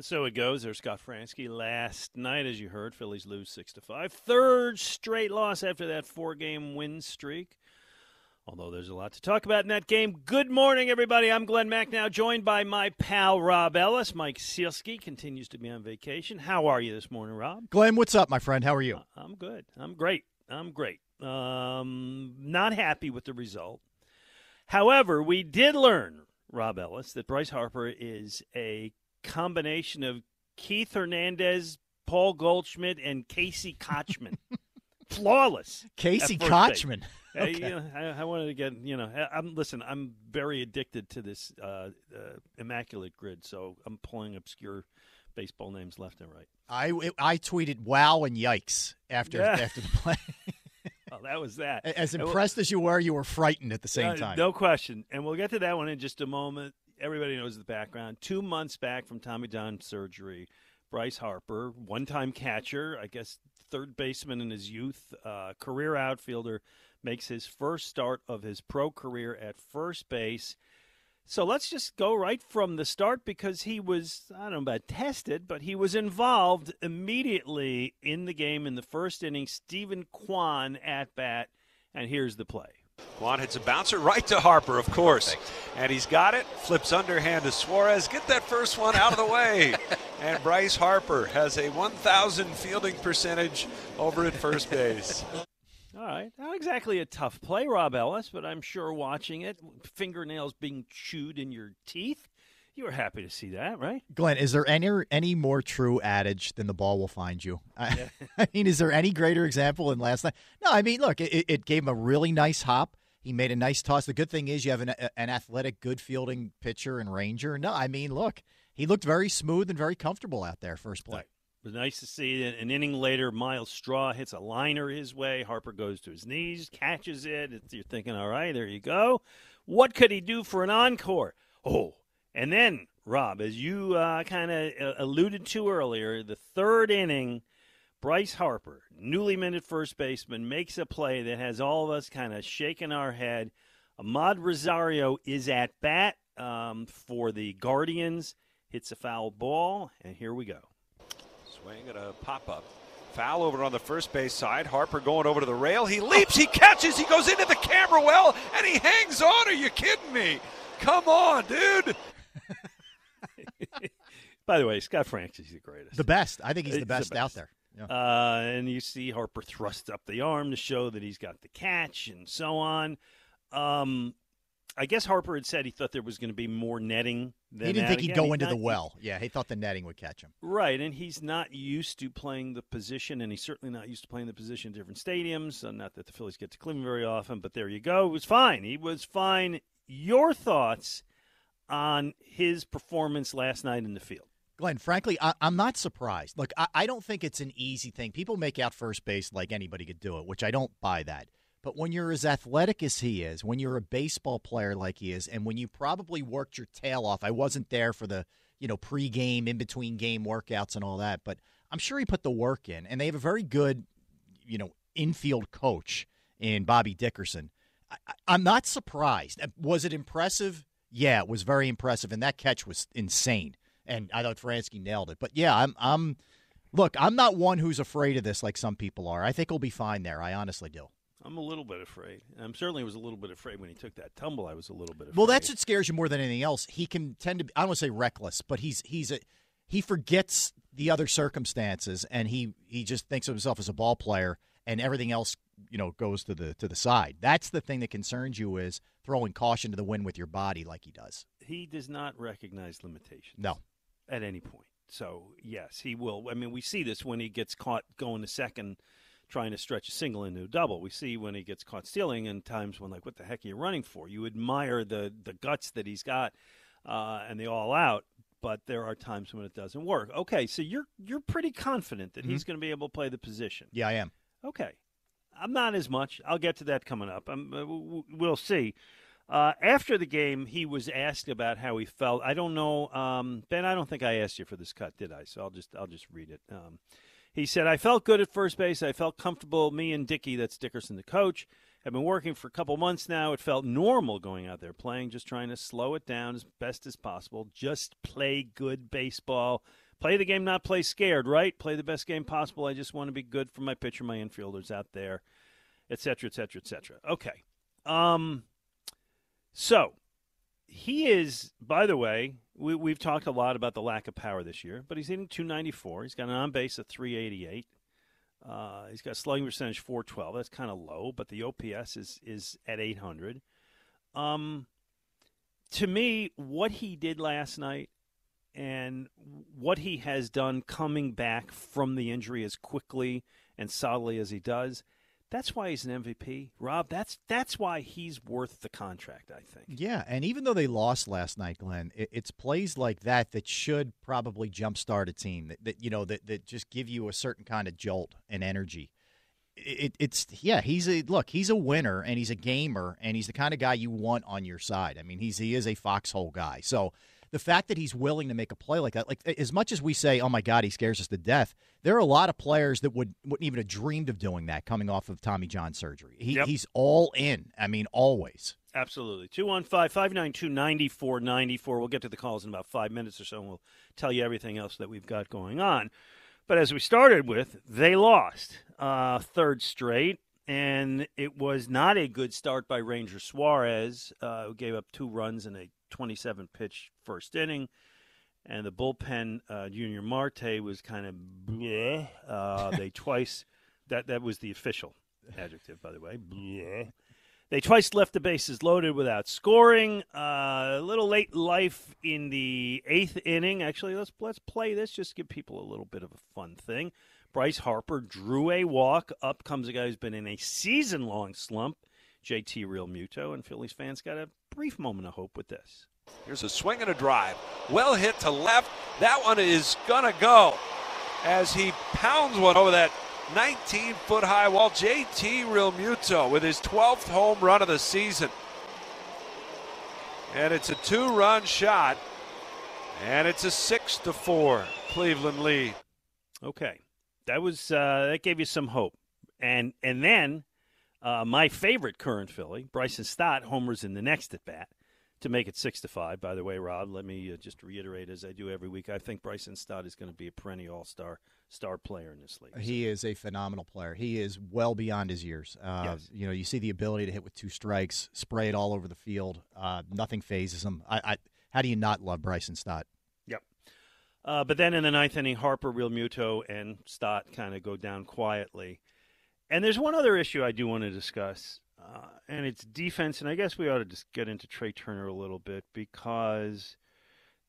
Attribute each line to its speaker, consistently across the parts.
Speaker 1: And so it goes. There's Scott Franzke. Last night, as you heard, Phillies lose six to five. Third straight loss after that four-game win streak. Although there's a lot to talk about in that game. Good morning, everybody. I'm Glen Macnow, joined by my pal Rob Ellis. Mike Sielski continues to be on vacation. How are you this morning, Rob?
Speaker 2: Glen, what's up, my friend? How are you?
Speaker 1: Uh, I'm good. I'm great. I'm great. Um, not happy with the result. However, we did learn, Rob Ellis, that Bryce Harper is a combination of Keith Hernandez, Paul Goldschmidt, and Casey Kotchman. Flawless.
Speaker 2: Casey
Speaker 1: at first
Speaker 2: Kotchman.
Speaker 1: base.
Speaker 2: Okay.
Speaker 1: Hey, you know, I, I wanted to get you know. I- I'm listen. I'm very addicted to this uh, uh, immaculate grid, so I'm pulling obscure baseball names left and right.
Speaker 2: I, I tweeted wow and yikes after
Speaker 1: Yeah.
Speaker 2: after the play.
Speaker 1: Well, that was that.
Speaker 2: as impressed as you were, you were frightened at the same
Speaker 1: Uh,
Speaker 2: time.
Speaker 1: No question. And we'll get to that one in just a moment. Everybody knows the background. Two months back from Tommy John surgery, Bryce Harper, one time catcher, I guess third baseman in his youth, uh, career outfielder, makes his first start of his pro career at first base. So let's just go right from the start because he was, I don't know about tested, but he was involved immediately in the game in the first inning. Steven Kwan at bat, and here's the play.
Speaker 3: Kwan hits a bouncer right to Harper, of course. And he's got it. Flips underhand to Suarez. Get that first one out of the way. and Bryce Harper has a 1,000 fielding percentage over at first base.
Speaker 1: All right. Not exactly a tough play, Rob Ellis, but I'm sure watching it, fingernails being chewed in your teeth, you were happy to see that, right?
Speaker 2: Glen, is there any any more true adage than the ball will find you? I, I mean, is there any greater example than last night? No, I mean, look, it, it gave him a really nice hop. He made a nice toss. The good thing is you have an, an athletic, good fielding pitcher and ranger. No, I mean, look, he looked very smooth and very comfortable out there first play.
Speaker 1: Right. It was nice to see. An inning later, Myles Straw hits a liner his way. Harper goes to his knees, catches it. You're thinking, all right, there you go. What could he do for an encore? Oh, and then, Rob, as you uh, kind of uh, alluded to earlier, the third inning, Bryce Harper, newly minted first baseman, makes a play that has all of us kind of shaking our head. Amed Rosario is at bat um, for the Guardians, hits a foul ball, and here we go.
Speaker 3: Swing and a pop up. Foul over on the first base side. Harper going over to the rail. He leaps, he catches, he goes into the camera well, and he hangs on. Are you kidding me? Come on, dude.
Speaker 1: By the way, Scott Franzke is the greatest.
Speaker 2: The best. I think he's the
Speaker 1: He's the
Speaker 2: best, out there. Yeah.
Speaker 1: Uh, and you see Harper thrust up the arm to show that he's got the catch and so on. Um, I guess Harper had said he thought there was going to be more netting. Than
Speaker 2: he didn't think he'd go
Speaker 1: he's
Speaker 2: into the well. Yeah, he thought the netting would catch him.
Speaker 1: Right, and he's not used to playing the position, and he's certainly not used to playing the position in different stadiums. Uh, not that the Phillies get to Cleveland very often, but there you go. It was fine. He was fine. Your thoughts on his performance last night in the field?
Speaker 2: Glen, frankly, I, I'm not surprised. Look, I, I don't think it's an easy thing. People make out first base like anybody could do it, which I don't buy that. But when you're as athletic as he is, when you're a baseball player like he is, and when you probably worked your tail off, I wasn't there for the you know pregame, in between game workouts and all that, but I'm sure he put the work in, and they have a very good you know infield coach in Bobby Dickerson. I, I'm not surprised. Uh, Was it impressive? Yeah, it was very impressive, and that catch was insane. And I thought Franzke nailed it. But yeah, I'm I'm look, I'm not one who's afraid of this like some people are. I think he'll be fine there. I honestly do.
Speaker 1: I'm a little bit afraid. I'm certainly was a little bit afraid when he took that tumble. I was a little bit afraid.
Speaker 2: Well, that's what scares you more than anything else. He can tend to be, I don't want to say reckless, but he's he's a he forgets the other circumstances and he he just thinks of himself as a ball player and everything else you know goes to the to the side. That's the thing that concerns you is throwing caution to the wind with your body like he does.
Speaker 1: He does not recognize limitations.
Speaker 2: No.
Speaker 1: At any point. So, yes, he will. I mean, we see this when he gets caught going to second trying to stretch a single into a double. We see when he gets caught stealing and times when like what the heck are you running for? You admire the the guts that he's got uh, and the all out, but there are times when it doesn't work. Okay, so you're you're pretty confident that he's going to be able to play the position.
Speaker 2: Yeah, I am.
Speaker 1: Okay. I'm not as much. I'll get to that coming up. Um, uh, we'll see. Uh, after the game, he was asked about how he felt. I don't know, um, Ben. I don't think I asked you for this cut, did I? So I'll just I'll just read it. Um, he said, "I felt good at first base. I felt comfortable. Me and Dickey, that's Dickerson, the coach, have been working for a couple months now. It felt normal going out there playing, just trying to slow it down as best as possible. Just play good baseball." Play the game, not play scared, right? Play the best game possible. I just want to be good for my pitcher, my infielders out there, et cetera, et cetera, et cetera. Okay. Um, so he is, by the way, we, we've talked a lot about the lack of power this year, but he's hitting 294. He's got an on base of 388. Uh, he's got a slugging percentage 412. That's kind of low, but the OPS is is at 800. Um, to me, what he did last night and what he has done coming back from the injury as quickly and solidly as he does, that's why he's an MVP. Rob, that's that's why he's worth the contract, I think.
Speaker 2: Yeah, and even though they lost last night, Glen, it, it's plays like that that should probably jumpstart a team that, that you know that, that just give you a certain kind of jolt and energy. It, it's yeah, he's a look, he's a winner and he's a gamer and he's the kind of guy you want on your side. I mean, he's he is a foxhole guy. So the fact that he's willing to make a play like that, like as much as we say, "Oh my God, he scares us to death," there are a lot of players that would wouldn't even have dreamed of doing that coming off of Tommy John surgery. He,
Speaker 1: Yep.
Speaker 2: He's all in. I mean, always.
Speaker 1: Absolutely. 215 592 9494. We'll get to the calls in about five minutes or so, and we'll tell you everything else that we've got going on. But as we started with, they lost uh, third straight, and it was not a good start by Ranger Suarez, uh, who gave up two runs in a 27 pitch first inning. And the bullpen, uh, Junior Marte, was kind of bleh. Uh, they twice, that, that was the official adjective, by the way. Bleh. They twice left the bases loaded without scoring. Uh, a little late life in the eighth inning. Actually, let's let's play this. Just give people a little bit of a fun thing. Bryce Harper drew a walk. Up comes a guy who's been in a season-long slump. JT Realmuto and Phillies fans got a brief moment of hope with this.
Speaker 3: Here's a swing and a drive. Well hit to left. That one is going to go as he pounds one over that 19 foot high wall. JT Realmuto with his 12th home run of the season. And it's a two run shot. And it's a 6 to 4 Cleveland lead.
Speaker 1: Okay, that was uh, that gave you some hope, and and then uh, my favorite current Philly, Bryson Stott, homers in the next at bat to make it six to five. By the way, Rob, let me uh, just reiterate as I do every week. I think Bryson Stott is going to be a perennial All Star star player in this league.
Speaker 2: He is a phenomenal player. He is well beyond his years. Uh,
Speaker 1: Yes.
Speaker 2: You know, you see the ability to hit with two strikes, spray it all over the field. Uh, nothing phases him. I, I, how do you not love Bryson Stott?
Speaker 1: Yep. Uh, but then in the ninth inning, Harper, Realmuto, and Stott kind of go down quietly. And there's one other issue I do want to discuss, uh, and it's defense. And I guess we ought to just get into Trey Turner a little bit because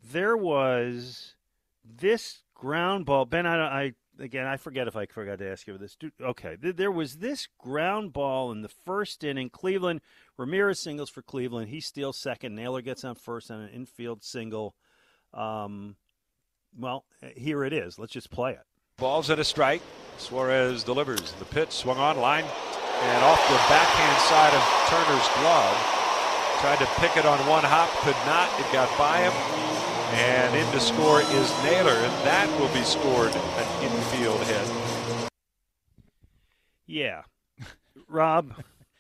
Speaker 1: there was this ground ball. Ben, I, I again, I forget if I forgot to ask you about this. Okay, th- there was this ground ball in the first inning. Cleveland, Ramirez singles for Cleveland. He steals second. Naylor gets on first on an infield single. Um, well, here it is. Let's just play it.
Speaker 3: Balls at a strike. Suarez delivers. The pitch swung on line and off the backhand side of Turner's glove. Tried to pick it on one hop, could not. It got by him. And in to score is Naylor, and that will be scored an infield hit.
Speaker 1: Yeah, Rob.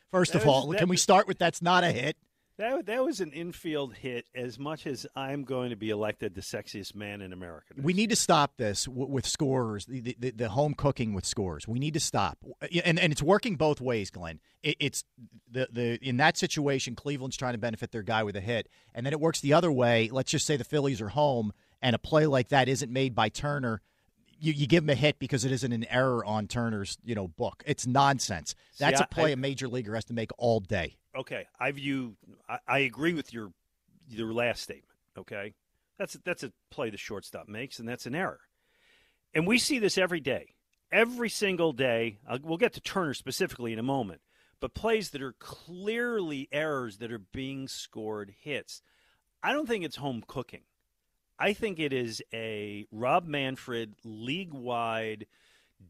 Speaker 2: First of all,
Speaker 1: that
Speaker 2: can we start with that's not a hit?
Speaker 1: That that was an infield hit. As much as I'm going to be elected the sexiest man in America,
Speaker 2: We need to stop this w- with scores, the, the, the home cooking with scores. We need to stop, and and it's working both ways, Glen. It, it's the the in that situation, Cleveland's trying to benefit their guy with a hit, and then it works the other way. Let's just say the Phillies are home, and a play like that isn't made by Turner, you, you give him a hit because it isn't an error on Turner's you know book. It's nonsense. That's
Speaker 1: See,
Speaker 2: a play
Speaker 1: I-
Speaker 2: a major leaguer has to make all day.
Speaker 1: Okay, I view. I, I agree with your your last statement. Okay, that's that's a play the shortstop makes, and that's an error. And we see this every day, every single day. Uh, we'll get to Turner specifically in a moment, but plays that are clearly errors that are being scored hits. I don't think it's home cooking. I think it is a Rob Manfred league wide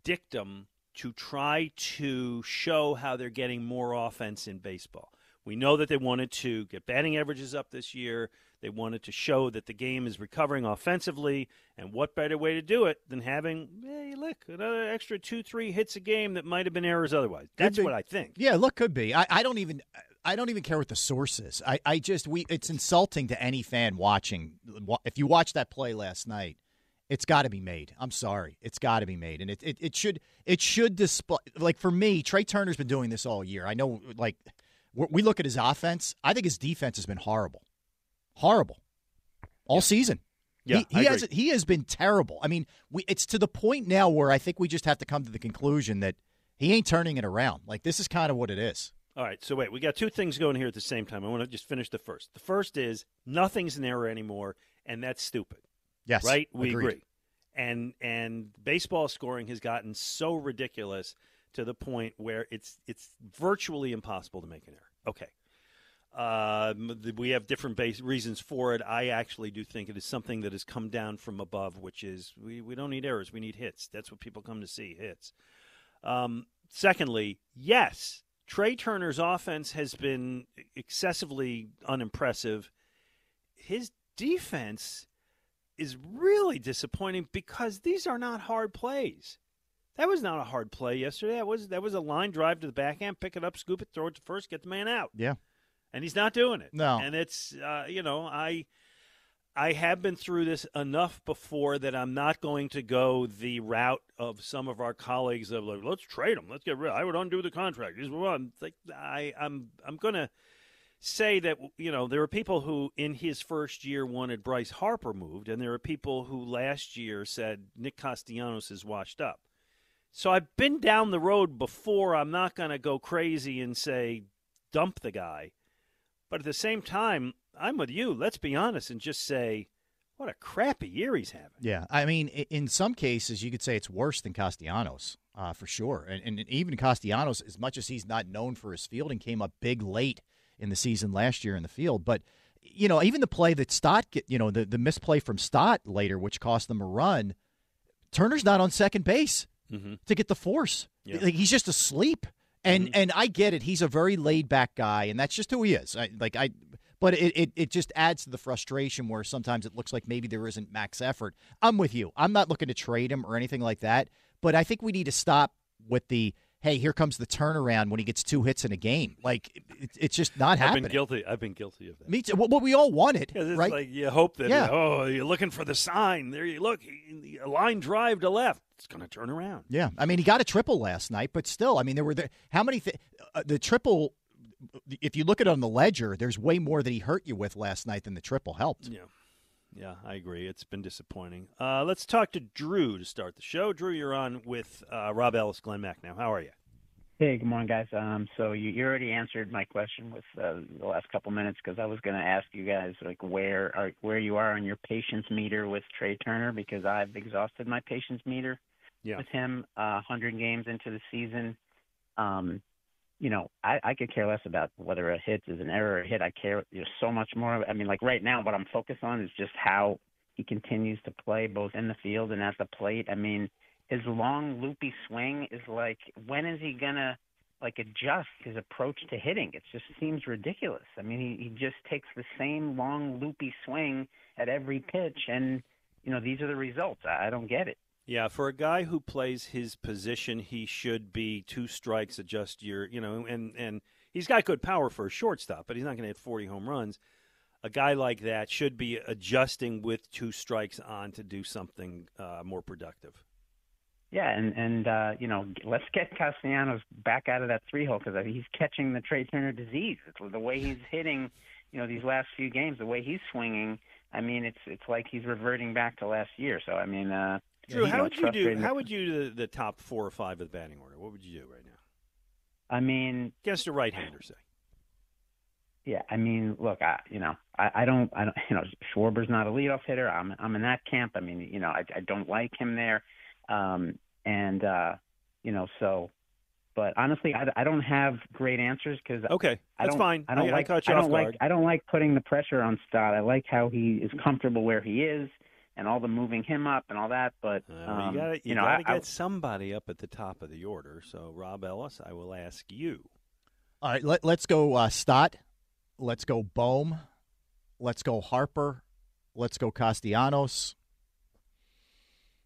Speaker 1: dictum to try to show how they're getting more offense in baseball. We know that they wanted to get batting averages up this year. They wanted to show that the game is recovering offensively. And what better way to do it than having, hey, look, another extra two, three hits a game that might have been errors otherwise? That's what I think.
Speaker 2: Yeah, look, could be. I, I don't even. I don't even care what the source is. I, I just we. It's insulting to any fan watching. If you watched that play last night, it's got to be made. I'm sorry, it's got to be made, and it, it it should it should display. Like for me, Trey Turner's been doing this all year. I know. Like we look at his offense. I think his defense has been horrible, horrible, all season.
Speaker 1: Yeah,
Speaker 2: he, he has he has been terrible. I mean, we it's to the point now where I think we just have to come to the conclusion that he ain't turning it around. Like this is kind of what it is.
Speaker 1: All right, so wait, we got two things going here at the same time. I want to just finish the first. The first is nothing's an error anymore, and that's stupid.
Speaker 2: Yes,
Speaker 1: right? We
Speaker 2: agreed.
Speaker 1: agree. And and baseball scoring has gotten so ridiculous to the point where it's it's virtually impossible to make an error. Okay. Th- we have different base reasons for it. I actually do think it is something that has come down from above, which is we, we don't need errors, we need hits. That's what people come to see hits. Um, secondly, yes, Trey Turner's offense has been excessively unimpressive. His defense is really disappointing because these are not hard plays. That was not a hard play yesterday. That was that was a line drive to the backhand, pick it up, scoop it, throw it to first, get the man out.
Speaker 2: Yeah.
Speaker 1: And he's not doing it.
Speaker 2: No.
Speaker 1: And it's uh, you know, I I have been through this enough before that I'm not going to go the route of some of our colleagues of like, let's trade him, let's get rid. Of I would undo the contract. He's I'm like I I'm I'm gonna say that you know there are people who in his first year wanted Bryce Harper moved, and there are people who last year said Nick Castellanos is washed up. So I've been down the road before. I'm not going to go crazy and say dump the guy, but at the same time, I'm with you. Let's be honest and just say what a crappy year he's having.
Speaker 2: Yeah, I mean, in some cases, you could say it's worse than Castellanos, uh, for sure. And, and even Castellanos, as much as he's not known for his fielding, came up big late in the season last year in the field. But you know, even the play that Stott, get, you know, the the misplay from Stott later, which cost them a run. Turner's not on second base
Speaker 1: Mm-hmm.
Speaker 2: to get the force.
Speaker 1: Yeah.
Speaker 2: Like he's just asleep. And and I get it. He's a very laid back guy, and that's just who he is. I, like I, but it, it it just adds to the frustration where sometimes it looks like maybe there isn't max effort. I'm with you. I'm not looking to trade him or anything like that. But I think we need to stop with the hey, here comes the turnaround when he gets two hits in a game. Like it, it's just not
Speaker 1: I've
Speaker 2: happening.
Speaker 1: been guilty. I've been guilty of that.
Speaker 2: Me too. Well, well, we all want it,
Speaker 1: it's
Speaker 2: right?
Speaker 1: like you hope that
Speaker 2: Yeah.
Speaker 1: oh you're looking for the sign. There you look, he- a line drive to left. It's going to turn around.
Speaker 2: Yeah, I mean, he got a triple last night, but still, I mean, there were the, how many th- uh, the triple. If you look at it on the ledger, there's way more that he hurt you with last night than the triple helped.
Speaker 1: Yeah. Yeah, I agree. It's been disappointing. Uh, let's talk to Drew to start the show. Drew, you're on with uh, Rob Ellis, Glen Macnow. How are you?
Speaker 4: Hey, good morning, guys. Um, so you, you already answered my question with uh, the last couple minutes because I was going to ask you guys like where are where you are on your patience meter with Trey Turner because I've exhausted my patience meter
Speaker 1: Yeah.
Speaker 4: with him. Uh, hundred games into the season, um, you know, I, I could care less about whether a hit is an error or a hit. I care know, so much more. I mean, like right now, what I'm focused on is just how he continues to play both in the field and at the plate. I mean, his long loopy swing is like when is he gonna like adjust his approach to hitting? It just seems ridiculous. I mean, he, he just takes the same long loopy swing at every pitch, and you know these are the results. I, I don't get it.
Speaker 1: Yeah, for a guy who plays his position, he should be two strikes, adjust your, you know, and and he's got good power for a shortstop, but he's not going to hit 40 home runs. A guy like that should be adjusting with two strikes on to do something uh, more productive.
Speaker 4: Yeah, and and uh, you know, let's get Castellanos back out of that three hole because he's catching the Trey Turner disease. It's the way he's hitting, you know, these last few games, the way he's swinging. I mean, it's it's like he's reverting back to last year. So I mean, uh,
Speaker 1: Drew, how would you do? How would you do the, the top four or five of the batting order? What would you do right now
Speaker 4: I mean,
Speaker 1: against a right-hander? Say.
Speaker 4: yeah. I mean, look, I you know, I, I don't, I don't, you know, Schwarber's not a leadoff hitter. I'm I'm in that camp. I mean, you know, I I don't like him there, um, and uh, you know, so. But honestly, I, I don't have great answers because
Speaker 1: Okay,
Speaker 4: I
Speaker 1: that's
Speaker 4: don't,
Speaker 1: fine.
Speaker 4: I don't
Speaker 1: I,
Speaker 4: like.
Speaker 1: you
Speaker 4: I don't like. I don't like putting the pressure on Stott. I like how he is comfortable where he is, and all the moving him up and all that. But
Speaker 1: Uh, well,
Speaker 4: um,
Speaker 1: you got to you
Speaker 4: know,
Speaker 1: got to
Speaker 4: I,
Speaker 1: get somebody up at the top of the order. So, Rob Ellis, I will ask you.
Speaker 2: All right, let, let's go uh, Stott. Let's go Bohm. Let's go Harper. Let's go Castellanos.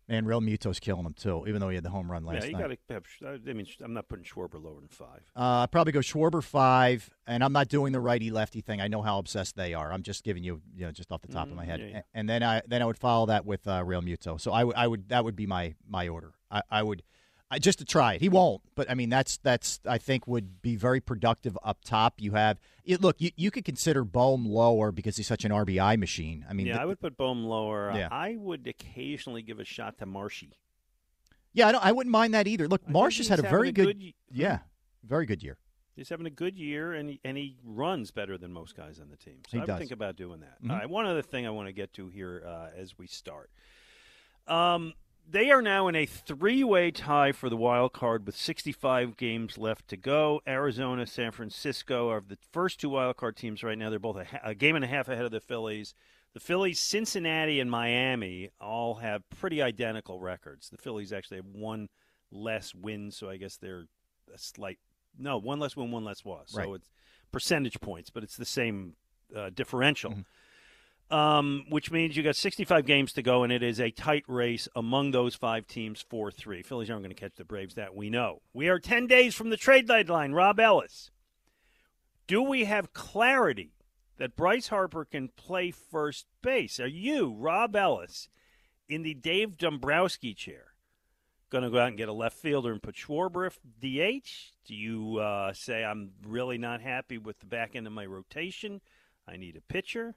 Speaker 2: Man, Realmuto's killing him too, even though he had the home run last night.
Speaker 1: yeah, you
Speaker 2: night.
Speaker 1: got to have. I mean, I'm not putting Schwarber lower than five.
Speaker 2: Uh, I'd probably go Schwarber five, and I'm not doing the righty lefty thing. I know how obsessed they are. I'm just giving you, you know, just off the top of my
Speaker 1: Mm,
Speaker 2: head,
Speaker 1: yeah, yeah.
Speaker 2: And then I then I would follow that with uh, Realmuto. So I would I would that would be my my order. I, I would I, just to try it. He won't, but I mean that's that's I think would be very productive up top. You have it, look, you, you could consider Bohm lower because he's such an RBI machine. I mean,
Speaker 1: yeah,
Speaker 2: th-
Speaker 1: I would put Bohm lower. Uh,
Speaker 2: Yeah.
Speaker 1: I would occasionally give a shot to Marshy.
Speaker 2: yeah, I, don't, I wouldn't mind that either. Look, Marsh has had a very good,
Speaker 1: y-
Speaker 2: yeah, very good year.
Speaker 1: He's having a good year, and he, and he runs better than most guys on the team. So
Speaker 2: He
Speaker 1: I
Speaker 2: does.
Speaker 1: think about doing that.
Speaker 2: Mhm.
Speaker 1: Right, one other thing I want to get to here uh, as we start. Um, they are now in a three-way tie for the wild card with 65 games left to go. Arizona, San Francisco are the first two wild card teams right now. They're both a, a game and a half ahead of the Phillies. The Phillies, Cincinnati, and Miami all have pretty identical records. The Phillies actually have one less win, so I guess they're a slight no one less win, one less loss. So it's percentage points, but it's the same uh, differential.
Speaker 2: Mm-hmm.
Speaker 1: Um, which means you got 65 games to go, and it is a tight race among those five teams, 4 3. Phillies aren't going to catch the Braves, that we know. We are 10 days from the trade deadline. Rob Ellis. Do we have clarity that Bryce Harper can play first base? Are you, Rob Ellis, in the Dave Dombrowski chair, going to go out and get a left fielder and put Schwarber DH? Do you uh, say, I'm really not happy with the back end of my rotation? I need a pitcher?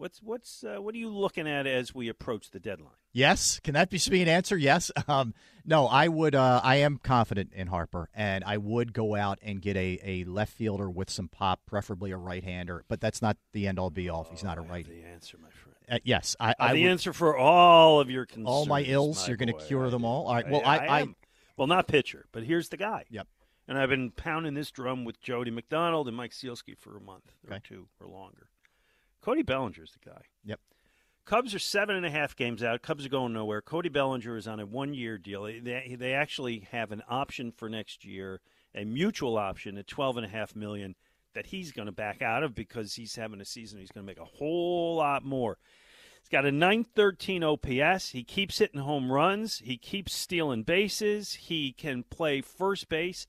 Speaker 1: What's what's uh, what are you looking at as we approach the deadline?
Speaker 2: Yes, can that be be an answer? Yes. Um, no, I would. Uh, I am confident in Harper, and I would go out and get a, a left fielder with some pop, preferably a right hander. But that's not the end all be all. If he's not a
Speaker 1: Oh, I. The answer, my friend.
Speaker 2: Uh, yes, I.
Speaker 1: I
Speaker 2: I
Speaker 1: the
Speaker 2: would,
Speaker 1: answer for all of your concerns.
Speaker 2: all my ills.
Speaker 1: my
Speaker 2: You're going to cure
Speaker 1: I
Speaker 2: them
Speaker 1: do.
Speaker 2: all. All right. Well, I. I,
Speaker 1: am. well, not pitcher, but here's the guy.
Speaker 2: Yep.
Speaker 1: And I've been pounding this drum with Jody McDonald and Mike Sielski for a month or two or longer. Cody Bellinger's the guy.
Speaker 2: Yep.
Speaker 1: Cubs are seven and a half games out. Cubs are going nowhere. Cody Bellinger is on a one-year deal. They, they actually have an option for next year, a mutual option at twelve and a half million that he's going to back out of because he's having a season. He's going to make a whole lot more. He's got a 913 OPS. He keeps hitting home runs. He keeps stealing bases. He can play first base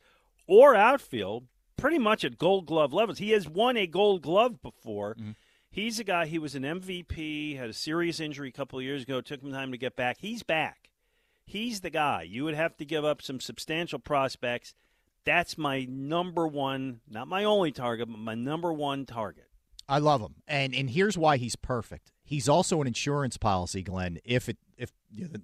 Speaker 1: or outfield pretty much at gold glove levels. He has won a gold glove before. Mm-hmm. He's a guy, he was an MVP, had a serious injury a couple of years ago, took him time to get back. He's back. He's the guy. You would have to give up some substantial prospects. That's my number one, not my only target, but my number one target.
Speaker 2: I love him, and and here's why he's perfect. He's also an insurance policy, Glen. If it if you know,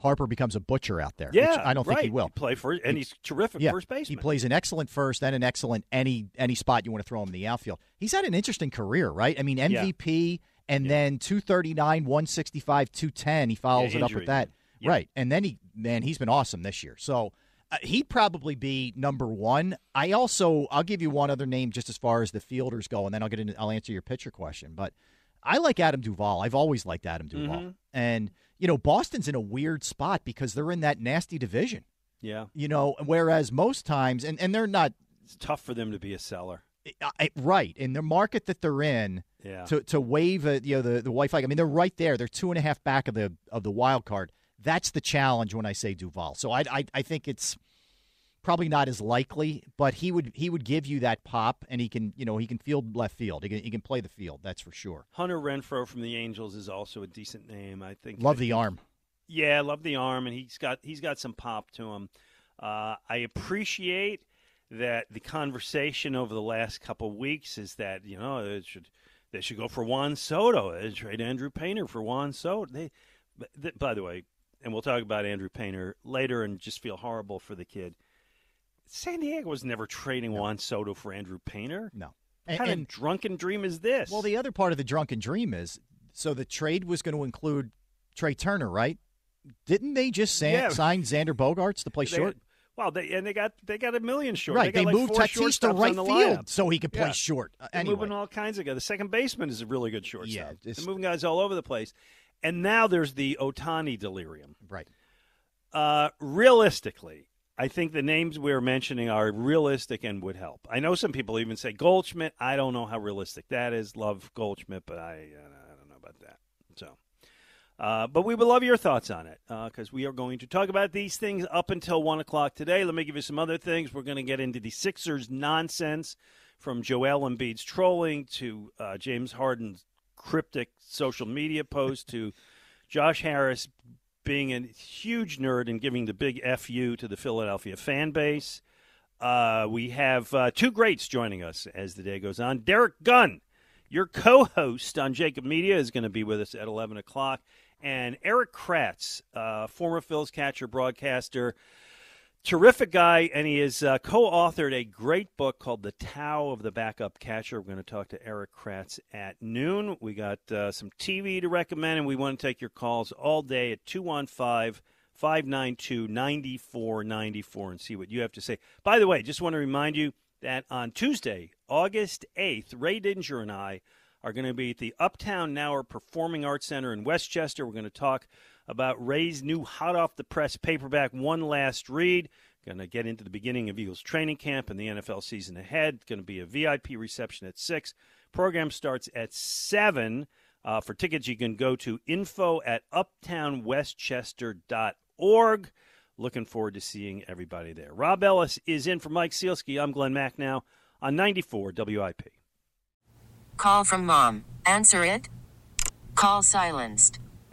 Speaker 2: Harper becomes a butcher out there,
Speaker 1: Yeah,
Speaker 2: which I don't think he
Speaker 1: right.
Speaker 2: will.
Speaker 1: play first, and he's terrific
Speaker 2: Yeah,
Speaker 1: first baseman.
Speaker 2: he plays an excellent first and an excellent any any spot you want to throw him in the outfield. He's had an interesting career, right? I mean, MVP and then 239, 165, 210. He follows
Speaker 1: Yeah,
Speaker 2: it up with that.
Speaker 1: Yeah.
Speaker 2: Right. And then he man, he's been awesome this year. So uh, he'd probably be number 1. I also I'll give you one other name just as far as the fielders go and then I'll get into I'll answer your pitcher question, but I like Adam Duvall. I've always liked Adam Duvall.
Speaker 1: Mhm.
Speaker 2: And you know, Boston's in a weird spot because they're in that nasty division.
Speaker 1: yeah,
Speaker 2: You know, whereas most times, and, and they're not
Speaker 1: it's tough for them to be a seller.
Speaker 2: I, right in the market that they're in
Speaker 1: Yeah.
Speaker 2: to to wave a, you know the the white flag. I mean, they're right there. They're two and a half back of the of the wild card. That's the challenge when I say Duvall. So I I, I think it's probably not as likely, but he would he would give you that pop, and he can you know he can field left field. He can he can play the field. That's for sure.
Speaker 1: Hunter Renfroe from the Angels is also a decent name. I think.
Speaker 2: Love the arm.
Speaker 1: Yeah, love the arm, and he's got he's got some pop to him. Uh, I appreciate that the conversation over the last couple of weeks is that you know it should They should go for Juan Soto. They trade Andrew Painter for Juan Soto. They, th- by the way, and we'll talk about Andrew Painter later and just feel horrible for the kid. San Diego was never trading no. Juan Soto for Andrew Painter.
Speaker 2: No.
Speaker 1: What and, kind and, of drunken dream is this?
Speaker 2: Well, the other part of the drunken dream is so the trade was going to include Trey Turner, right? Didn't they just say, yeah. sign Xander Bogaerts to play
Speaker 1: they,
Speaker 2: short?
Speaker 1: Well, they and they got they got a million short.
Speaker 2: Right,
Speaker 1: they,
Speaker 2: they
Speaker 1: like
Speaker 2: moved Tatis to right field
Speaker 1: lineup.
Speaker 2: so he could play
Speaker 1: yeah.
Speaker 2: short. Uh,
Speaker 1: They're
Speaker 2: anyway.
Speaker 1: moving all kinds of guys. The second baseman is a really good shortstop.
Speaker 2: Yeah,
Speaker 1: They're moving guys all over the place. And now there's the Ohtani delirium.
Speaker 2: Right.
Speaker 1: Uh, realistically, I think the names we're mentioning are realistic and would help. I know some people even say Goldschmidt. I don't know how realistic that is. Love Goldschmidt, but I, uh, I don't know about that. So, uh, but we would love your thoughts on it because uh, we are going to talk about these things up until one o'clock today. Let me give you some other things. We're going to get into the Sixers nonsense from Joel Embiid's trolling to uh, James Harden's cryptic social media post to Josh Harris being a huge nerd and giving the big fu to the Philadelphia fan base. Uh, we have uh, two greats joining us as the day goes on. Derek Gunn, your co-host on Jacob Media, is going to be with us at eleven o'clock, and Erik Kratz, uh, former Phil's catcher broadcaster terrific guy, and he has uh, co-authored a great book called "The Tao of the Backup Catcher." We're going to talk to Erik Kratz at noon. We got uh, some TV to recommend, and we want to take your calls all day at 215 592 9494 and see what you have to say. By the way, just want to remind you that on Tuesday, August 8th, Ray Didinger and I are going to be at the Uptown Knauer Performing Arts Center in Westchester. We're going to talk about Ray's new hot off the press paperback, One Last Read. Going to get into the beginning of Eagles training camp and the NFL season ahead. Going to be a VIP reception at 6. Program starts at 7. Uh, for tickets, you can go to info at uptownwestchester.org. Looking forward to seeing everybody there. Rob Ellis is in for Mike Sielski. I'm Glen Macnow on 94 WIP.
Speaker 5: Call from mom. Answer it. Call silenced.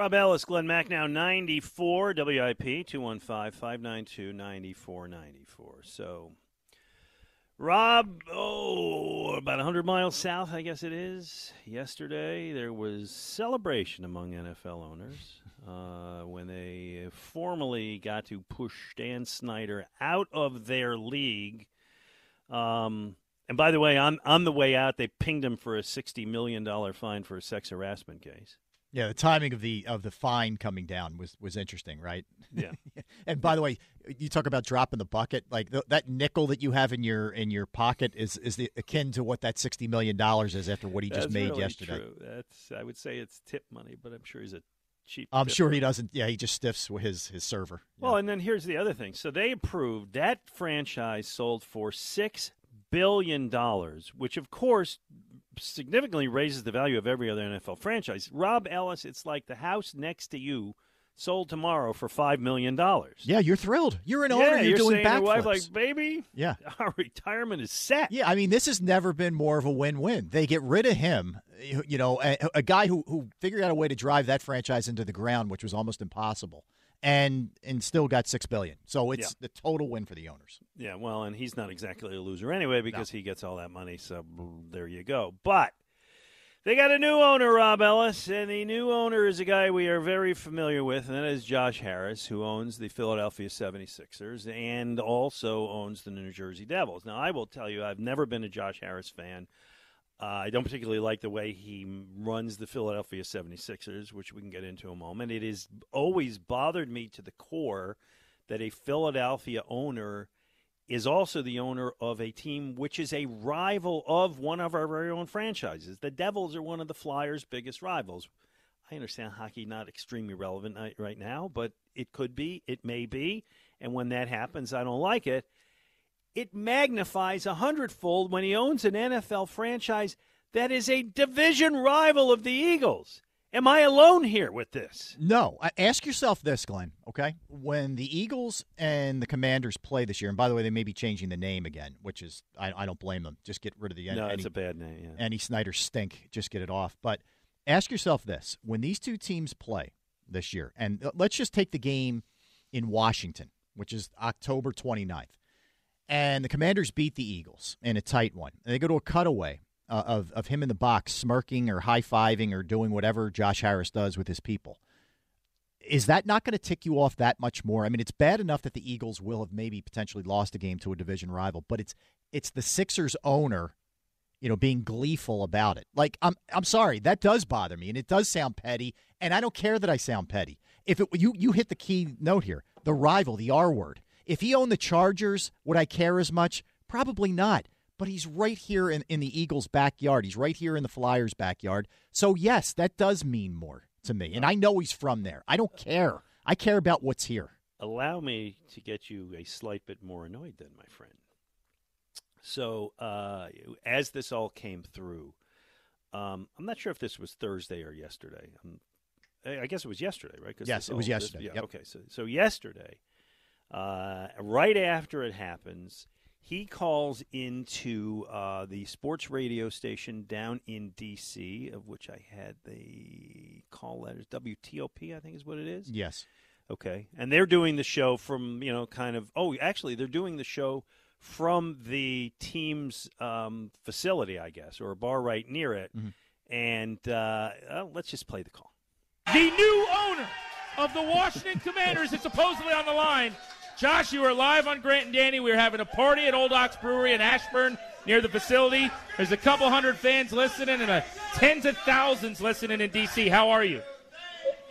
Speaker 1: Rob Ellis, Glen Macnow 94 WIP, 215 592 9494. So, Rob, oh, about 100 miles south, I guess it is. Yesterday, there was celebration among NFL owners uh, when they formally got to push Dan Snyder out of their league. Um, and by the way, on, on the way out, they pinged him for a $60 million fine for a sex harassment case.
Speaker 2: Yeah, the timing of the of the fine coming down was was interesting, right?
Speaker 1: Yeah.
Speaker 2: and by the way, you talk about dropping the bucket. Like th- that nickel that you have in your in your pocket is is the, akin to what that sixty million dollars is after what he
Speaker 1: That's
Speaker 2: just made
Speaker 1: really
Speaker 2: yesterday.
Speaker 1: True. That's I would say it's tip money, but I'm sure he's a cheap.
Speaker 2: I'm sure he doesn't. Yeah, he just stiffs his his server.
Speaker 1: Well, and then here's the other thing. So they approved that franchise sold for six billion dollars, which of course significantly raises the value of every other NFL franchise. Rob Ellis, it's like the house next to you sold tomorrow for five million dollars.
Speaker 2: Yeah, you're thrilled. You're an
Speaker 1: yeah,
Speaker 2: owner. You're,
Speaker 1: you're
Speaker 2: doing
Speaker 1: your wife, like, baby,
Speaker 2: yeah,
Speaker 1: our retirement is set.
Speaker 2: Yeah, I mean, this has never been more of a win-win. They get rid of him, you you know, a, a guy who who figured out a way to drive that franchise into the ground, which was almost impossible, and and still got six billion. So it's the total win for the owners.
Speaker 1: Yeah, well, and he's not exactly a loser anyway because he gets all that money. So there you go. But they got a new owner, Rob Ellis, and the new owner is a guy we are very familiar with, and that is Josh Harris, who owns the Philadelphia 76ers and also owns the New Jersey Devils. Now, I will tell you, I've never been a Josh Harris fan. Uh, I don't particularly like the way he runs the Philadelphia 76ers, which we can get into in a moment. It has always bothered me to the core that a Philadelphia owner is also the owner of a team which is a rival of one of our very own franchises. The Devils are one of the Flyers' biggest rivals. I understand hockey not extremely relevant right now, but it could be, it may be, and when that happens, I don't like it it magnifies a hundredfold when he owns an NFL franchise that is a division rival of the Eagles. Am I alone here with this?
Speaker 2: No. Ask yourself this, Glen, okay? When the Eagles and the Commanders play this year, and by the way, they may be changing the name again, which is, I, I don't blame them. Just get rid of the name.
Speaker 1: No,
Speaker 2: any,
Speaker 1: it's a bad name, yeah.
Speaker 2: Any Snyder stink. Just get it off. But ask yourself this when these two teams play this year, and uh, let's just take the game in Washington, which is October 29th and the Commanders beat the Eagles in a tight one. And they go to a cutaway uh, of of him in the box, smirking or high fiving or doing whatever Josh Harris does with his people. Is that not going to tick you off that much more? I mean, it's bad enough that the Eagles will have maybe potentially lost a game to a division rival, but it's it's the Sixers owner, you know, being gleeful about it. Like I'm I'm sorry, that does bother me, and it does sound petty, and I don't care that I sound petty. If it you you hit the key note here, the rival, the R word if he owned the Chargers, would I care as much? Probably not. But he's right here in, in the Eagles' backyard. He's right here in the Flyers' backyard. So, yes, that does mean more to me. And I know he's from there. I don't care. I care about what's here.
Speaker 1: Allow me to get you a slight bit more annoyed then, my friend. So, uh, as this all came through, um, I'm not sure if this was Thursday or yesterday. I'm, I guess it was yesterday, right?
Speaker 2: Yes, it was yesterday.
Speaker 1: yeah,
Speaker 2: yep.
Speaker 1: Okay, so so yesterday, uh, right after it happens, he calls into uh, the sports radio station down in D.C., of which I had the call letters WTOP, I think is what it is.
Speaker 2: Yes.
Speaker 1: Okay, and they're doing the show from you know kind of oh actually they're doing the show from the team's um, facility, I guess, or a bar right near it.
Speaker 2: Mm-hmm.
Speaker 1: And uh, well, let's just play the call.
Speaker 6: The new owner of the Washington Commanders is supposedly on the line. Josh, you are live on Grant and Danny. We're having a party at Old Ox Brewery in Ashburn near the facility. There's a couple hundred fans listening and a tens of thousands listening in D.C. How are you?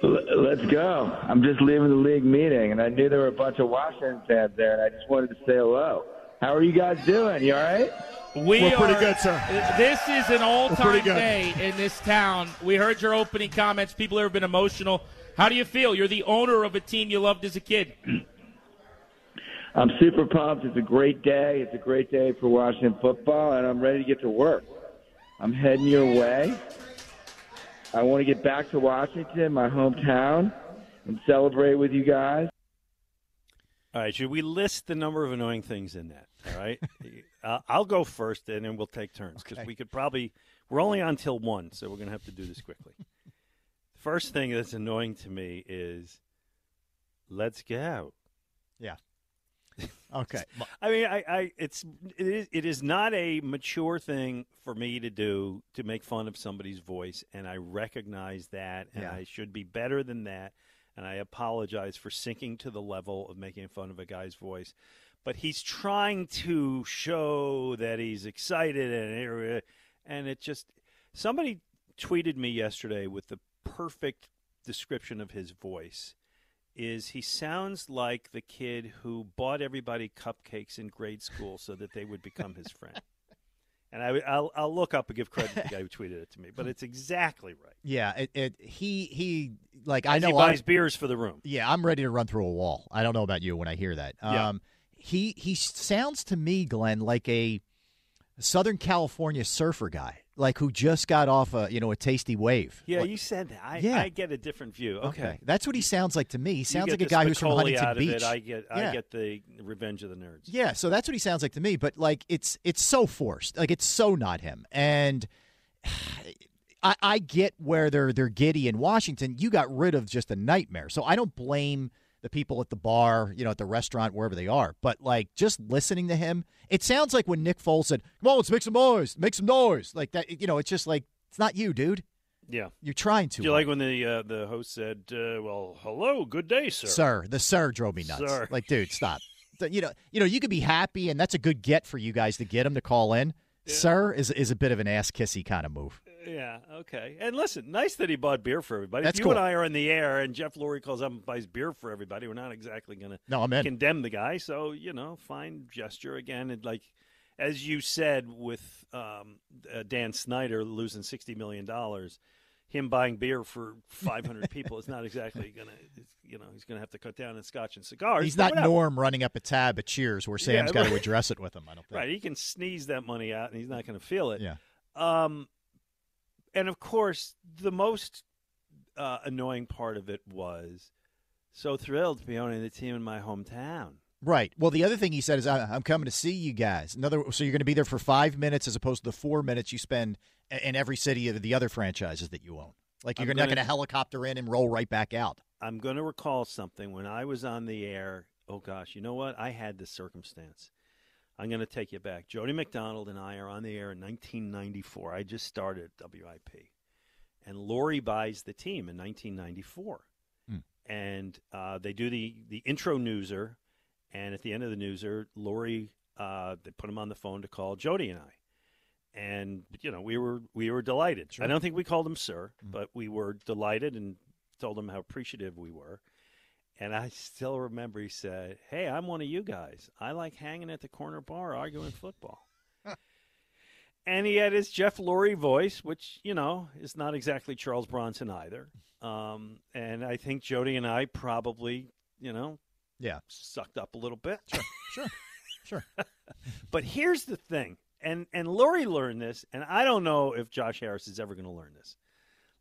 Speaker 7: Let's go. I'm just leaving the league meeting, and I knew there were a bunch of Washington fans there, and I just wanted to say hello. How are you guys doing? You all right?
Speaker 6: We
Speaker 8: We're pretty
Speaker 6: are-
Speaker 8: good, sir.
Speaker 6: This is an all-time day in this town. We heard your opening comments. People have been emotional. How do you feel? You're the owner of a team you loved as a kid.
Speaker 7: I'm super pumped. It's a great day. It's a great day for Washington football, and I'm ready to get to work. I'm heading your way. I want to get back to Washington, my hometown, and celebrate with you guys.
Speaker 1: All right, should we list the number of annoying things in that? All right, uh, I'll go first, and then we'll take turns because
Speaker 2: Okay.
Speaker 1: we could probably. We're only on till one, so we're going to have to do this quickly. First thing that's annoying to me is, let's go.
Speaker 2: Yeah. Okay.
Speaker 1: I mean, I, I it's it is, it is not a mature thing for me to do to make fun of somebody's voice, and I recognize that, and
Speaker 2: Yeah.
Speaker 1: I should be better than that, and I apologize for sinking to the level of making fun of a guy's voice. But he's trying to show that he's excited, and and it just somebody tweeted me yesterday with the perfect description of his voice is he sounds like the kid who bought everybody cupcakes in grade school so that they would become his friend. And I, will I'll look up and give credit to the guy who tweeted it to me, but it's exactly right.
Speaker 2: Yeah. It, it he he like I know
Speaker 1: he buys beers for the room.
Speaker 2: Yeah, I'm ready to run through a wall. I don't know about you when I hear that.
Speaker 1: Yeah.
Speaker 2: Um, he he sounds to me, Glen, like a Southern California surfer guy, like who just got off a you know a tasty wave.
Speaker 1: Yeah,
Speaker 2: Like-
Speaker 1: you said that. I,
Speaker 2: Yeah.
Speaker 1: I get a different view. Okay,
Speaker 2: that's what he sounds like to me. He sounds like a guy who's from Huntington Beach.
Speaker 1: It. I get
Speaker 2: Yeah.
Speaker 1: I get the Revenge of the Nerds.
Speaker 2: Yeah, so that's what he sounds like to me. But like, it's it's so forced. Like it's so not him. And I, I get where they're they're giddy in Washington. You got rid of just a nightmare. So I don't blame the people at the bar, you know, at the restaurant, wherever they are. But like, just listening to him, it sounds like when Nick Foles said, "Come on, let's make some noise, make some noise," like that. You know, it's just like it's not you, dude.
Speaker 1: Yeah.
Speaker 2: You're trying to.
Speaker 1: Do you like when the uh, the host said, uh, "Well, hello, good day, sir."
Speaker 2: sir. The sir drove me nuts.
Speaker 1: Sir.
Speaker 2: Like, dude, stop. You know, you know, you could be happy, and that's a good get for you guys to get him to call in. sir is is a bit of an ass kissy kind of move.
Speaker 1: Yeah, okay. And listen, nice that he bought beer for everybody.
Speaker 2: That's
Speaker 1: if you and. I are in the air and Jeff Lurie calls up and buys beer for everybody, we're not exactly going to
Speaker 2: No, I'm in.
Speaker 1: condemn the guy. So, you know, fine gesture again. And like, as you said with um, uh, Dan Snyder losing $60 million, him buying beer for 500 people is not exactly going to, you know, he's going to have to cut down on scotch and cigars.
Speaker 2: He's not
Speaker 1: whatever.
Speaker 2: Norm running up a tab at Cheers where Sam's
Speaker 1: Yeah,
Speaker 2: got to address it with him. I don't think.
Speaker 1: Right, he can sneeze that money out and he's not going to feel it.
Speaker 2: Yeah.
Speaker 1: Um, and of course, the most uh, annoying part of it was so thrilled to be owning the team in my hometown.
Speaker 2: Right. Well, the other thing he said is, "I- "I'm coming to see you guys." Another, so you're going to be there for five minutes as opposed to the four minutes you spend in every city of the other franchises that you own. Like you're not going to helicopter in and roll right back out.
Speaker 1: I'm going to recall something when I was on the air. Oh gosh, you know what? I had this circumstance. I'm going to take you back. Jody McDonald and I are on the air in 1994. I just started WIP, and Lurie buys the team in 1994,
Speaker 2: Hmm.
Speaker 1: and uh, they do the the intro newser, and at the end of the newser, Lurie uh, they put him on the phone to call Jody and I, and you know we were we were delighted. I don't think we called him sir, but we were delighted and told him how appreciative we were. And I still remember he said, Hey, I'm one of you guys. I like hanging at the corner bar arguing football. and he had his Jeff Lurie voice, which, you know, is not exactly Charles Bronson either. Um, and I think Jody and I probably, you know,
Speaker 2: Yeah.
Speaker 1: sucked up a little bit.
Speaker 2: Sure. Sure. sure.
Speaker 1: But here's the thing, and and Lurie learned this, and I don't know if Josh Harris is ever going to learn this.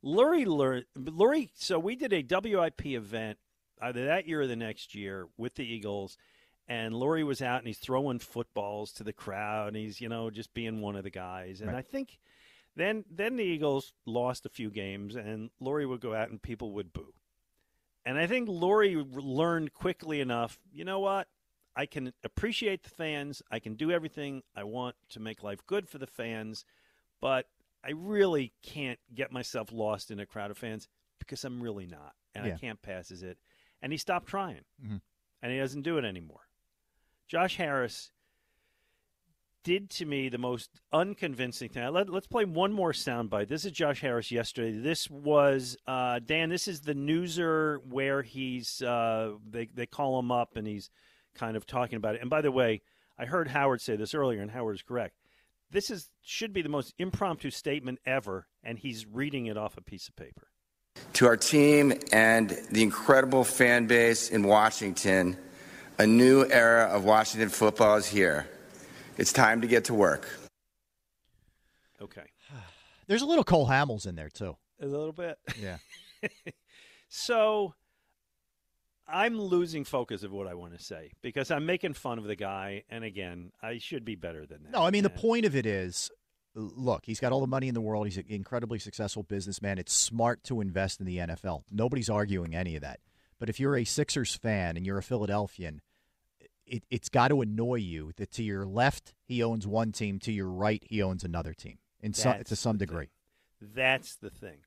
Speaker 1: Lurie learned Lurie. So we did a WIP event either that year or the next year with the Eagles, and Lurie was out and he's throwing footballs to the crowd, and he's you know just being one of the guys. And
Speaker 2: Right.
Speaker 1: I think then then the Eagles lost a few games, and Lurie would go out and people would boo. And I think Lurie learned quickly enough. You know what? I can appreciate the fans. I can do everything I want to make life good for the fans, but I really can't get myself lost in a crowd of fans because I'm really not, and
Speaker 2: Yeah.
Speaker 1: I can't pass as it. And he stopped trying,
Speaker 2: Mhm.
Speaker 1: and he doesn't do it anymore. Josh Harris did to me the most unconvincing thing. Let, us play one more soundbite. This is Josh Harris yesterday. This was uh, Dan. This is the newser where he's uh, they they call him up and he's kind of talking about it. And by the way, I heard Howard say this earlier, and Howard is correct. This is should be the most impromptu statement ever, and he's reading it off a piece of paper.
Speaker 8: To our team and the incredible fan base in Washington, a new era of Washington football is here. It's time to get to work.
Speaker 1: Okay,
Speaker 2: There's a little Cole Hamels in there too.
Speaker 1: a little bit.
Speaker 2: Yeah.
Speaker 1: So I'm losing focus of what I want to say because I'm making fun of the guy, and again, I should be better than that.
Speaker 2: No, I mean the point of it is, look, he's got all the money in the world. He's an incredibly successful businessman. It's smart to invest in the NFL. Nobody's arguing any of that. But if you're a Sixers fan and you're a Philadelphian, it, it's got to annoy you that to your left he owns one team, to your right he owns another team, in some, to some
Speaker 1: the thing.
Speaker 2: degree.
Speaker 1: That's the thing.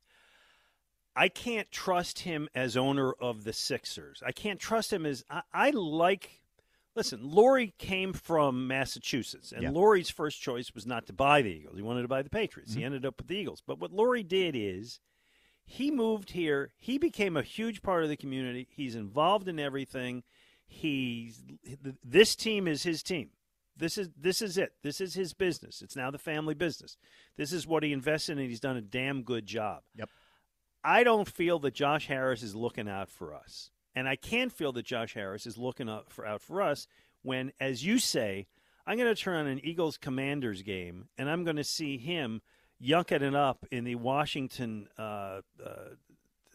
Speaker 1: I can't trust him as owner of the Sixers. I can't trust him as I, I like. Listen, Lurie came from Massachusetts, and. Lurie's first choice was not to buy the Eagles. He wanted to buy the Patriots.
Speaker 2: Mm-hmm.
Speaker 1: He ended up with the Eagles. But what Laurie did is he moved here. He became a huge part of the community. He's involved in everything. He's this team is his team. This is this is it. This is his business. It's now the family business. This is what he invests in, and he's done a damn good job.
Speaker 2: Yep.
Speaker 1: I don't feel that Josh Harris is looking out for us, and I can feel that Josh Harris is looking out for out for us when, as you say, I'm going to turn on an Eagles Commanders game, and I'm going to see him yucking it up in the Washington uh, uh,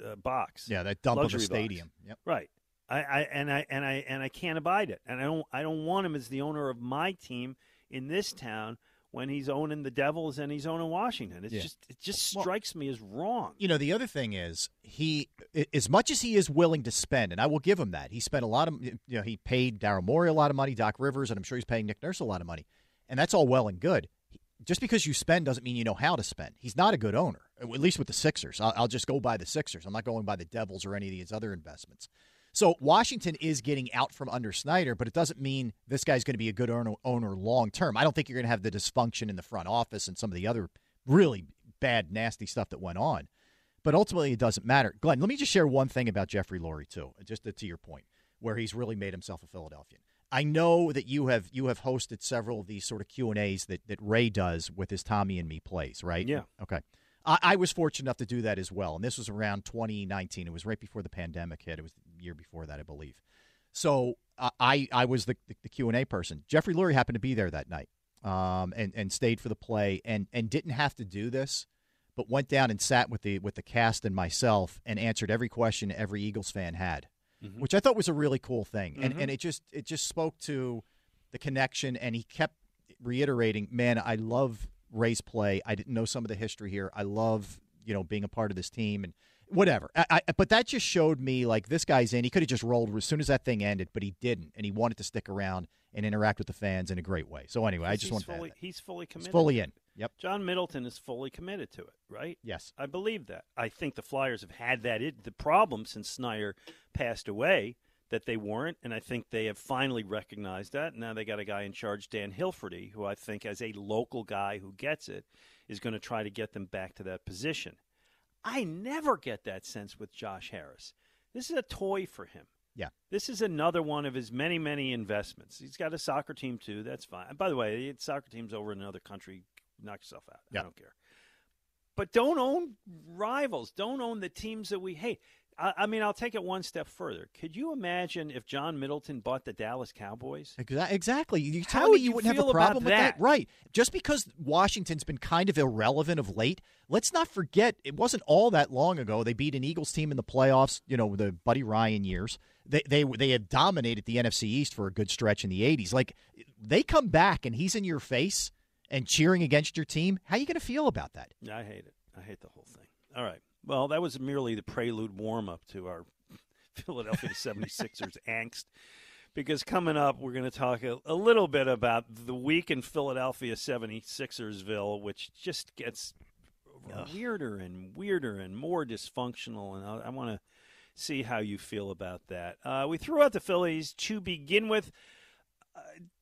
Speaker 1: uh, box.
Speaker 2: Yeah, that dump of the
Speaker 1: luxury box.
Speaker 2: stadium. Yep.
Speaker 1: Right. I, I and I and I and I can't abide it. And I don't I don't want him as the owner of my team in this town when he's owning the Devils and he's owning Washington. It's
Speaker 2: Yeah.
Speaker 1: just it just
Speaker 2: Well-
Speaker 1: strikes me as wrong.
Speaker 2: You know, the other thing is he, as much as he is willing to spend, and I will give him that. He spent a lot of, you know, he paid Daryl Morey a lot of money, Doc Rivers, and I'm sure he's paying Nick Nurse a lot of money, and that's all well and good. Just because you spend doesn't mean you know how to spend. He's not a good owner, at least with the Sixers. I'll, I'll just go by the Sixers. I'm not going by the Devils or any of these other investments. So Washington is getting out from under Snyder, but it doesn't mean this guy's going to be a good owner, owner long term. I don't think you're going to have the dysfunction in the front office and some of the other really bad, nasty stuff that went on. But ultimately, it doesn't matter. Glen, let me just share one thing about Jeffrey Lurie too, just to, to your point, where he's really made himself a Philadelphian. I know that you have you have hosted several of these sort of Q and A's that that Ray does with his Tommy and Me plays, right?
Speaker 1: Yeah.
Speaker 2: Okay. I, I was fortunate enough to do that as well, and this was around 2019. It was right before the pandemic hit. It was year before that, I believe. So uh, I I was the the Q and A person. Jeffrey Lurie happened to be there that night, um, and and stayed for the play, and and didn't have to do this, but went down and sat with the with the cast and myself and answered every question every Eagles fan had
Speaker 1: Mhm.
Speaker 2: which I thought was a really cool thing. And
Speaker 1: Mhm.
Speaker 2: and it just it just spoke to the connection and he kept reiterating, "Man, I love Ray's play. I didn't know some of the history here. I love, you know, being a part of this team and whatever." I, I, but that just showed me like this guy's in. He could have just rolled as soon as that thing ended, but he didn't and he wanted to stick around and interact with the fans in a great way. So anyway, I just want to
Speaker 1: fully,
Speaker 2: that.
Speaker 1: he's fully committed.
Speaker 2: He's fully in. Yep.
Speaker 1: John Middleton is fully committed to it, right?
Speaker 2: Yes.
Speaker 1: I believe that. I think the Flyers have had that it, the problem since Snider passed away that they weren't, and I think they have finally recognized that. Now they got a guy in charge, Dan Hilferty, who I think, as a local guy who gets it, is going to try to get them back to that position. I never get that sense with Josh Harris. This is a toy for him.
Speaker 2: Yeah.
Speaker 1: This is another one of his many, many investments. He's got a soccer team too. That's fine. By the way, the soccer team's over in another country. Knock yourself out.
Speaker 2: Yeah.
Speaker 1: I don't care. But don't own rivals. Don't own the teams that we hate. I, I mean, I'll take it one step further. Could you imagine if John Middleton bought the Dallas Cowboys?
Speaker 2: Exa- Exactly. You
Speaker 1: How
Speaker 2: me
Speaker 1: would
Speaker 2: you
Speaker 1: you
Speaker 2: wouldn't have
Speaker 1: feel
Speaker 2: a problem with that,
Speaker 1: that?
Speaker 2: right? Just because Washington's been kind of irrelevant of late, let's not forget it wasn't all that long ago they beat an Eagles team in the playoffs. You know, the Buddy Ryan years. They they they had dominated the NFC East for a good stretch in the '80s. Like they come back and he's in your face and cheering against your team. How are you going to feel about that?
Speaker 1: I hate it. I hate the whole thing. All right. Well, that was merely the prelude warm up to our Philadelphia 76ers angst. Because coming up, we're going to talk a, a little bit about the week in Philadelphia 76ersville, which just gets weirder and weirder and more dysfunctional. And I, I want to see how you feel about that. Uh, we threw out the Phillies to begin with.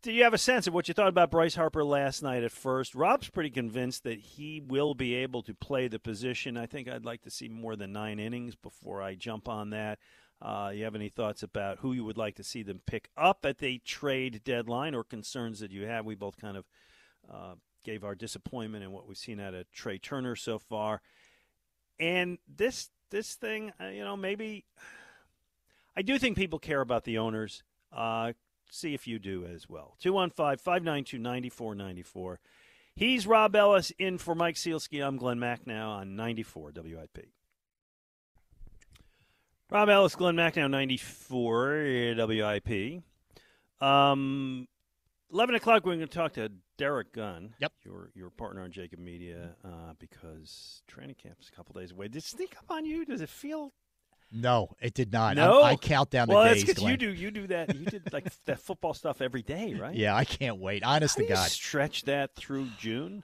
Speaker 1: Do you have a sense of what you thought about Bryce Harper last night at first? Rob's pretty convinced that he will be able to play the position. I think I'd like to see more than nine innings before I jump on that. Uh, you have any thoughts about who you would like to see them pick up at the trade deadline or concerns that you have? We both kind of uh, gave our disappointment in what we've seen out of Trea Turner so far. And this this thing, uh, you know, maybe I do think people care about the owners. Uh, see if you do as well. 215 592 9494. He's Rob Ellis in for Mike Sielski. I'm Glen Macnow on 94 WIP. Rob Ellis, Glen Macnow 94 WIP. Um, 11 o'clock, we're going to talk to Derek Gunn,
Speaker 2: Yep.
Speaker 1: your your partner on JAKIB Media, uh, because training camp is a couple days away. Did it sneak up on you? Does it feel
Speaker 2: No, it did not.
Speaker 1: no?
Speaker 2: I, I count down the
Speaker 1: well,
Speaker 2: days.
Speaker 1: that's because you do you do that. You did like that football stuff every day, right?
Speaker 2: Yeah, I can't wait. Honest
Speaker 1: How
Speaker 2: to God.
Speaker 1: stretch that through June.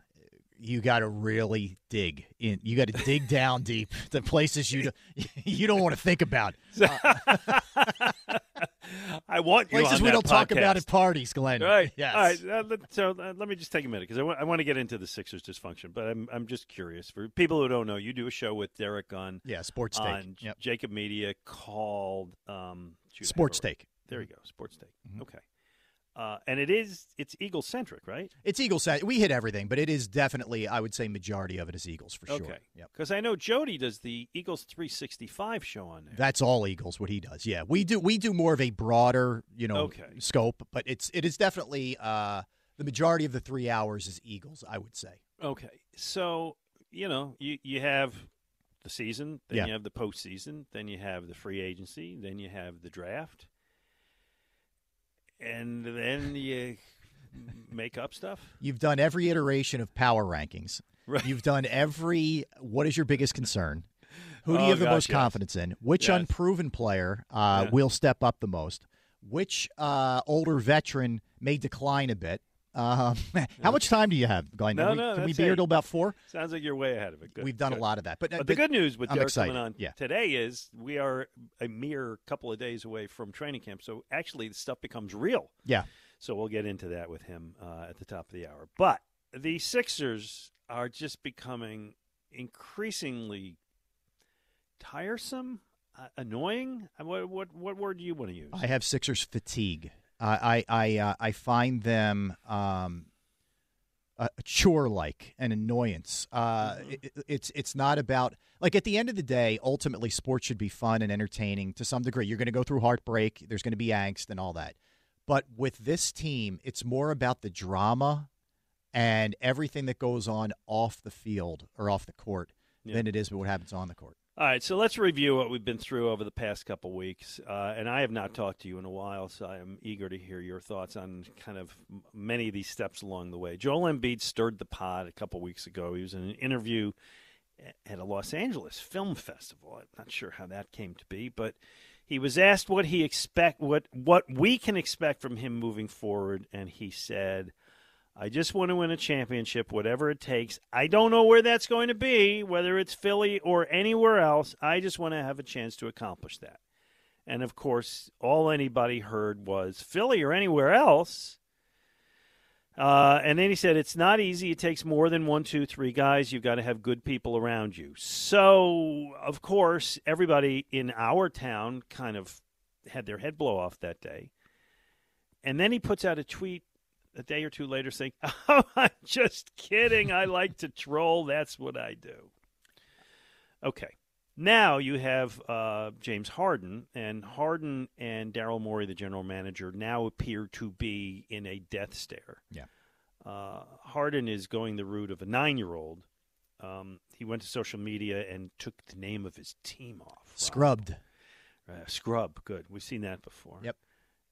Speaker 2: you got to really dig in. You got to dig down deep to places you do, you don't want to think about.
Speaker 1: Uh, I want you
Speaker 2: Places
Speaker 1: on
Speaker 2: we don't talk about at parties, Glen.
Speaker 1: Right.
Speaker 2: Yes.
Speaker 1: All right. Uh, let, so uh, let me just take a minute because I want to get into the Sixers dysfunction, but I'm I'm just curious for people who don't know. You do a show with Derek on
Speaker 2: Yeah, Sports Take.
Speaker 1: on
Speaker 2: Yep.
Speaker 1: JAKIB Media called um, shoot,
Speaker 2: Sports. Take.
Speaker 1: There you go, Sports Take.
Speaker 2: Mm-hmm.
Speaker 1: Okay. Uh, and it is it's Eagle centric, right?
Speaker 2: It's Eagle centric. We hit everything, but it is definitely, I would say, majority of it is Eagles for sure.
Speaker 1: Okay.
Speaker 2: Yep.
Speaker 1: Because I know Jody does the Eagles 365 show on there.
Speaker 2: That's all Eagles. What he does, yeah. We do we do more of a broader, you know,
Speaker 1: Okay.
Speaker 2: scope, but it's it is definitely uh, the majority of the three hours is Eagles. I would say.
Speaker 1: Okay, so you know you you have the season, then
Speaker 2: Yeah.
Speaker 1: you have the postseason, then you have the free agency, then you have the draft, and then you make up stuff.
Speaker 2: You've done every iteration of power rankings.
Speaker 1: Right.
Speaker 2: You've done every. What is your biggest concern? Who do you
Speaker 1: Oh,
Speaker 2: have the
Speaker 1: gosh,
Speaker 2: most
Speaker 1: yes.
Speaker 2: confidence in? Which
Speaker 1: Yes.
Speaker 2: unproven player uh,
Speaker 1: Yeah.
Speaker 2: will step up the most? Which uh, older veteran may decline a bit? Um, how much time do you have, Glen?
Speaker 1: No,
Speaker 2: Can we,
Speaker 1: no,
Speaker 2: can we be here till about four?
Speaker 1: Sounds like you're way ahead of it. Good.
Speaker 2: We've done
Speaker 1: Good.
Speaker 2: a lot of that, but, uh,
Speaker 1: But the good news with
Speaker 2: I'm
Speaker 1: Derek
Speaker 2: excited.
Speaker 1: coming on
Speaker 2: Yeah.
Speaker 1: today is we are a mere couple of days away from training camp. So actually, the stuff becomes real.
Speaker 2: Yeah.
Speaker 1: So we'll get into that with him uh, at the top of the hour. But the Sixers are just becoming increasingly tiresome, uh, annoying. Uh, What, what what word do you want to use?
Speaker 2: I have Sixers fatigue. I I I, uh, I find them um, a chore like an annoyance. Uh, it, it's it's not about like at the end of the day, ultimately, sports should be fun and entertaining to some degree. You're going to go through heartbreak. There's going to be angst and all that. But with this team, it's more about the drama and everything that goes on off the field or off the court
Speaker 1: Yeah.
Speaker 2: than it is what happens on the court.
Speaker 1: All right, so let's review what we've been through over the past couple weeks. Uh, and I have not talked to you in a while, so I am eager to hear your thoughts on kind of many of these steps along the way. Joel Embiid stirred the pot a couple weeks ago. He was in an interview at a Los Angeles film festival. I'm not sure how that came to be, but he was asked what he expect what what we can expect from him moving forward, and he said. I just want to win a championship, whatever it takes. I don't know where that's going to be, whether it's Philly or anywhere else. I just want to have a chance to accomplish that. And of course, all anybody heard was Philly or anywhere else. Uh, and then he said, It's not easy. It takes more than one, two, three guys. You've got to have good people around you. So, of course, everybody in our town kind of had their head blow off that day. And then he puts out a tweet a day or two later saying, Oh, I'm just kidding. I like to troll. That's what I do. Okay. Now you have uh, James Harden, and Harden and Daryl Morey, the general manager, now appear to be in a death stare.
Speaker 2: Yeah.
Speaker 1: Uh, Harden is going the route of a nine year old. Um, he went to social media and took the name of his team off. Rob.
Speaker 2: Scrubbed.
Speaker 1: Uh, scrub, good. We've seen that before.
Speaker 2: Yep.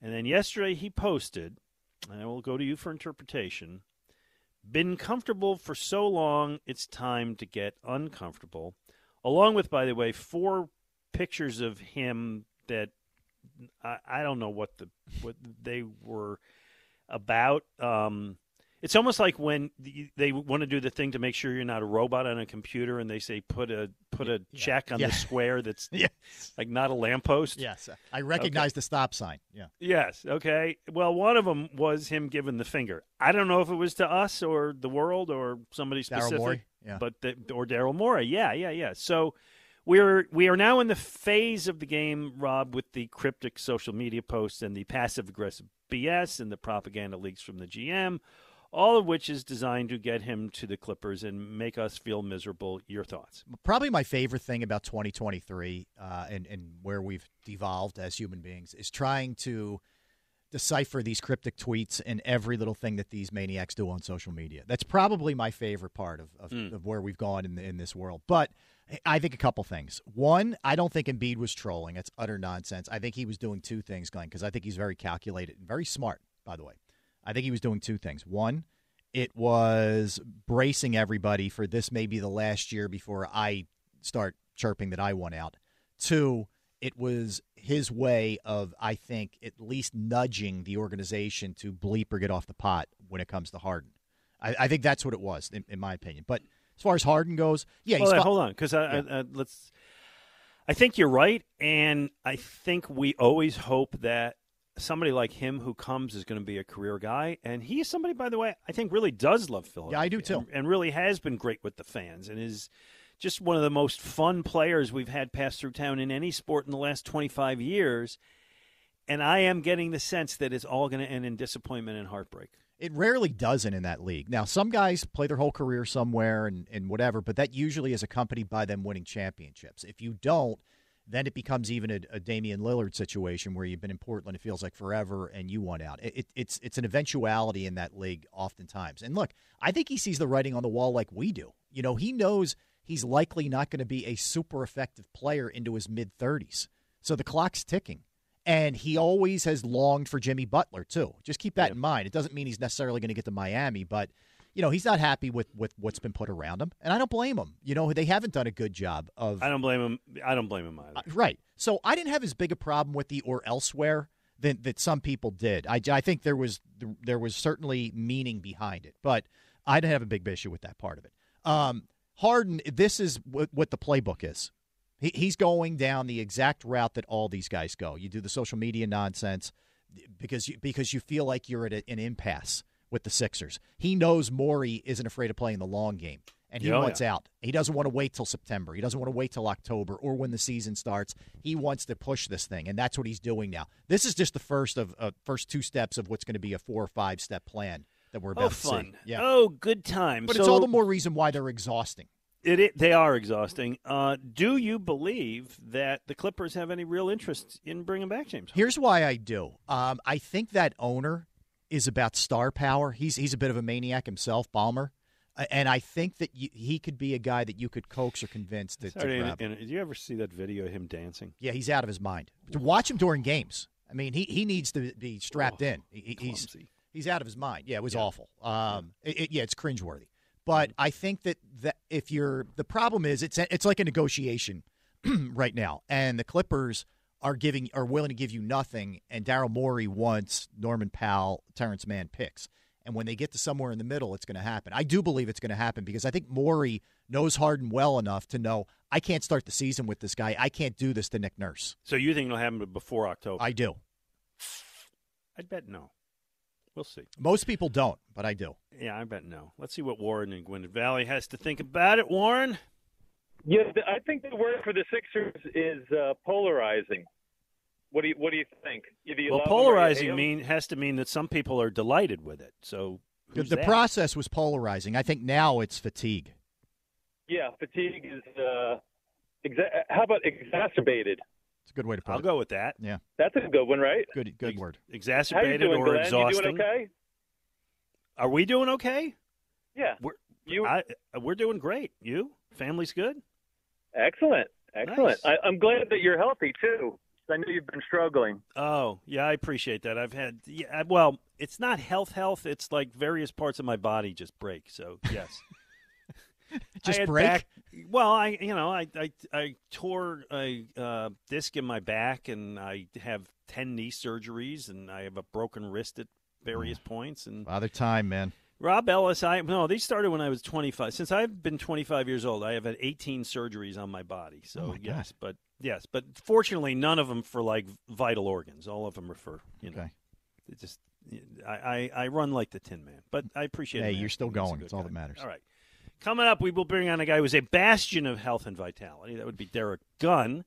Speaker 1: And then yesterday he posted, and I will go to you for interpretation. Been comfortable for so long, it's time to get uncomfortable. Along with, by the way, four pictures of him that I, I don't know what the what they were about. Um, it's almost like when they want to do the thing to make sure you're not a robot on a computer, and they say put a put a check on
Speaker 2: Yeah.
Speaker 1: the square that's
Speaker 2: Yes.
Speaker 1: like not a lamppost.
Speaker 2: Yes, I recognize the stop sign. Yeah.
Speaker 1: Yes. Okay. Well, one of them was him giving the finger. I don't know if it was to us or the world or somebody
Speaker 2: Daryl
Speaker 1: specific.
Speaker 2: Yeah.
Speaker 1: But the, or Daryl Morey. Yeah. Yeah. Yeah. So we're we are now in the phase of the game, Rob, with the cryptic social media posts and the passive aggressive BS and the propaganda leaks from the GM. All of which is designed to get him to the Clippers and make us feel miserable. Your thoughts?
Speaker 2: Probably my favorite thing about 2023 uh, and, and where we've devolved as human beings is trying to decipher these cryptic tweets and every little thing that these maniacs do on social media. That's probably my favorite part of, of,
Speaker 1: Mm.
Speaker 2: of where we've gone in, in this world. But I think a couple things. One, I don't think Embiid was trolling. That's utter nonsense. I think he was doing two things, Glen, because I think he's very calculated and very smart, by the way. I think he was doing two things. One, it was bracing everybody for this may be the last year before I start chirping that I want out. Two, it was his way of, I think, at least nudging the organization to bleep or get off the pot when it comes to Harden. I, I think that's what it was, in, in my opinion. But as far as Harden goes, yeah, he's
Speaker 1: Hold on, hold on, because I, I, I, let's. I think you're right, and I think we always hope that somebody like him who comes is going to be a career guy, and he's somebody, by the way, I think really does love Philadelphia.
Speaker 2: Yeah, I do too.
Speaker 1: and, and really has been great with the fans, and is just one of the most fun players we've had pass through town in any sport in the last 25 years. And I am getting the sense that it's all going to end in disappointment and heartbreak.
Speaker 2: It rarely doesn't in that league. Now, some guys play their whole career somewhere and, and whatever, but that usually is accompanied by them winning championships. If you don't, then it becomes even a, a Damian Lillard situation where you've been in Portland, it feels like forever, and you want out. It, it, it's it's an eventuality in that league oftentimes. And look, I think he sees the writing on the wall like we do. You know, he knows he's likely not going to be a super effective player into his mid 30s. So the clock's ticking. And he always has longed for Jimmy Butler, too. Just keep that in mind. It doesn't mean he's necessarily going to get to Miami, but, you know, he's not happy with, with what's been put around him. And I don't blame him. You know, they haven't done a good job of.
Speaker 1: I don't blame him. I don't blame him either.
Speaker 2: Uh, right. So I didn't have as big a problem with the or elsewhere than that some people did. I, I think there was there was certainly meaning behind it, but I didn't have a big issue with that part of it. Um, Harden, this is what, what the playbook is. He, he's going down the exact route that all these guys go. You do the social media nonsense because you, because you feel like you're at a, an impasse with the Sixers. He knows Morey isn't afraid of playing the long game and he
Speaker 1: oh,
Speaker 2: wants
Speaker 1: yeah.
Speaker 2: out. He doesn't want to wait till September. He doesn't want to wait till October or when the season starts. He wants to push this thing, and that's what he's doing now. This is just the first of uh, first two steps of what's going to be a four or five step plan that we're about
Speaker 1: Oh,
Speaker 2: to see.
Speaker 1: fun.
Speaker 2: Yeah,
Speaker 1: Oh, good time.
Speaker 2: but
Speaker 1: so
Speaker 2: it's all the more reason why they're exhausting.
Speaker 1: It, it, they are exhausting. Uh, do you believe that the Clippers have any real interest in bringing back James?
Speaker 2: Here's why I do. Um, I think that owner is about star power. He's he's a bit of a maniac himself, Ballmer, and I think that you, he could be a guy that you could coax or convince to, to grab.
Speaker 1: and- and did you ever see that video of him dancing?
Speaker 2: Yeah, he's out of his mind. To watch him during games, I mean, he, he needs to be strapped in. He- he's he's out of his mind. Yeah, it was awful. Um, it, it- yeah, it's cringeworthy. But I think that that if you're the problem is it's it's like a negotiation right now, and the Clippers are giving are willing to give you nothing, and Daryl Morey wants Norman Powell, Terrence Mann picks. And when they get to somewhere in the middle, it's going to happen. I do believe it's going to happen because I think Morey knows Harden well enough to know I can't start the season with this guy. I can't do this to Nick Nurse.
Speaker 1: So you think it'll happen before October?
Speaker 2: I do.
Speaker 1: I'd bet no. We'll see.
Speaker 2: Most people don't, but I do.
Speaker 1: Yeah, I bet no. Let's see what Warren in Gwynedd Valley has to think about it. Warren,
Speaker 9: Yeah, I think the word for the Sixers is uh, polarizing. What do you What do you think? Either you
Speaker 1: well,
Speaker 9: love 'em or you hate
Speaker 1: polarizing
Speaker 9: 'em.
Speaker 1: mean has to mean that some people are delighted with it. So
Speaker 2: The, the process was polarizing. I think now it's fatigue.
Speaker 9: Yeah, fatigue is. Uh, exa- how about exacerbated?
Speaker 2: It's a good way to put
Speaker 1: I'll
Speaker 2: it.
Speaker 1: go with that.
Speaker 2: Yeah,
Speaker 9: That's a good one, right?
Speaker 2: good good word.
Speaker 9: How you
Speaker 1: Exacerbated
Speaker 9: doing,
Speaker 1: or
Speaker 9: Glen?
Speaker 1: exhausting.
Speaker 9: You doing okay?
Speaker 1: Are we doing okay?
Speaker 9: Yeah.
Speaker 1: We're
Speaker 9: You
Speaker 1: I, we're doing great. You family's good.
Speaker 9: Excellent, excellent.
Speaker 1: Nice.
Speaker 9: I, I'm glad that you're healthy too. I know you've been struggling.
Speaker 1: Oh yeah, I appreciate that. I've had yeah. Well, it's not health health. It's like various parts of my body just break. So yes.
Speaker 2: Just break?
Speaker 1: back- well, I you know I I, I tore a uh, disc in my back, and I have ten knee surgeries, and I have a broken wrist at various points. And
Speaker 2: Father time, man.
Speaker 1: Rob Ellis, I no, these started when I was twenty five. Since I've been twenty five years old, I have had eighteen surgeries on my body. So
Speaker 2: Oh, my
Speaker 1: yes, but yes, but fortunately, none of them for like vital organs. All of them are for you know.
Speaker 2: Okay.
Speaker 1: It just I, I I run like the Tin Man, but I appreciate.
Speaker 2: Hey,
Speaker 1: him
Speaker 2: you're still
Speaker 1: asking. He's a
Speaker 2: going. It's all
Speaker 1: guy.
Speaker 2: that matters.
Speaker 1: All right. Coming up, we will bring on a guy who is a bastion of health and vitality. That would be Derek Gunn.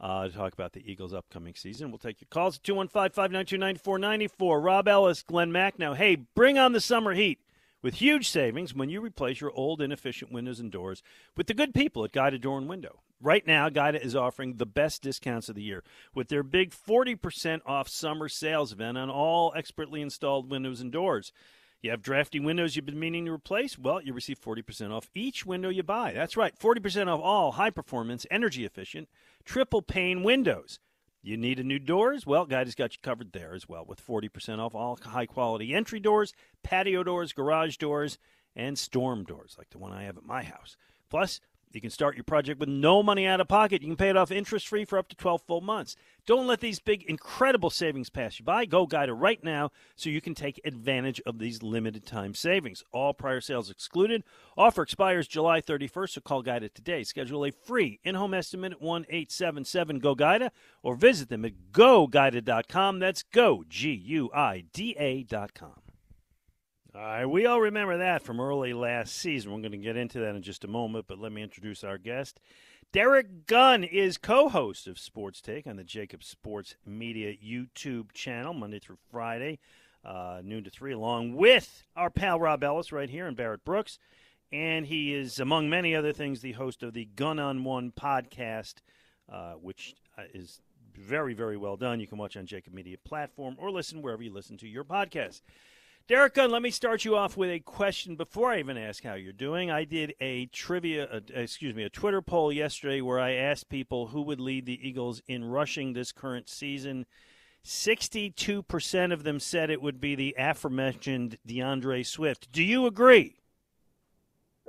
Speaker 1: Uh, to talk about the Eagles' upcoming season. We'll take your calls at 215 592 9494. Rob Ellis, Glen Macnow, hey, bring on the summer heat with huge savings when you replace your old inefficient windows and doors with the good people at Guida Door and Window. Right now, Guida is offering the best discounts of the year with their big 40% off summer sales event on all expertly installed windows and doors. You have drafty windows you've been meaning to replace? Well, you receive 40% off each window you buy. That's right, 40% off all high performance, energy efficient, triple pane windows. You need a new doors? Well, Guida's got you covered there as well with 40% off all high quality entry doors, patio doors, garage doors, and storm doors like the one I have at my house. Plus, you can start your project with no money out of pocket. You can pay it off interest free for up to 12 full months. Don't let these big, incredible savings pass you by. Go Guida right now so you can take advantage of these limited time savings. All prior sales excluded. Offer expires July 31st, so call Guida today. Schedule a free in home estimate at 1 877 GO Guida or visit them at goguida.com. That's go, G U I D A.com. All right, we all remember that from early last season. We're going to get into that in just a moment, but let me introduce our guest. Derek Gunn is co host of Sports Take on the JAKIB Sports Media YouTube channel, Monday through Friday, uh, noon to 3, along with our pal Rob Ellis right here and Barrett Brooks. And he is, among many other things, the host of the Gun on One podcast, uh, which uh, is very, very well done. You can watch on JAKIB Media platform or listen wherever you listen to your podcast. Derek Gunn, let me start you off with a question before I even ask how you're doing. I did a trivia, uh, excuse me, a Twitter poll yesterday where I asked people who would lead the Eagles in rushing this current season. 62% of them said it would be the aforementioned D'Andre Swift. Do you agree?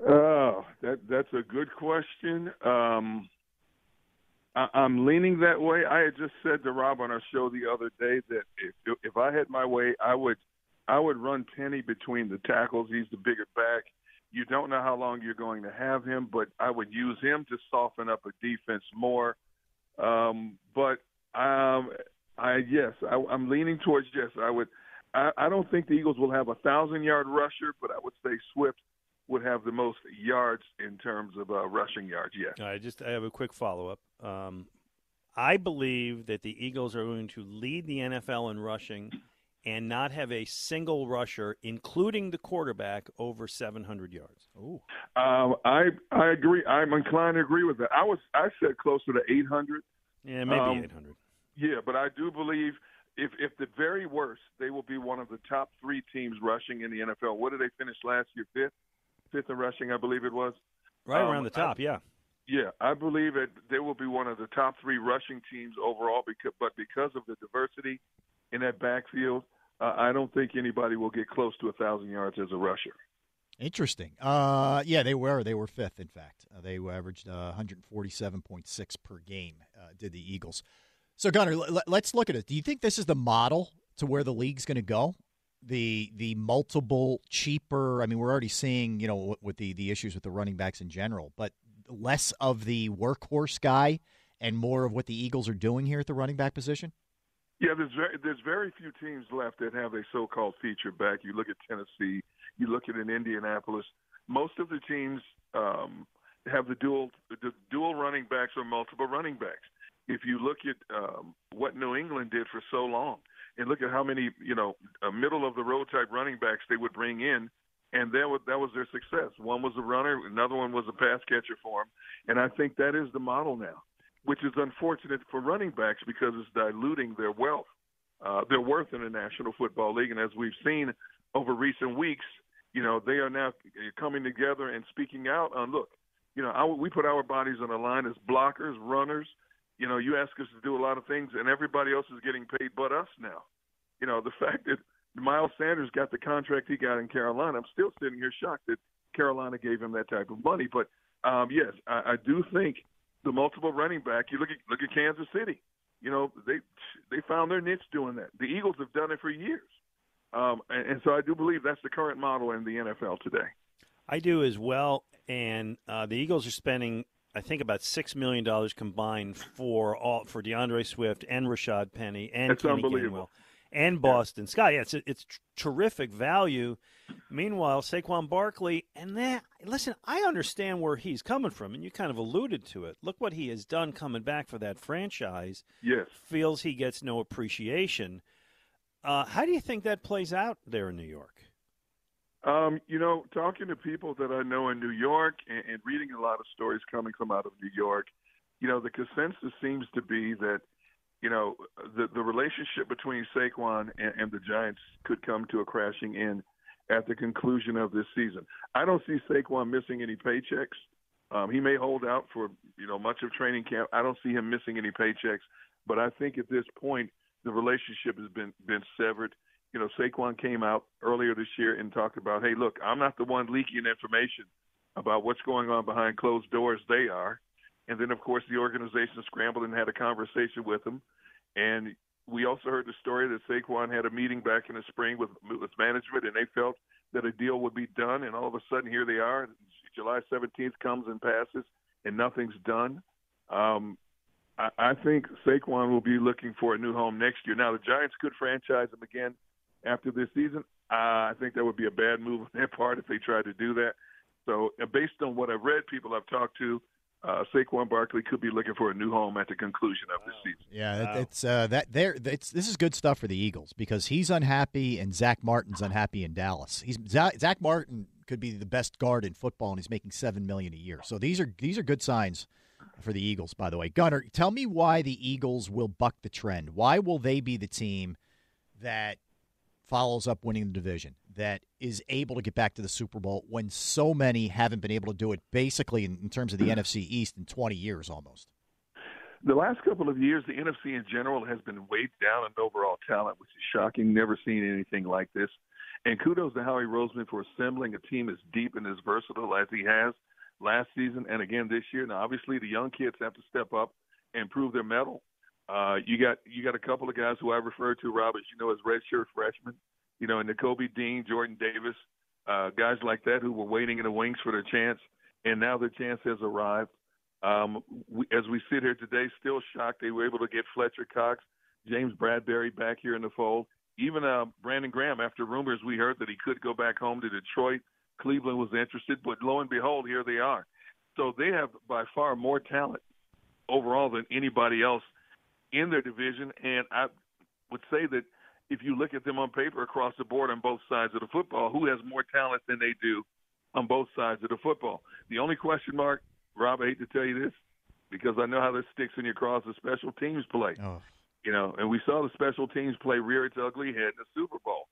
Speaker 10: Oh, that that's a good question. Um, I, I'm leaning that way. I had just said to Rob on our show the other day that if if I had my way, I would I would run Penny between the tackles. He's the bigger back. You don't know how long you're going to have him, but I would use him to soften up a defense more. Um, but um, I yes, I, I'm leaning towards yes. I would. I, I don't think the Eagles will have a thousand yard rusher, but I would say Swift would have the most yards in terms of uh, rushing yards. Yes.
Speaker 1: I just I have a quick follow up. Um, I believe that the Eagles are going to lead the NFL in rushing and not have a single rusher, including the quarterback, over 700 yards.
Speaker 2: Ooh.
Speaker 10: Um, I I agree. I'm inclined to agree with that. I was I said closer to 800.
Speaker 1: Yeah, maybe
Speaker 10: Um,
Speaker 1: 800.
Speaker 10: Yeah, but I do believe if if the very worst, they will be one of the top three teams rushing in the NFL. What did they finish last year? Fifth, fifth in rushing, I believe it was.
Speaker 1: Right
Speaker 10: Um,
Speaker 1: around the top,
Speaker 10: I-
Speaker 1: yeah.
Speaker 10: Yeah, I believe that they will be one of the top three rushing teams overall. Because, but because of the diversity in that backfield, uh, I don't think anybody will get close to a thousand yards as a rusher.
Speaker 2: Interesting. Uh, yeah, they were. They were fifth, in fact. Uh, they averaged uh, 147.6 per game, uh, did the Eagles. So, Gunner, l- let's look at it. Do you think this is the model to where the league's going to go? The the multiple cheaper. I mean, we're already seeing, you know, with the the issues with the running backs in general, but less of the workhorse guy and more of what the Eagles are doing here at the running back position.
Speaker 10: Yeah, there's very, there's very few teams left that have a so-called feature back. You look at Tennessee, you look at in Indianapolis. Most of the teams um, have the dual the dual running backs or multiple running backs. If you look at um, what New England did for so long, and look at how many you know middle of the road type running backs they would bring in, and that was that was their success. One was a runner, another one was a pass catcher for them, and I think that is the model now which is unfortunate for running backs because it's diluting their wealth, uh, their worth in the National Football League. And as we've seen over recent weeks, you know, they are now coming together and speaking out on, look, you know, our, we put our bodies on the line as blockers, runners. You know, you ask us to do a lot of things, and everybody else is getting paid but us now. You know, the fact that Miles Sanders got the contract he got in Carolina, I'm still sitting here shocked that Carolina gave him that type of money. But um, yes, I, I do think the multiple running back. You look at look at Kansas City. You know they they found their niche doing that. The Eagles have done it for years, um, and, and so I do believe that's the current model in the NFL today.
Speaker 1: I do as well. And uh, the Eagles are spending, I think, about six million dollars combined for all for D'Andre Swift and Rashaad Penny and
Speaker 10: That's
Speaker 1: Kenny
Speaker 10: unbelievable.
Speaker 1: Gainwell and Boston Scott. Yeah, it's it's terrific value. Meanwhile, Saquon Barkley and that. Listen, I understand where he's coming from, and you kind of alluded to it. Look what he has done coming back for that franchise.
Speaker 10: Yes.
Speaker 1: feels he gets no appreciation. Uh, how do you think that plays out there in New York?
Speaker 10: Um, you know, talking to people that I know in New York and, and reading a lot of stories coming from out of New York, you know, the consensus seems to be that, you know, the the relationship between Saquon and, and the Giants could come to a crashing end at the conclusion of this season. I don't see Saquon missing any paychecks. Um, he may hold out for you know much of training camp. I don't see him missing any paychecks, but I think at this point the relationship has been been severed. You know, Saquon came out earlier this year and talked about, hey, look, I'm not the one leaking information about what's going on behind closed doors. They are. And then, of course, the organization scrambled and had a conversation with him. And we also heard the story that Saquon had a meeting back in the spring with, with management, and they felt that a deal would be done. And all of a sudden, here they are. July 17th comes and passes, and nothing's done. Um, I, I think Saquon will be looking for a new home next year. Now, the Giants could franchise him again after this season. Uh, I think that would be a bad move on their part if they tried to do that. So, uh, based on what I've read, people I've talked to, uh, Saquon Barkley could be looking for a new home at the conclusion of the season.
Speaker 2: Yeah, it- it's uh, that there. It's this is good stuff for the Eagles because he's unhappy and Zack Martin's unhappy in Dallas. He's Zach, Zack Martin could be the best guard in football, and he's making seven million a year. So these are these are good signs for the Eagles. By the way, Gunner, tell me why the Eagles will buck the trend. Why will they be the team that follows up winning the division, that is able to get back to the Super Bowl when so many haven't been able to do it, basically in, in terms of the mm-hmm. NFC East in twenty years almost.
Speaker 10: The last couple of years, the NFC in general has been weighed down in overall talent, which is shocking. Never seen anything like this. And kudos to Howie Roseman for assembling a team as deep and as versatile as he has last season and again this year. Now, obviously, the young kids have to step up and prove their mettle. Uh, you got you got a couple of guys who I refer to, Rob, as you know, as redshirt freshmen. You know, and Nakobe Dean, Jordan Davis, uh, guys like that who were waiting in the wings for their chance, and now their chance has arrived. Um, we, as we sit here today, still shocked they were able to get Fletcher Cox, James Bradberry back here in the fold. Even uh, Brandon Graham, after rumors we heard that he could go back home to Detroit, Cleveland was interested, but lo and behold, here they are. So they have by far more talent overall than anybody else in their division. And I would say that if you look at them on paper across the board on both sides of the football, who has more talent than they do on both sides of the football? The only question mark, Rob, I hate to tell you this, because I know how this sticks in your cross the special teams play.
Speaker 2: Oh.
Speaker 10: You know, and we saw the special teams play rear its ugly head in the Super Bowl.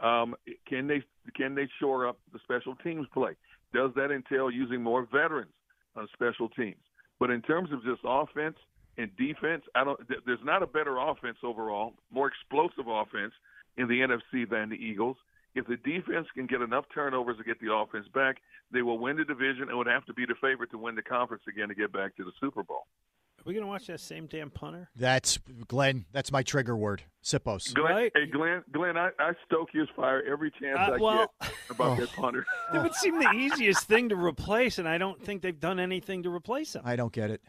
Speaker 10: Um, can they can they shore up the special teams play? Does that entail using more veterans on special teams? But in terms of just offense and defense, I don't. There's not a better offense overall, more explosive offense in the NFC than the Eagles. If the defense can get enough turnovers to get the offense back, they will win the division and would have to be the favorite to win the conference again to get back to the Super Bowl.
Speaker 1: Are we going to watch that same damn punter?
Speaker 2: That's Glen. That's my trigger word. Siposs.
Speaker 10: Glen,
Speaker 1: Right.
Speaker 10: Hey, Glen, Glen, I, I stoke his fire every chance
Speaker 1: Uh,
Speaker 10: I
Speaker 1: well-
Speaker 10: get about that punter.
Speaker 1: It would seem the easiest thing to replace, and I don't think they've done anything to replace him.
Speaker 2: I don't get it.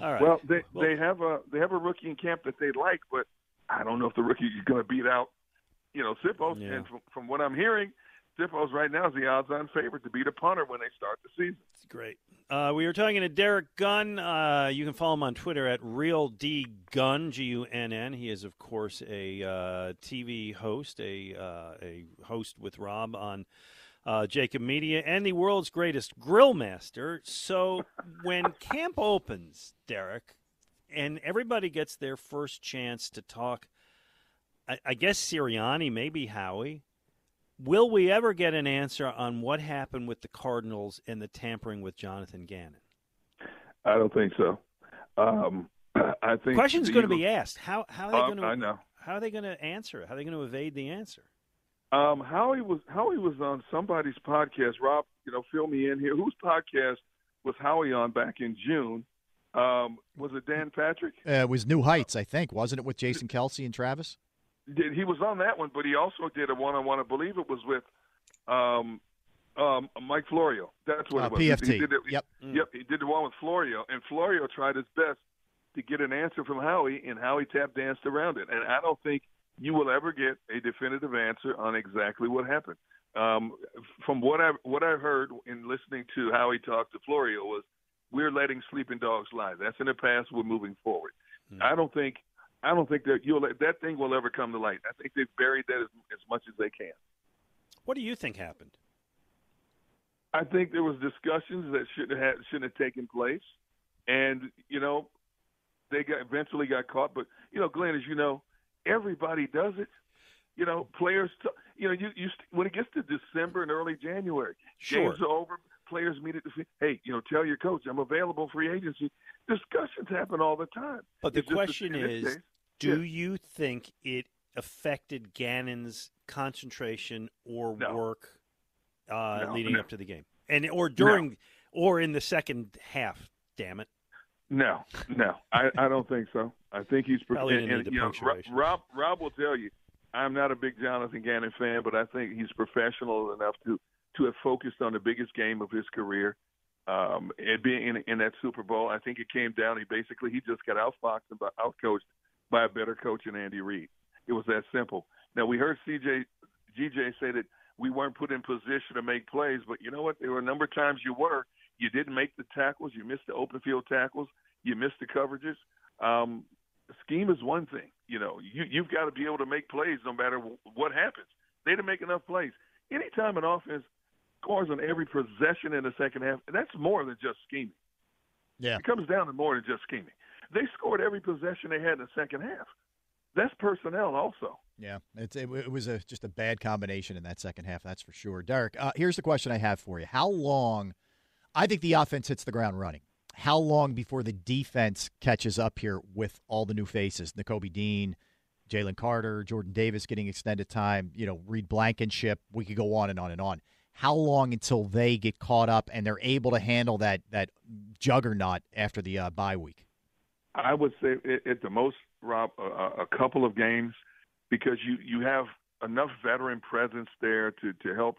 Speaker 1: All right.
Speaker 10: Well, they they have a they have a rookie in camp that they like, but I don't know if the rookie is going to beat out, you know, Siposs.
Speaker 1: Yeah.
Speaker 10: And from, from what I'm hearing, Siposs right now is the odds-on favorite to beat a punter when they start the season.
Speaker 1: It's great. Uh, we were talking to Derek Gunn. Uh, you can follow him on Twitter at RealDGunn, G U N N. He is, of course, a uh, TV host, a uh, a host with Rob on uh, JAKIB Media, and the world's greatest grill master. So when camp opens, Derek, and everybody gets their first chance to talk, I, I guess Sirianni, maybe Howie. Will we ever get an answer on what happened with the Cardinals and the tampering with Jonathan Gannon?
Speaker 10: I don't think so. Um, I think
Speaker 1: Question's going to be asked. How how are they
Speaker 10: Uh,
Speaker 1: going to
Speaker 10: I know.
Speaker 1: how are they going to answer? it? How are they going to evade the answer?
Speaker 10: Um, Howie was Howie was on somebody's podcast. Rob, you know, fill me in here. Whose podcast was Howie on back in June? Um, was it Dan Patrick?
Speaker 2: Uh, it was New Heights, I think, wasn't it, with Jason Kelce and Travis?
Speaker 10: Did he was on that one, but he also did a one-on-one. I believe it was with um, um, Mike Florio. That's what
Speaker 2: Uh,
Speaker 10: it was.
Speaker 2: PFT.
Speaker 10: He did it,
Speaker 2: Yep.
Speaker 10: Yep. He did the one with Florio, and Florio tried his best to get an answer from Howie, and Howie tap danced around it. And I don't think you will ever get a definitive answer on exactly what happened. Um, from what I what I heard in listening to how he talked to Florio was, we're letting sleeping dogs lie. That's in the past. We're moving forward. I don't think I don't think that you'll that thing will ever come to light. I think they've buried that as, as much as they can.
Speaker 1: What do you think happened?
Speaker 10: I think there was discussions that shouldn't have shouldn't have taken place, and you know, they got eventually got caught. But you know, Glen, as you know, everybody does it. You know, players. T- you know, you you st- when it gets to December and early January,
Speaker 1: Sure.
Speaker 10: games are over. Players meet at the. Hey, you know, tell your coach I'm available free agency. Discussions happen all the time.
Speaker 1: But the
Speaker 10: It's that
Speaker 1: question
Speaker 10: this
Speaker 1: is, do
Speaker 10: Yeah.
Speaker 1: you think it affected Gannon's concentration or work uh,
Speaker 10: No,
Speaker 1: leading
Speaker 10: no.
Speaker 1: up to the game, and or during or in the second half? Damn it!
Speaker 10: No, no, I, I don't think so. I think he's
Speaker 1: Probably
Speaker 10: and, and, you know. Rob Rob will tell you, I'm not a big Jonathan Gannon fan, but I think he's professional enough to to have focused on the biggest game of his career. Um, and being in, in that Super Bowl, I think it came down. He basically he just got outfoxed and outcoached by a better coach than Andy Reid. It was that simple. Now we heard CJ GJ say that we weren't put in position to make plays, but you know what? There were a number of times you were. You didn't make the tackles. You missed the open field tackles. You missed the coverages. Um, scheme is one thing. You know, you, you've got to be able to make plays no matter what happens. They didn't make enough plays. Anytime an offense scores on every possession in the second half, that's more than just scheming.
Speaker 2: Yeah.
Speaker 10: It comes down to more than just scheming. They scored every possession they had in the second half. That's personnel also.
Speaker 2: Yeah, it's, it, it was a, just a bad combination in that second half, that's for sure. Derek, uh, here's the question I have for you. How long, I think the offense hits the ground running. How long before the defense catches up here with all the new faces? Nakobe Dean, Jalen Carter, Jordan Davis getting extended time, you know, Reed Blankenship. We could go on and on and on. How long until they get caught up and they're able to handle that, that juggernaut after the uh, bye week?
Speaker 10: I would say at, the most, Rob, a, a couple of games, because you you have enough veteran presence there to to help,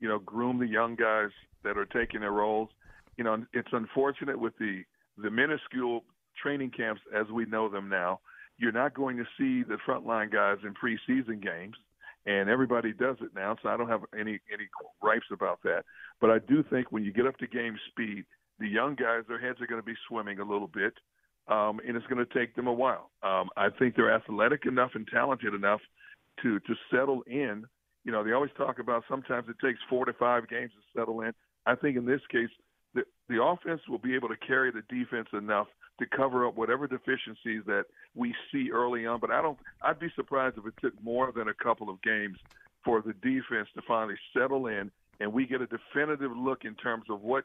Speaker 10: you know, groom the young guys that are taking their roles. You know, it's unfortunate with the the minuscule training camps as we know them now. You're not going to see the frontline guys in preseason games, and everybody does it now. So I don't have any any gripes about that. But I do think when you get up to game speed, the young guys, their heads are going to be swimming a little bit, um, and it's going to take them a while. Um, I think they're athletic enough and talented enough to to settle in. You know, they always talk about sometimes it takes four to five games to settle in. I think in this case, the offense will be able to carry the defense enough to cover up whatever deficiencies that we see early on. But I don't. I'd be surprised if it took more than a couple of games for the defense to finally settle in, and we get a definitive look in terms of what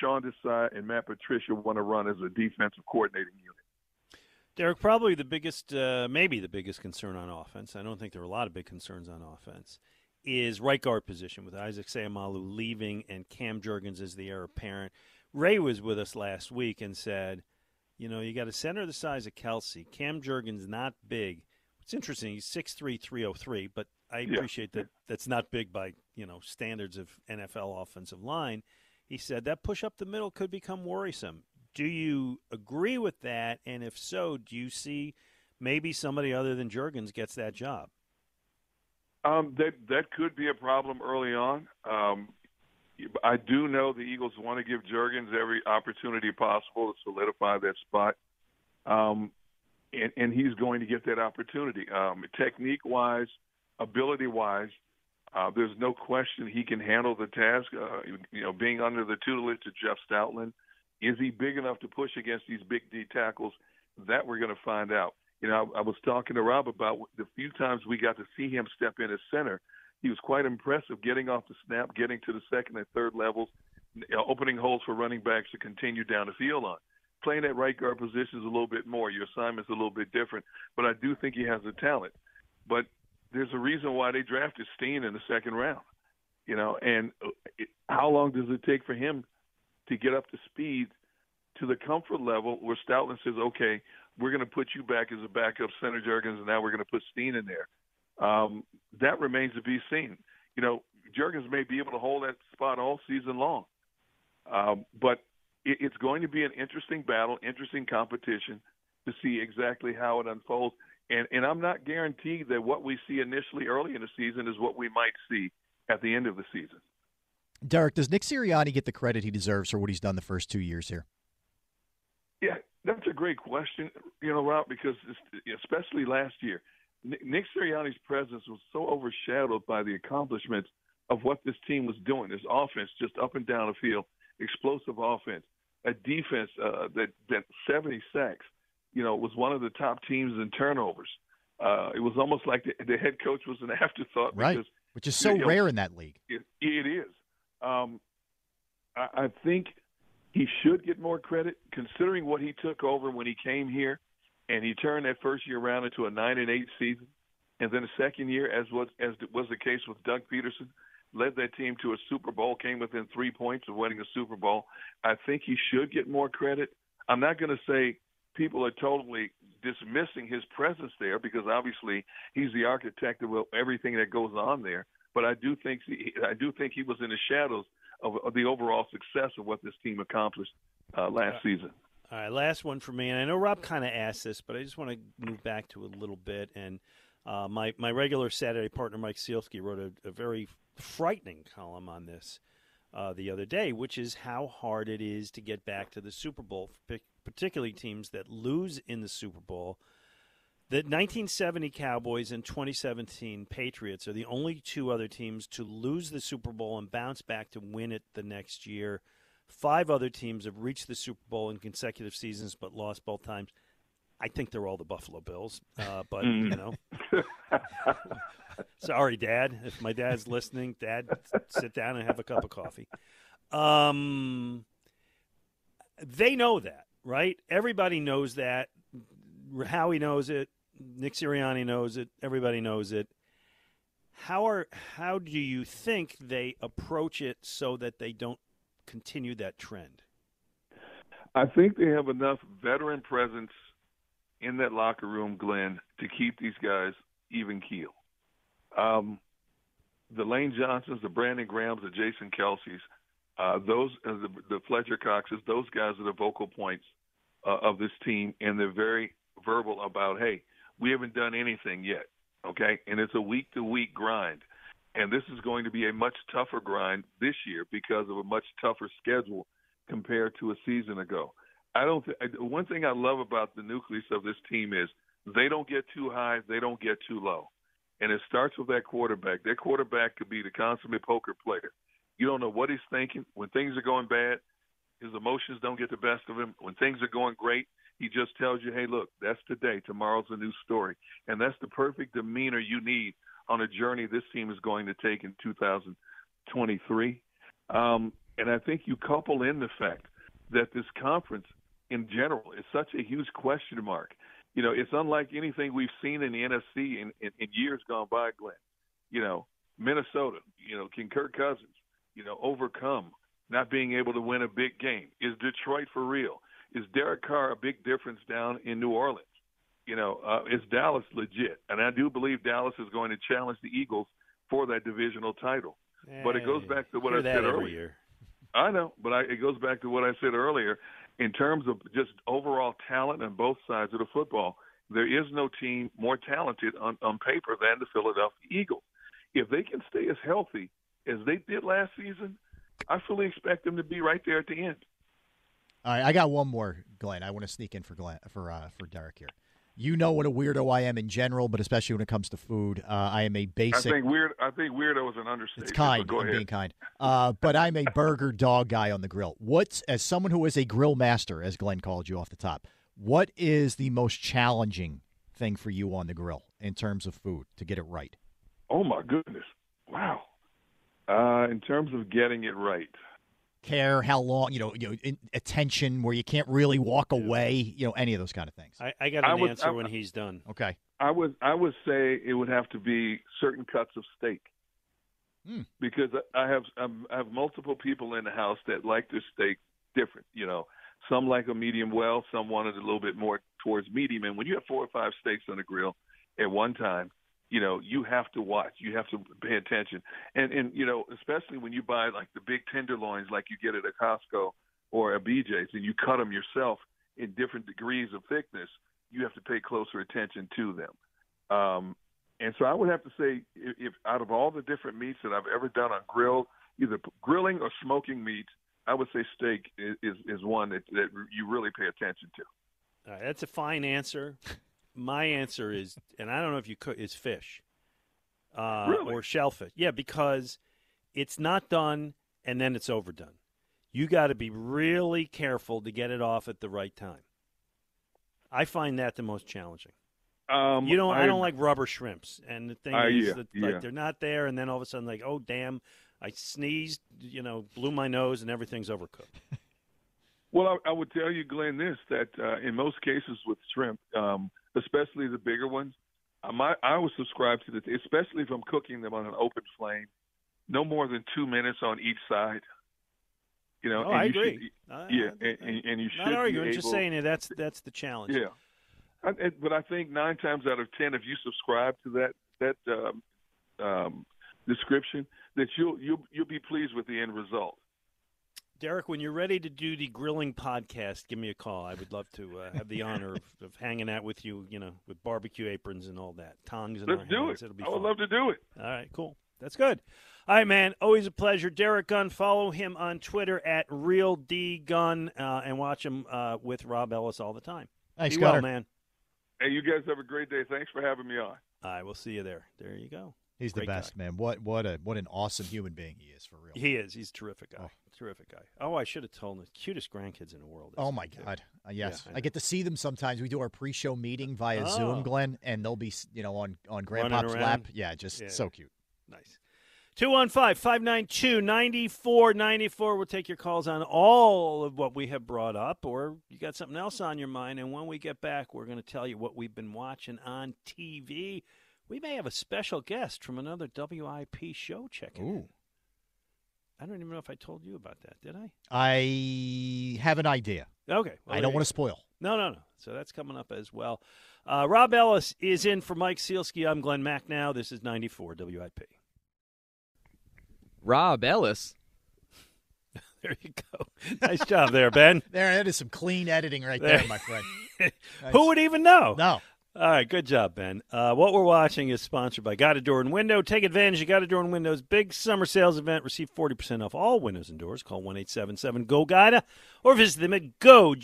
Speaker 10: Sean Desai and Matt Patricia want to run as a defensive coordinating unit.
Speaker 1: Derrick, probably the biggest, uh, maybe the biggest concern on offense. I don't think there are a lot of big concerns on offense. Is right guard position with Isaac Seumalo leaving and Cam Jurgens as the heir apparent. Ray was with us last week and said, you know, you got a center the size of Kelce. Cam Jurgens not big. It's interesting. He's 6'3", 303, but I
Speaker 10: Yeah.
Speaker 1: appreciate that that's not big by you know standards of NFL offensive line. He said that push up the middle could become worrisome. Do you agree with that? And if so, do you see maybe somebody other than Jurgens gets that job?
Speaker 10: Um, that that could be a problem early on. Um, I do know the Eagles want to give Jurgens every opportunity possible to solidify that spot, um, and, and he's going to get that opportunity. Um, technique wise, ability wise, uh, there's no question he can handle the task. Uh, you know, being under the tutelage of Jeff Stoutland, is he big enough to push against these big D tackles? That we're going to find out. You know, I, I was talking to Rob about the few times we got to see him step in as center. He was quite impressive getting off the snap, getting to the second and third levels, you uh, know, opening holes for running backs to continue down the field on. Playing that right guard position is a little bit more. Your assignment's a little bit different, but I do think he has the talent. But there's a reason why they drafted Steen in the second round. You know, and uh, it, how long does it take for him to get up to speed to the comfort level where Stoutland says, "Okay, we're going to put you back as a backup center, Jurgens, and now we're going to put Steen in there." Um, that remains to be seen. You know, Jurgens may be able to hold that spot all season long, um, but it, it's going to be an interesting battle, interesting competition to see exactly how it unfolds. And, and I'm not guaranteed that what we see initially early in the season is what we might see at the end of the season.
Speaker 2: Derrick, does Nick Sirianni get the credit he deserves for what he's done the first two years here?
Speaker 10: Yeah, that's a great question, you know, Rob, because especially last year, Nick Sirianni's presence was so overshadowed by the accomplishments of what this team was doing. This offense, just up and down the field, explosive offense, a defense uh, that that 70 sacks, you know, was one of the top teams in turnovers. Uh, it was almost like the, the head coach was an afterthought,
Speaker 2: Right,
Speaker 10: Because,
Speaker 2: which is so
Speaker 10: you know,
Speaker 2: rare in that league.
Speaker 10: It, it is. Um, I, I think he should get more credit considering what he took over when he came here, and he turned that first year around into a nine and eight season, and then the second year, as was as was the case with Doug Pederson, led that team to a Super Bowl, came within three points of winning the Super Bowl. I think he should get more credit. I'm not going to say people are totally dismissing his presence there because obviously he's the architect of everything that goes on there. But I do think I do think he was in the shadows of, of the overall success of what this team accomplished uh, last season.
Speaker 1: All right, last one for me, and I know Rob kind of asked this, but I just want to move back to a little bit. And uh, my my regular Saturday partner Mike Sielski wrote a, a very frightening column on this uh, the other day, which is how hard it is to get back to the Super Bowl, particularly teams that lose in the Super Bowl. The 1970 Cowboys and 2017 Patriots are the only two other teams to lose the Super Bowl and bounce back to win it the next year. Five other teams have reached the Super Bowl in consecutive seasons but lost both times. I think they're all the Buffalo Bills, uh, but you know. Sorry, Dad. If my dad's listening, Dad, sit down and have a cup of coffee. Um, they know that, right? Everybody knows that. Howie knows it. Nick Sirianni knows it. Everybody knows it. How are how do you think they approach it so that they don't continue that trend?
Speaker 10: I think they have enough veteran presence in that locker room, Glen, to keep these guys even keel. Um, the Lane Johnsons, the Brandon Grahams, the Jason Kelces, uh, those uh, the, the Fletcher Coxes, those guys are the vocal points uh, of this team, and they're very verbal about, hey, we haven't done anything yet, okay? And it's a week to week grind, and this is going to be a much tougher grind this year because of a much tougher schedule compared to a season ago. I don't. Th- one thing I love about the nucleus of this team is they don't get too high, they don't get too low, and it starts with that quarterback. That quarterback could be the consummate poker player. You don't know what he's thinking when things are going bad. His emotions don't get the best of him. When things are going great, he just tells you, "Hey, look, that's today. Tomorrow's a new story," and that's the perfect demeanor you need on a journey this team is going to take in 2023. Um, and I think you couple in the fact that this conference in general is such a huge question mark. You know, it's unlike anything we've seen in the NFC in, in, in years gone by, Glen. You know, Minnesota, you know, can Kirk Cousins, you know, overcome not being able to win a big game? Is Detroit for real? Is Derek Carr a big difference down in New Orleans? You know, uh, is Dallas legit? And I do believe Dallas is going to challenge the Eagles for that divisional title. but it goes back to what I said earlier.
Speaker 1: Year.
Speaker 10: I know, but I, it goes back to what I said earlier in terms of just overall talent on both sides of the football. There is no team more talented on, on paper than the Philadelphia Eagles. If they can stay as healthy as they did last season, I fully expect them to be right there at the end.
Speaker 2: All right, I got one more, Glen. I want to sneak in for Glen for uh, for Derrick here. You know what a weirdo I am in general, but especially when it comes to food. Uh, I am a basic.
Speaker 10: I think weird. I think weirdo is an understatement.
Speaker 2: It's kind.
Speaker 10: Go
Speaker 2: I'm
Speaker 10: ahead.
Speaker 2: being kind. Uh, but I'm a burger dog guy on the grill. What's as someone who is a grill master, as Glen called you off the top? What is the most challenging thing for you on the grill in terms of food to get it right?
Speaker 10: Oh my goodness! Wow. Uh, in terms of getting it right,
Speaker 2: Care, how long, you know, you know, in, attention, where you can't really walk away, you know, any of those kind of things.
Speaker 1: I, I got
Speaker 10: I
Speaker 1: an
Speaker 10: would-
Speaker 1: answer
Speaker 10: I-
Speaker 1: when he's done.
Speaker 2: Okay.
Speaker 10: I would I would say it would have to be certain cuts of steak.
Speaker 2: Hmm.
Speaker 10: Because I have um, I have multiple people in the house that like their steak different. You know, some like a medium well, some want it a little bit more towards medium. And when you have four or five steaks on the grill at one time, you know you have to watch. You have to pay attention. And and you know, especially when you buy like the big tenderloins, like you get at a Costco or a BJ's, and you cut them yourself in different degrees of thickness you have to pay closer attention to them. Um, and so I would have to say, if, if out of all the different meats that I've ever done on grill, either grilling or smoking meat I would say steak is is, one that, that you really pay attention to.
Speaker 1: All right, that's a fine answer. My answer is, and I don't know if you cook, is fish uh,
Speaker 10: Really?
Speaker 1: or shellfish. Yeah, because it's not done and then it's overdone. You got to be really careful to get it off at the right time. I find that the most challenging.
Speaker 10: Um,
Speaker 1: you don't. I,
Speaker 10: I-
Speaker 1: don't like rubber shrimps, and the thing
Speaker 10: Uh,
Speaker 1: is
Speaker 10: yeah,
Speaker 1: that
Speaker 10: yeah.
Speaker 1: they're not there, and then all of a sudden, like, oh damn, I sneezed, you know, blew my nose, and everything's overcooked.
Speaker 10: Well, I, I would tell you, Glen, this that uh, in most cases with shrimp, um, especially the bigger ones, my, I would subscribe to this, especially if I'm cooking them on an open flame, no more than two minutes on each side. You know,
Speaker 1: Oh,
Speaker 10: and
Speaker 1: I
Speaker 10: you
Speaker 1: agree.
Speaker 10: Should,
Speaker 1: I-
Speaker 10: yeah, and, and, and you should
Speaker 1: Not arguing, just saying it. That's that's the challenge.
Speaker 10: Yeah, I, I- but I think nine times out of ten, if you subscribe to that that um, um, description, that you'll you'll you'll be pleased with the end result.
Speaker 1: Derrick, when you're ready to do the grilling podcast, give me a call. I would love to uh, have the honor of, of hanging out with you, you know, with barbecue aprons and all that, tongs and
Speaker 10: Let's do
Speaker 1: hands.
Speaker 10: it.
Speaker 1: It'll be
Speaker 10: I would
Speaker 1: fun.
Speaker 10: love to do it.
Speaker 1: All right, cool. That's good. All right, man. Always a pleasure. Derrick Gunn. Follow him on Twitter at Real D Gunn uh, and watch him uh, with Rob Ellis all the time.
Speaker 2: Thanks,
Speaker 1: Be well, man.
Speaker 10: Hey, you guys have a great day. Thanks for having me on.
Speaker 1: All right, we'll see you there. There you go.
Speaker 2: He's
Speaker 1: Great
Speaker 2: the best, man. What what a what an awesome human being he is for real.
Speaker 1: He is. He's a terrific guy. Terrific guy. Oh, I should have told him. The cutest grandkids in the world.
Speaker 2: Oh my God! Uh, yes,
Speaker 1: Yeah, I
Speaker 2: I, get to see them sometimes. We do our pre-show meeting via
Speaker 1: Oh.
Speaker 2: Zoom, Glen, and they'll be you know on on Grandpa's lap. Yeah, just
Speaker 1: Yeah.
Speaker 2: so cute.
Speaker 1: Nice. 215 592 9494. We'll take your calls on all of what we have brought up, or you got something else on your mind. And when we get back, we're going to tell you what we've been watching on TV. We may have a special guest from another WIP show checking. in.
Speaker 2: Ooh.
Speaker 1: I don't even know if I told you about that, did I?
Speaker 2: I have an idea.
Speaker 1: Okay. well,
Speaker 2: I don't want to spoil.
Speaker 1: No, no, no. So that's coming up as well. Uh, Rob Ellis is in for Mike Sielski. I'm Glen Macnow. This is 94 WIP.
Speaker 11: Rob Ellis.
Speaker 1: There you go. Nice job there, Ben.
Speaker 2: There, that is some clean editing right there,
Speaker 1: There.
Speaker 2: my friend.
Speaker 1: Who would even know?
Speaker 2: No.
Speaker 1: All right, good job, Ben. Uh, what we're watching is sponsored by Guida Door and Window. Take advantage of Guida Door and Window's big summer sales event. Receive 40% off all windows and doors. Call 1 877 GO GUIDA or visit them at go,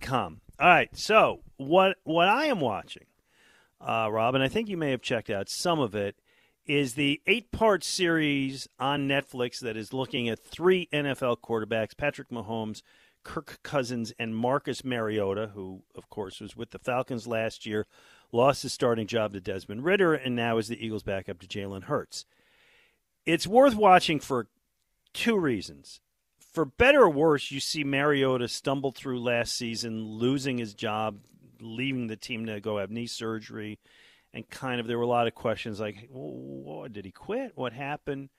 Speaker 1: com. All right, so what, what I am watching, uh, Rob, and I think you may have checked out some of it, is the eight part series on Netflix that is looking at three NFL quarterbacks Patrick Mahomes, Kirk Cousins, and Marcus Mariota, who, of course, was with the Falcons last year, lost his starting job to Desmond Ridder, and now is the Eagles' backup to Jalen Hurts. It's worth watching for two reasons. For better or worse, you see Mariota stumble through last season, losing his job, leaving the team to go have knee surgery and kind of there were a lot of questions like, well, did he quit? What happened?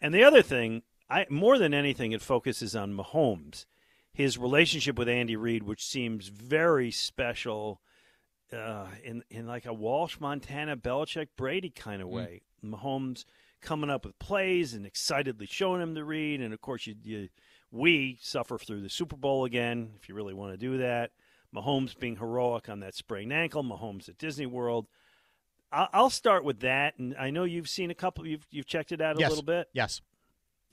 Speaker 1: And the other thing, I more than anything, it focuses on Mahomes, his relationship with Andy Reid, which seems very special, uh, in in like a Walsh, Montana, Belichick, Brady kind of way. Mahomes coming up with plays and excitedly showing him the read, and of course you, you we suffer through the Super Bowl again if you really want to do that. Mahomes being heroic on that sprained ankle, Mahomes at Disney World. I'll start with that, and I know you've seen a couple. You've you've checked it out a
Speaker 2: Yes.
Speaker 1: little bit.
Speaker 2: Yes.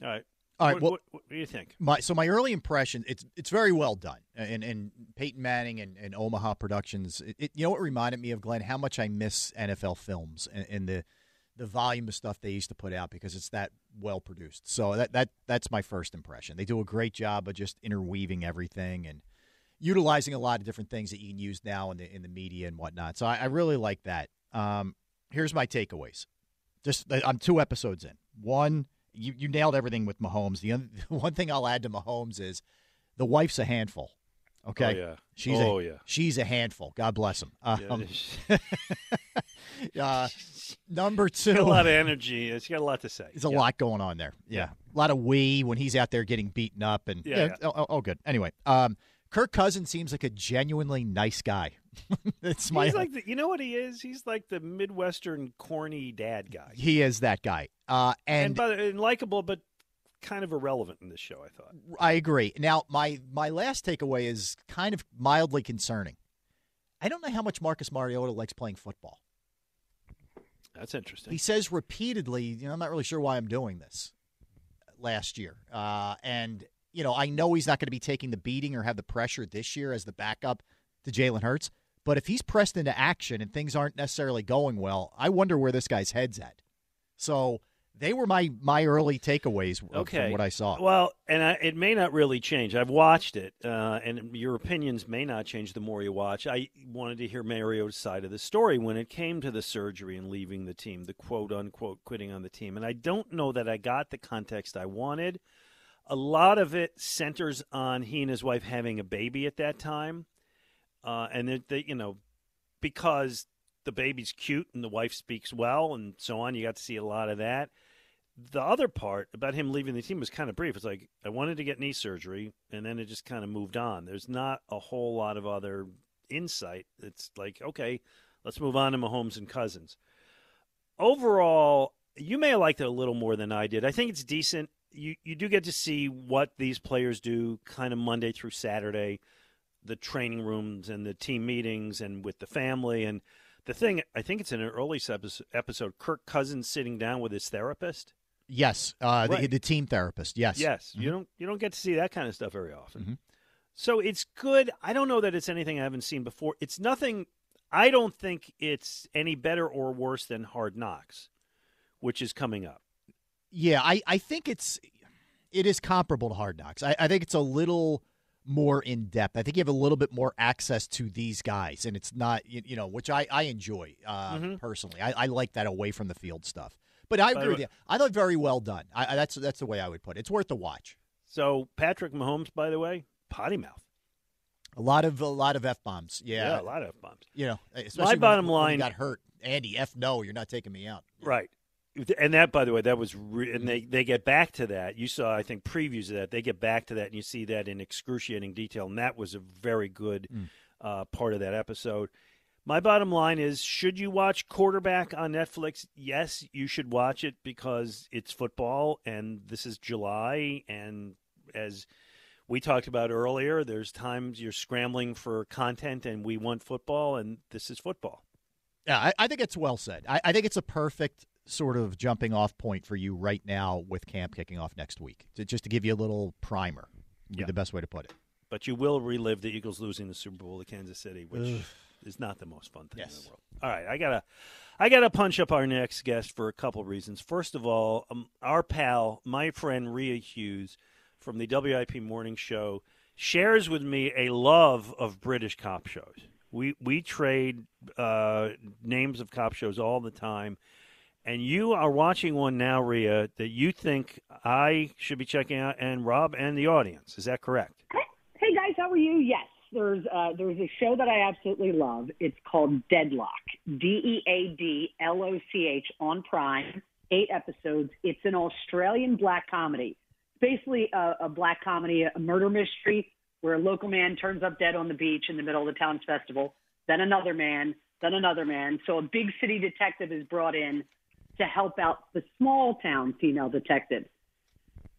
Speaker 1: All right.
Speaker 2: All right,
Speaker 1: What,
Speaker 2: well-
Speaker 1: what, what do you think?
Speaker 2: My so my early impression it's it's very well done. And and Peyton Manning and, and Omaha Productions it, it- you know what reminded me of Glen? How much I miss NFL films and, and the the volume of stuff they used to put out because it's that well produced. So that that that's my first impression. They do a great job of just interweaving everything and utilizing a lot of different things that you can use now in the in the media and whatnot. So I, I really like that. Um, here's my takeaways. Just I'm two episodes in. One you, you nailed everything with Mahomes. The other, one thing I'll add to Mahomes is the wife's a handful. Okay.
Speaker 1: Oh, yeah.
Speaker 2: She's
Speaker 1: Oh,
Speaker 2: a,
Speaker 1: yeah.
Speaker 2: She's a handful. God bless him.
Speaker 1: Yeah,
Speaker 2: Um, uh, number two.
Speaker 1: She's got a lot of energy. She's got a lot to say.
Speaker 2: There's a
Speaker 1: Yeah.
Speaker 2: lot going on there. Yeah. A lot of we when he's out there getting beaten up and
Speaker 1: Yeah, yeah.
Speaker 2: Oh, oh, oh, good. Anyway, um, Kirk Cousins seems like a genuinely nice guy. it's my
Speaker 1: He's like the, you know what he is? He's like the Midwestern corny dad guy.
Speaker 2: he is that guy. Uh,
Speaker 1: and
Speaker 2: and
Speaker 1: and likable, but kind of irrelevant in this show. I thought.
Speaker 2: I agree. Now, my my last takeaway is kind of mildly concerning. I don't know how much Marcus Mariota likes playing football.
Speaker 1: That's interesting.
Speaker 2: He says repeatedly, you know, I'm not really sure why I'm doing this. Last year, uh, and you know, I know he's not going to be taking the beating or have the pressure this year as the backup to Jalen Hurts. But if he's pressed into action and things aren't necessarily going well, I wonder where this guy's head's at. So they were my my early takeaways
Speaker 1: Okay.
Speaker 2: from what I saw.
Speaker 1: Well, and I, it may not really change. I've watched it, uh, and your opinions may not change the more you watch. I wanted to hear Mario's side of the story when it came to the surgery and leaving the team, the quote unquote quitting on the team. And I don't know that I got the context I wanted. A lot of it centers on he and his wife having a baby at that time, uh, and that they, you know, because the baby's cute and the wife speaks well and so on. You got to see a lot of that the other part about him leaving the team was kind of brief. It's like I wanted to get knee surgery, and then it just kind of moved on. There's not a whole lot of other insight. It's like okay, let's move on to Mahomes and Cousins. Overall, you may have liked it a little more than I did. I think it's decent. You you do get to see what these players do, kind of Monday through Saturday, the training rooms and the team meetings, and with the family and. The thing, I think it's in an early episode, Kirk Cousins sitting down with his therapist.
Speaker 2: yes, uh, the,
Speaker 1: Right.
Speaker 2: the team therapist. Yes,
Speaker 1: Yes, you don't you don't get to see that kind of stuff very often.
Speaker 2: Mhm.
Speaker 1: So it's good. I don't know that it's anything I haven't seen before. It's nothing. I don't think it's any better or worse than Hard Knocks, which is coming up.
Speaker 2: Yeah, I, I think it's it is comparable to Hard Knocks. I, I think it's a little more in depth. I think you have a little bit more access to these guys, and it's not you, you know which I I enjoy uh,
Speaker 1: Mhm.
Speaker 2: personally. I, I like that away from the field stuff. But I agree with you. I thought very well done. I, that's that's the way I would put it. It's worth the watch.
Speaker 1: So Patrick Mahomes, by the way, potty mouth.
Speaker 2: A lot of a lot of f bombs. Yeah,
Speaker 1: a lot of f bombs.
Speaker 2: You know, especially when-
Speaker 1: bottom
Speaker 2: when he
Speaker 1: line-
Speaker 2: got hurt. Andy, f no, you're not taking me out.
Speaker 1: Right. And that, by the way, that was, re- and they, they get back to that. You saw, I think, previews of that. They get back to that, and you see that in excruciating detail. And that was a very good
Speaker 2: Mm.
Speaker 1: uh, part of that episode. My bottom line is should you watch Quarterback on Netflix? Yes, you should watch it because it's football, and this is July. And as we talked about earlier, there's times you're scrambling for content, and we want football, and this is football.
Speaker 2: Yeah, I, I think it's well said. I, I think it's a perfect sort of jumping off point for you right now with camp kicking off next week. Just to give you a little primer,
Speaker 1: Yeah.
Speaker 2: the best way to put it.
Speaker 1: But you will relive the Eagles losing the Super Bowl to Kansas City, which
Speaker 2: Ugh.
Speaker 1: is not the most fun thing in the world. All right, I gotta, I gotta punch up our next guest for a couple reasons. First of all, um, our pal, my friend Rhea Hughes from the WIP Morning Show, shares with me a love of British cop shows. We we trade uh, names of cop shows all the time. And you are watching one now, Rhea, that you think I should be checking out, and Rob and the audience. Is that correct?
Speaker 11: Hey guys, how are you? Yes, there's uh, there's a show that I absolutely love. It's called Deadloch. D E A D L O C H on Prime. Eight episodes. It's an Australian black comedy. Basically, a, a black comedy, a murder mystery where a local man turns up dead on the beach in the middle of the town's festival. Then another man. Then another man. So a big city detective is brought in to help out the small town female detective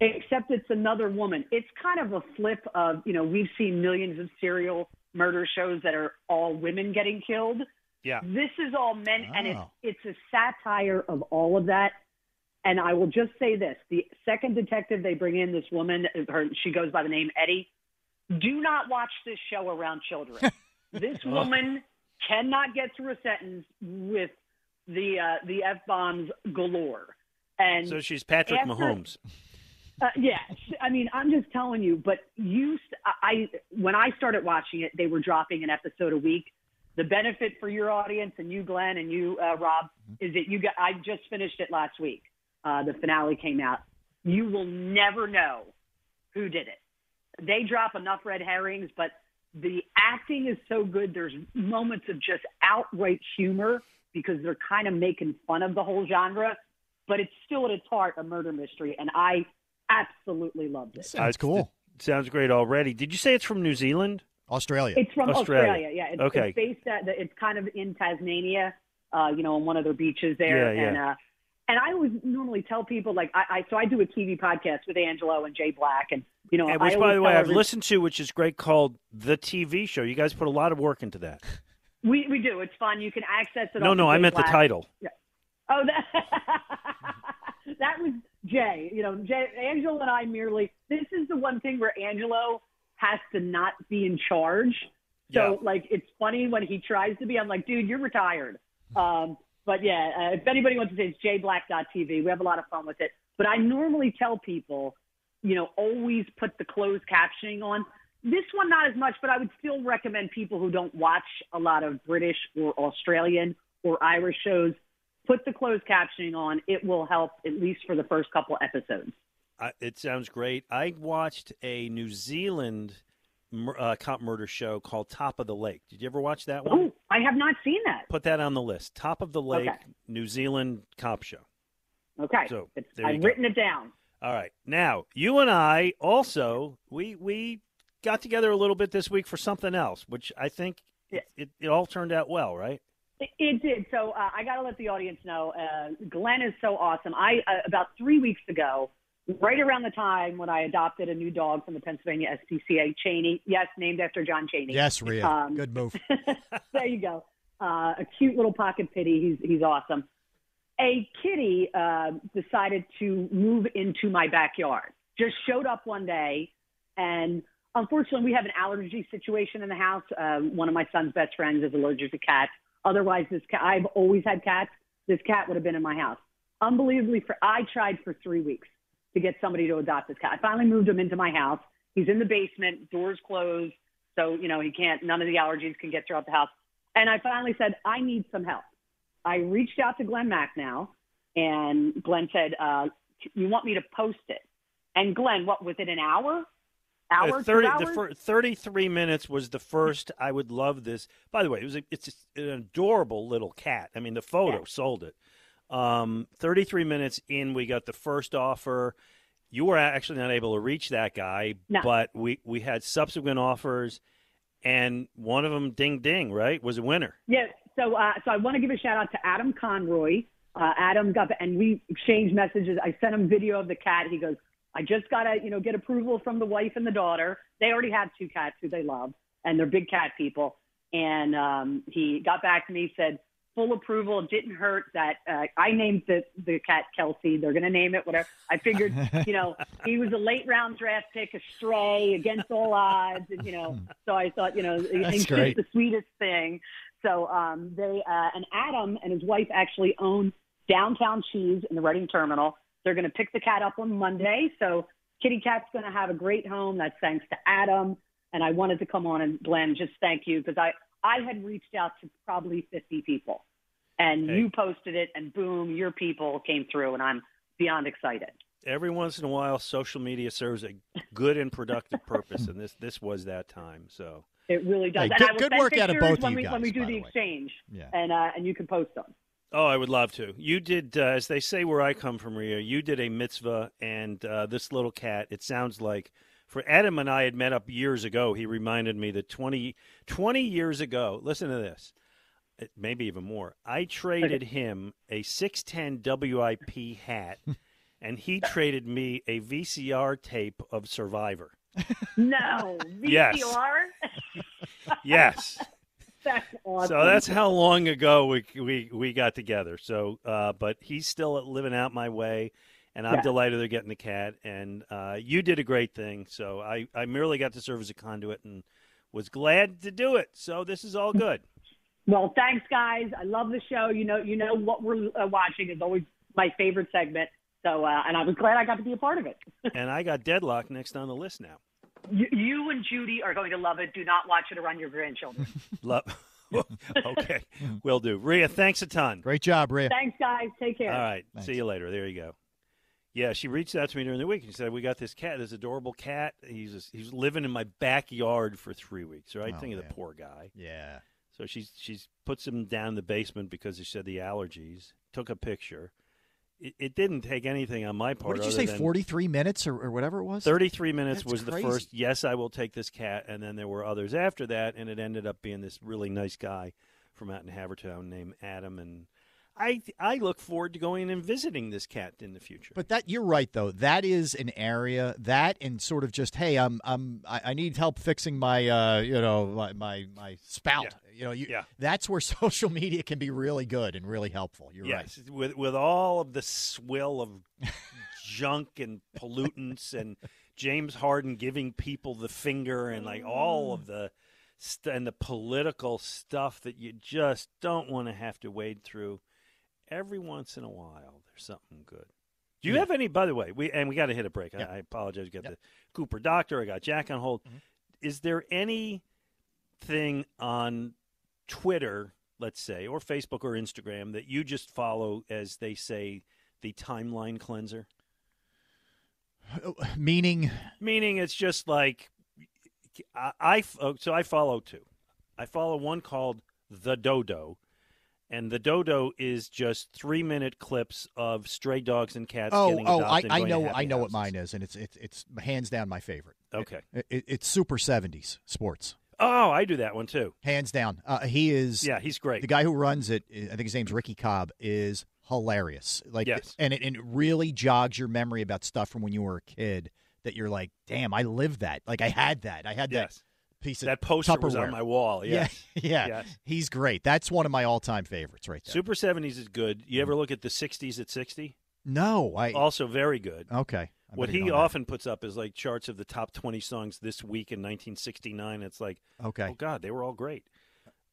Speaker 11: except it's another woman. It's kind of a flip of, you know, we've seen millions of serial murder shows that are all women getting killed.
Speaker 1: Yeah.
Speaker 11: This is all men, and it's
Speaker 2: Oh.
Speaker 11: it's a satire of all of that. And I will just say this: the second detective they bring in, this woman, her she goes by the name Eddie. Do not watch this show around children. this woman cannot get through a sentence with the uh, the f bombs galore. And
Speaker 1: So she's Patrick
Speaker 11: after-
Speaker 1: Mahomes.
Speaker 11: uh, yeah, I mean, I'm just telling you. But you, I, when I started watching it, they were dropping an episode a week. The benefit for your audience and you, Glen, and you, uh, Rob, is that you got. I just finished it last week. Uh, the finale came out. You will never know who did it. They drop enough red herrings, but the acting is so good. There's moments of just outright humor because they're kind of making fun of the whole genre, but it's still at its heart a murder mystery, and I absolutely loved it.
Speaker 2: Sounds cool.
Speaker 1: Sounds great already. Did you say it's from New Zealand?
Speaker 2: Australia.
Speaker 11: It's from
Speaker 1: Australia.
Speaker 11: Australia. Yeah, it's,
Speaker 1: Okay.
Speaker 11: it's based at the, it's kind of in Tasmania, uh, you know, on one of their beaches there,
Speaker 1: Yeah, yeah.
Speaker 11: and uh, and I always normally tell people like I, I so I do a TV podcast with Angelo and Jay Black, and you know,
Speaker 1: And which,
Speaker 11: always
Speaker 1: by the way, I've listened to, which is great, called The TV Show. You guys put a lot of work into that.
Speaker 11: We we do. It's fun. You can access it.
Speaker 1: No, no, I meant the title.
Speaker 11: Yeah. Oh, that that was Jay. You know, Jay, Angelo and I merely. This is the one thing where Angelo has to not be in charge. So, like, it's funny when he tries to be. I'm like, dude, you're retired. Um, but yeah, uh, if anybody wants to say it's jblack.tv, we have a lot of fun with it. But I normally tell people, you know, always put the closed captioning on. This one, not as much, but I would still recommend people who don't watch a lot of British or Australian or Irish shows put the closed captioning on. It will help at least for the first couple episodes.
Speaker 1: I, it sounds great. I watched a New Zealand uh, cop murder show called Top of the Lake. Did you ever watch that one?
Speaker 11: Oh, I have not seen that.
Speaker 1: Put that on the list. Top of the Lake,
Speaker 11: Okay.
Speaker 1: New Zealand cop show.
Speaker 11: Okay,
Speaker 1: So,
Speaker 11: It's-
Speaker 1: there you
Speaker 11: I've written it down.
Speaker 1: All right. Now, you and I also we we got together a little bit this week for something else, which I think it, it, it all turned out well, right?
Speaker 11: It, it did. So uh, I got to let the audience know. Uh, Glen is so awesome. I uh, about three weeks ago, right around the time when I adopted a new dog from the Pennsylvania SPCA, Cheney. Yes, named after John Cheney.
Speaker 2: Yes, Rhea.
Speaker 11: Um,
Speaker 2: Good move.
Speaker 11: there you go. Uh, a cute little pocket pitty. He's he's awesome. A kitty uh, decided to move into my backyard. Just showed up one day, and unfortunately, we have an allergy situation in the house. Um, one of my son's best friends is allergic to cats. Otherwise, this cat I've always had cats. This cat would have been in my house. Unbelievably, for I tried for three weeks to get somebody to adopt this cat. I finally moved him into my house. He's in the basement, doors closed, so you know he can't. None of the allergies can get throughout the house. And I finally said, I need some help. I reached out to Glen Macnow, and Glen said, uh, "You want me to post it?" And Glen, what within an hour? Hour,
Speaker 1: Uh, 30,
Speaker 11: two
Speaker 1: the
Speaker 11: hours?
Speaker 1: fir- 33 minutes was the first. I would love this. By the way, it was a, it's an adorable little cat. I mean, the photo sold it. Um, 33 minutes in, we got the first offer. You were actually not able to reach that guy,
Speaker 11: No.
Speaker 1: but we, we had subsequent offers, and one of them, ding ding, right, was a winner.
Speaker 11: Yeah. So, uh, so I want to give a shout out to Adam Conroy. Uh, Adam got, and we exchanged messages. I sent him video of the cat. He goes, I just got to, you know, get approval from the wife and the daughter. They already have two cats who they love, and they're big cat people. And um, he got back to me, said, full approval. It didn't hurt that uh, I named the, the cat Kelsey. They're going to name it whatever. I figured, you know, he was a late round draft pick, a stray against all odds. And, you know, so I thought, you know,
Speaker 2: That's
Speaker 11: it's just the sweetest thing. So um, they uh, and Adam and his wife actually own Downtown Cheese in the Reading Terminal. They're going to pick the cat up on Monday. So Kitty Cat's going to have a great home. That's thanks to Adam. And I wanted to come on and Glen just thank you because I I had reached out to probably 50 people, and
Speaker 1: Hey.
Speaker 11: you posted it, and boom, your people came through, and I'm beyond excited.
Speaker 1: Every once in a while, social media serves a good and productive purpose, and this this was that time. So
Speaker 11: It really does.
Speaker 2: Hey,
Speaker 11: and
Speaker 2: good-
Speaker 11: I
Speaker 2: good work out of
Speaker 11: pictures
Speaker 2: both of
Speaker 11: when
Speaker 2: you
Speaker 11: we when we do
Speaker 2: by
Speaker 11: the
Speaker 2: the
Speaker 11: exchange,
Speaker 2: Yeah.
Speaker 11: and uh, and you can post them.
Speaker 1: Oh, I would love to. You did, uh, as they say where I come from, Rhea, You did a mitzvah, and uh, this little cat. It sounds like for Adam and I had met up years ago. He reminded me that 20, 20 years ago. Listen to this. Maybe even more. I traded him a six ten WIP hat, and he traded me a VCR tape of Survivor.
Speaker 11: No,
Speaker 1: Yes.
Speaker 11: VCR.
Speaker 1: Yes.
Speaker 11: That's awesome.
Speaker 1: So that's how long ago we we, we got together. So, uh, but he's still living out my way, and I'm
Speaker 11: Yeah.
Speaker 1: delighted they're getting the cat. And uh, you did a great thing. So I I merely got to serve as a conduit and was glad to do it. So this is all good.
Speaker 11: Well, thanks, guys. I love the show. You know, you know what we're uh, watching is always my favorite segment. So, uh, and I was glad I got to be a part of it.
Speaker 1: and I got Deadloch next on the list now.
Speaker 11: You, you and Judy are going to love it. Do not watch it around your grandchildren.
Speaker 1: Love. okay, will do. Rhea, thanks a ton.
Speaker 2: Great job, Rhea.
Speaker 11: Thanks, guys. Take care.
Speaker 1: All right. See you later. There you go. Yeah, she reached out to me during the week and she said, "We got this cat, this adorable cat. He's he's living in my backyard for three weeks. Right?
Speaker 2: Oh,
Speaker 1: Think of the poor guy.
Speaker 2: Yeah.
Speaker 1: So she's she's puts him down in the basement because he said the allergies. Took a picture. It, it didn't take anything on my part.
Speaker 2: What did you say? 43 minutes or, or whatever it was?
Speaker 1: 33 minutes
Speaker 2: That's
Speaker 1: was the first yes i will take this cat and then there were others after that and it ended up being this really nice guy from out in havertown named adam and i i look forward to going and visiting this cat in the future
Speaker 2: But that you're right though. That is an area that and sort of just hey, I'm I'm I, I need help fixing my uh you know my my, my spout. You know, you,
Speaker 1: Yeah.
Speaker 2: that's where social media can be really good and really helpful. You're right.
Speaker 1: yes with with all of the swill of junk and pollutants and james harden giving people the finger and like all of the st- and the political stuff that you just don't want to have to wade through every once in a while there's something good. Do you
Speaker 2: Yeah.
Speaker 1: have any by the way we and we got to hit a break. I, I apologize we got the cooper doctor i got jack on hold.
Speaker 2: Mm-hmm.
Speaker 1: is there anything on twitter let's say or facebook or instagram that you just follow as they say the timeline cleanser?
Speaker 2: Meaning?
Speaker 1: Meaning it's just like I, I oh, so I follow two. I follow one called the Dodo, and the Dodo is just three minute clips of stray dogs and cats.
Speaker 2: Oh,
Speaker 1: getting
Speaker 2: oh, I, I know, I know what mine is, and it's it's it's hands down my favorite.
Speaker 1: Okay.
Speaker 2: It, it- it's super seventies sports,
Speaker 1: Oh, I do that one too.
Speaker 2: hands down. Uh, he is,
Speaker 1: Yeah, he's great.
Speaker 2: The guy who runs it, I think his name's Ricky Cobb, is hilarious. Like,
Speaker 1: Yes.
Speaker 2: and it, and it really jogs your memory about stuff from when you were a kid that you're like, damn, I lived that. Like, I had that. I had
Speaker 1: Yes.
Speaker 2: that piece of
Speaker 1: That poster was on my wall. Yes.
Speaker 2: Yeah, yeah.
Speaker 1: Yes.
Speaker 2: He's great. That's one of my all-time favorites, right there.
Speaker 1: Super seventies is good. You ever look at the sixties at sixty?
Speaker 2: No, I
Speaker 1: Also very good.
Speaker 2: okay. I
Speaker 1: What he
Speaker 2: on that.
Speaker 1: often puts up is like charts of the top 20 songs this week in 1969. It's like,
Speaker 2: Okay.
Speaker 1: oh God, they were all great.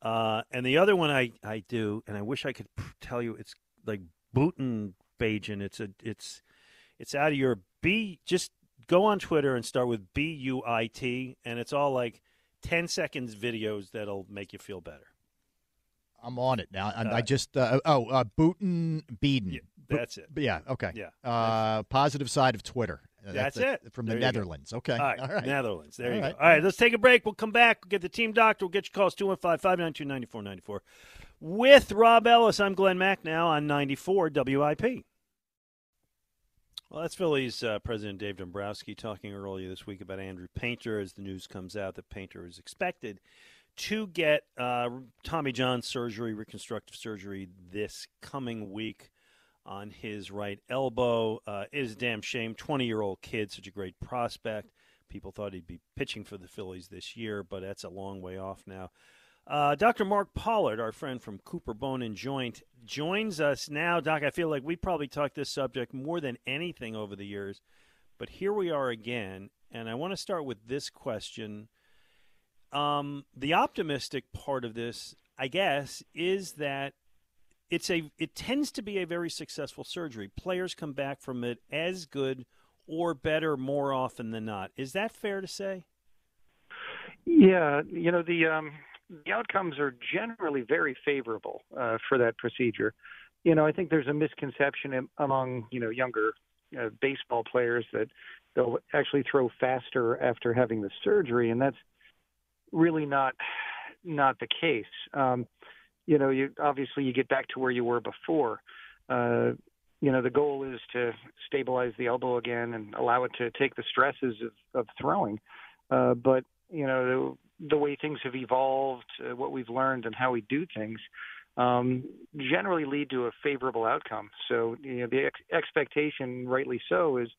Speaker 1: Uh, and the other one I, I do, and I wish I could tell you, it's like Buitenbajan. It's a it's it's out of your B. Just go on Twitter and start with B U I T, and it's all like 10 seconds videos that'll make you feel better.
Speaker 2: I'm on it now.
Speaker 1: All
Speaker 2: I just uh, oh uh, Booten Beeden.
Speaker 1: Yeah, that's it.
Speaker 2: Yeah, okay.
Speaker 1: Yeah.
Speaker 2: Uh, positive side of Twitter. Uh,
Speaker 1: That's
Speaker 2: the-
Speaker 1: it.
Speaker 2: From the
Speaker 1: you go.
Speaker 2: Netherlands. Okay.
Speaker 1: All right.
Speaker 2: All right.
Speaker 1: Netherlands. There
Speaker 2: All
Speaker 1: you
Speaker 2: right.
Speaker 1: go. All right, let's take a break. We'll come back. We'll get the team doctor. We'll get your calls 215 592 9494. with Rob Ellis. I'm Glen Macnow on 94 WIP. Well, that's Phillies uh, President Dave Dombrowski talking earlier this week about Andrew Painter as the news comes out that Painter is expected to get uh, Tommy John surgery, reconstructive surgery, this coming week on his right elbow. Uh, it is a damn shame. 20 year old kid, such a great prospect. People thought he'd be pitching for the Phillies this year, but that's a long way off now. Uh, Dr. Mark Pollard, our friend from Cooper Bone and Joint, joins us now. Doc, I feel like we probably talked this subject more than anything over the years, but here we are again. And I want to start with this question. Um, the optimistic part of this, I guess, is that it's a it tends to be a very successful surgery. Players come back from it as good or better more often than not. Is that fair to say?
Speaker 12: Yeah, you know the um, the outcomes are generally very favorable uh, for that procedure. You know, I think there's a misconception among you know younger uh, baseball players that they'll actually throw faster after having the surgery, and that's really not not the case. Um, you know, you obviously you get back to where you were before. Uh, you know, the goal is to stabilize the elbow again and allow it to take the stresses of, of throwing. Uh, but you know, the, way things have evolved, uh, what we've learned, and how we do things, um, generally lead to a favorable outcome. So, you know, the ex- expectation, rightly so, is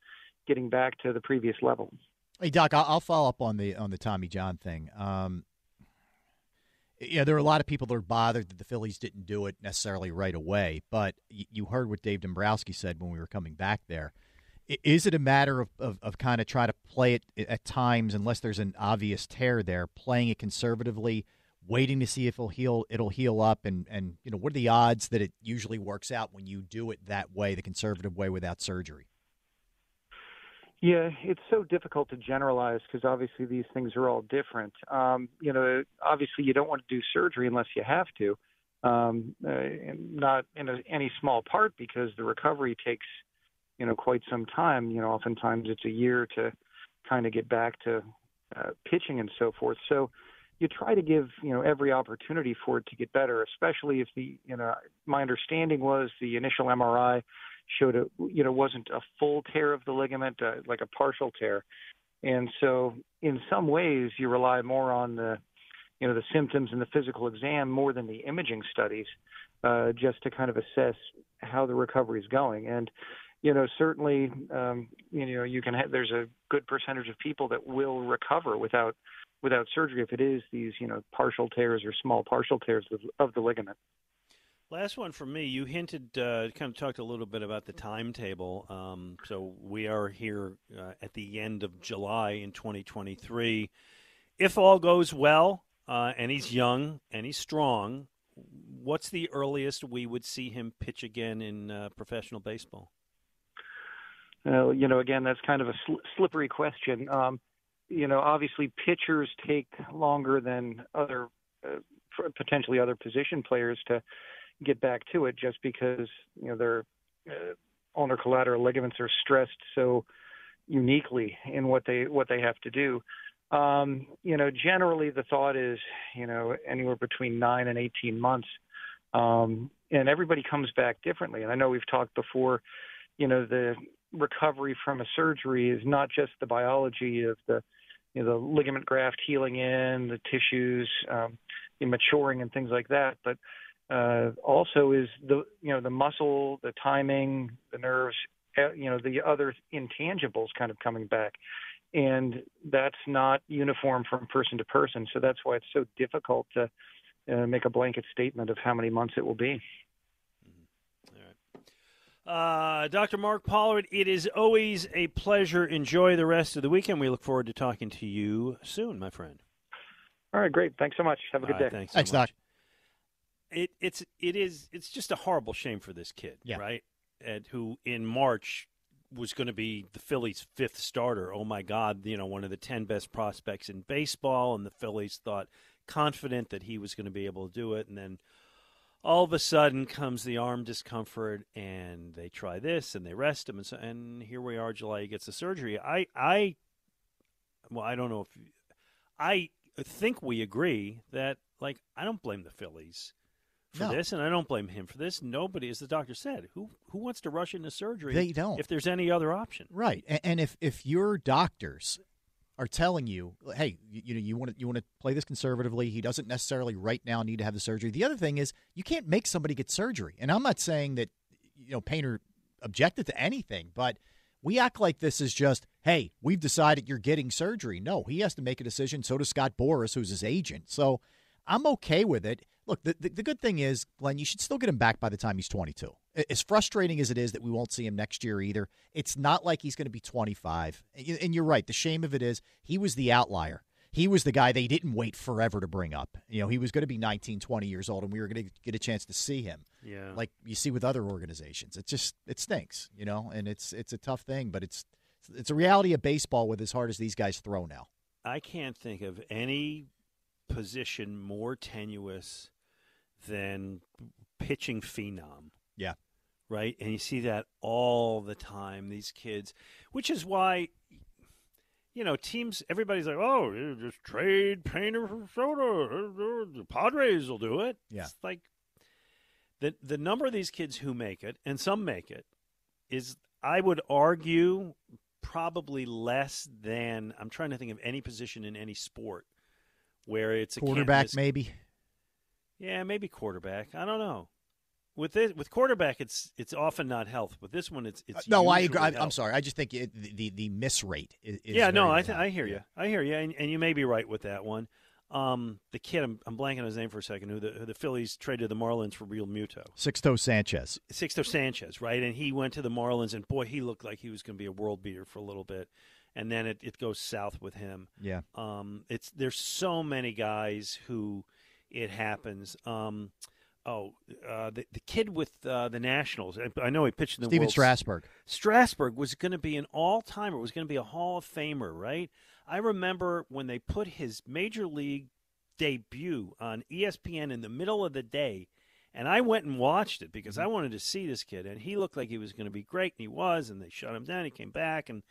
Speaker 12: getting back to the previous level.
Speaker 2: Hey Doc, I'll, follow up on the on the Tommy John thing. Um, yeah, there are a lot of people that are bothered that the Phillies didn't do it necessarily right away. But you heard what Dave Dombrowski said when we were coming back there. Is it a matter of, of, of kind of try to play it at times, unless there's an obvious tear there, playing it conservatively, waiting to see if it'll heal, it'll heal up, and and you know what are the odds that it usually works out when you do it that way, the conservative way, without surgery?
Speaker 12: Yeah, it's so difficult to generalize because obviously these things are all different. Um, you know, obviously you don't want to do surgery unless you have to, um, uh, not in a, any small part because the recovery takes you know quite some time. You know, oftentimes it's a year to kind of get back to uh, pitching and so forth. So you try to give you know every opportunity for it to get better, especially if the you know my understanding was the initial MRI showed it you know wasn't a full tear of the ligament, uh, like a partial tear, and so in some ways you rely more on the you know the symptoms and the physical exam more than the imaging studies, uh, just to kind of assess how the recovery is going and you know, certainly, um, you know, you can have, there's a good percentage of people that will recover without without surgery if it is these, you know, partial tears or small partial tears of, of the ligament.
Speaker 1: Last one for me. You hinted, uh, kind of talked a little bit about the timetable. Um, so we are here uh, at the end of July in 2023. If all goes well, uh, and he's young and he's strong, what's the earliest we would see him pitch again in uh, professional baseball?
Speaker 12: Uh, you know, again, that's kind of a sl- slippery question. Um, you know, obviously pitchers take longer than other uh, potentially other position players to get back to it, just because you know their uh, ulnar collateral ligaments are stressed so uniquely in what they what they have to do. Um, you know, generally the thought is, you know, anywhere between nine and 18 months. Um, and everybody comes back differently. And I know we've talked before, you know, the recovery from a surgery is not just the biology of the you know the ligament graft healing in the tissues um, maturing and things like that, but uh, also is the you know the muscle, the timing, the nerves, uh, you know the other intangibles kind of coming back, and that's not uniform from person to person. So that's why it's so difficult to uh, make a blanket statement of how many months it will be.
Speaker 1: Uh, Dr. Mark Pollard, it is always a pleasure. Enjoy the rest of the weekend. We look forward to talking to you soon, my friend.
Speaker 12: All right, great. Thanks so much. Have a good
Speaker 1: right,
Speaker 12: day.
Speaker 1: Thanks, so
Speaker 2: thanks
Speaker 1: much.
Speaker 2: Doc.
Speaker 1: It it's it is it's just a horrible shame for this kid,
Speaker 2: Yeah.
Speaker 1: right? And who in March was going to be the Phillies' fifth starter. Oh my God, you know, one of the ten best prospects in baseball, and the Phillies thought confident that he was going to be able to do it, and then all of a sudden comes the arm discomfort and they try this and they rest him and so and here we are july he gets the surgery i i well i don't know if i think we agree that like i don't blame the phillies for
Speaker 2: No.
Speaker 1: this, and I don't blame him for this. Nobody, as the doctor said, who who wants to rush into surgery?
Speaker 2: They don't.
Speaker 1: If there's any other option,
Speaker 2: Right. And, and if if your doctors are telling you, hey, you, you know, you want to you want to play this conservatively. He doesn't necessarily right now need to have the surgery. The other thing is you can't make somebody get surgery. And I'm not saying that you know Painter objected to anything, but we act like this is just, hey, we've decided you're getting surgery. No, he has to make a decision. So does Scott Boras, who's his agent. So I'm okay with it. Look, the, the, the good thing is, Glen, you should still get him back by the time he's 22. A- As frustrating as it is that we won't see him next year either, it's not like he's going to be 25. And you- And you're right. The shame of it is he was the outlier. He was the guy they didn't wait forever to bring up. You know, he was going to be 19, 20 years old, and we were going to get a chance to see him.
Speaker 1: Yeah.
Speaker 2: Like you see with other organizations. It just it stinks, you know, and it's it's a tough thing, but it's it's a reality of baseball with as hard as these guys throw now.
Speaker 1: I can't think of any position more tenuous than pitching phenom.
Speaker 2: Yeah.
Speaker 1: Right? And you see that all the time, these kids, which is why, you know, teams, everybody's like, oh, you just trade Painter for Soto. The Padres will do it.
Speaker 2: Yeah.
Speaker 1: It's like the, the number of these kids who make it, and some make it, is, I would argue, probably less than, I'm trying to think of any position in any sport where it's a
Speaker 2: Quarterback, maybe.
Speaker 1: Yeah, maybe quarterback. I don't know. With this, with quarterback, it's it's often not health, but this one, it's it's
Speaker 2: no, I agree. I, I'm sorry. I just think it, the, the the miss rate is. is
Speaker 1: yeah, no, I th- I hear you. I hear you, and, and you may be right with that one. Um, the kid, I'm, I'm blanking on his name for a second. Who the who the Phillies traded the Marlins for Realmuto,
Speaker 2: Sixto Sanchez.
Speaker 1: Sixto Sanchez, right? And he went to the Marlins, and boy, he looked like he was going to be a world beater for a little bit, and then it, it goes south with him.
Speaker 2: Yeah.
Speaker 1: Um, it's there's so many guys who it happens. Um, oh, uh, the the kid with uh, the Nationals. I, I know he pitched in the
Speaker 2: Stephen
Speaker 1: World
Speaker 2: Strasburg.
Speaker 1: Strasburg was going to be an all timer. Was going to be a Hall of Famer, right? I remember when they put his major league debut on ESPN in the middle of the day. And I went and watched it because I wanted to see this kid, and he looked like he was going to be great, and he was. And they shut him down. He came back, and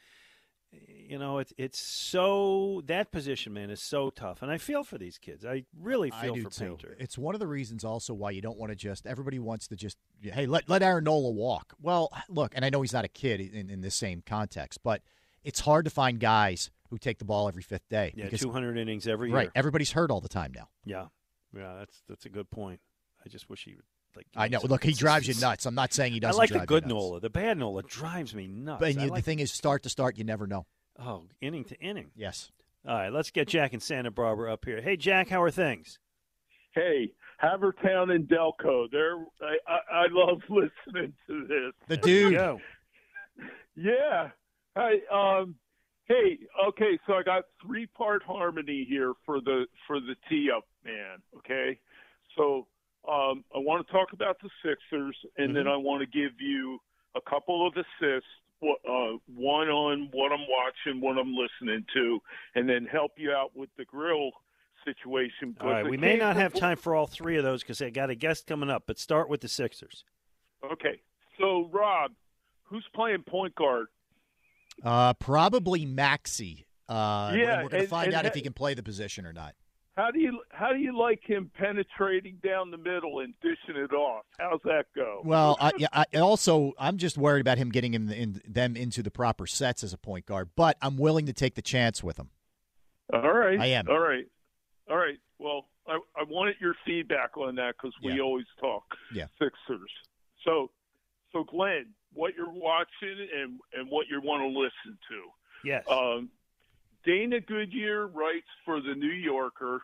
Speaker 1: you know, it's it's so that position, man, is so tough. And I feel for these kids. I really
Speaker 2: I
Speaker 1: feel
Speaker 2: do
Speaker 1: for
Speaker 2: too.
Speaker 1: Painter.
Speaker 2: It's one of the reasons also why you don't want to just everybody wants to just hey let let Aaron Nola walk. Well, look, and I know he's not a kid in, in the same context, but it's hard to find guys who take the ball every fifth day.
Speaker 1: Yeah, 200 innings every year. right.
Speaker 2: Everybody's hurt all the time now.
Speaker 1: Yeah, yeah, that's that's a good point. I just wish he would like.
Speaker 2: I know. Look, he drives you nuts. I'm not saying he doesn't.
Speaker 1: I like the
Speaker 2: drive you
Speaker 1: good
Speaker 2: nuts.
Speaker 1: Nola. The bad Nola drives me nuts.
Speaker 2: But you,
Speaker 1: like
Speaker 2: the thing is, start to start, you never know.
Speaker 1: Oh, inning to inning.
Speaker 2: Yes.
Speaker 1: All right, let's get Jack and Santa Barbara up here. Hey, Jack, how are things?
Speaker 13: Hey, Havertown and Delco. They're I, I, I love listening to this.
Speaker 2: The dude.
Speaker 1: Go.
Speaker 13: Yeah. Hey, um, hey, okay, so I got three part harmony here for the for the tee up man. Okay, so um, I want to talk about the Sixers, and then I want to give you a couple of assists. Uh, one on what I'm watching, what I'm listening to, and then help you out with the grill situation.
Speaker 1: All right, we may
Speaker 13: can't
Speaker 1: have time for all three of those because I got a guest coming up. But start with the Sixers.
Speaker 13: Okay, so Rob, who's playing point guard?
Speaker 2: Uh, probably Maxey. Uh,
Speaker 13: Yeah,
Speaker 2: we're going to find
Speaker 13: and
Speaker 2: out if he can play the position or not.
Speaker 13: How do you how do you like him penetrating down the middle and dishing it off? How's that go?
Speaker 2: Well, I, yeah, I also I'm just worried about him getting in, in them into the proper sets as a point guard, but I'm willing to take the chance with him.
Speaker 13: All right,
Speaker 2: I am.
Speaker 13: All right, all right. Well, I, I wanted your feedback on that because we
Speaker 2: Yeah.
Speaker 13: always talk
Speaker 2: Yeah.
Speaker 13: Sixers. So, so Glen, what you're watching and and what you want to listen to.
Speaker 1: Yes.
Speaker 13: Um, Dana Goodyear writes for the New Yorker.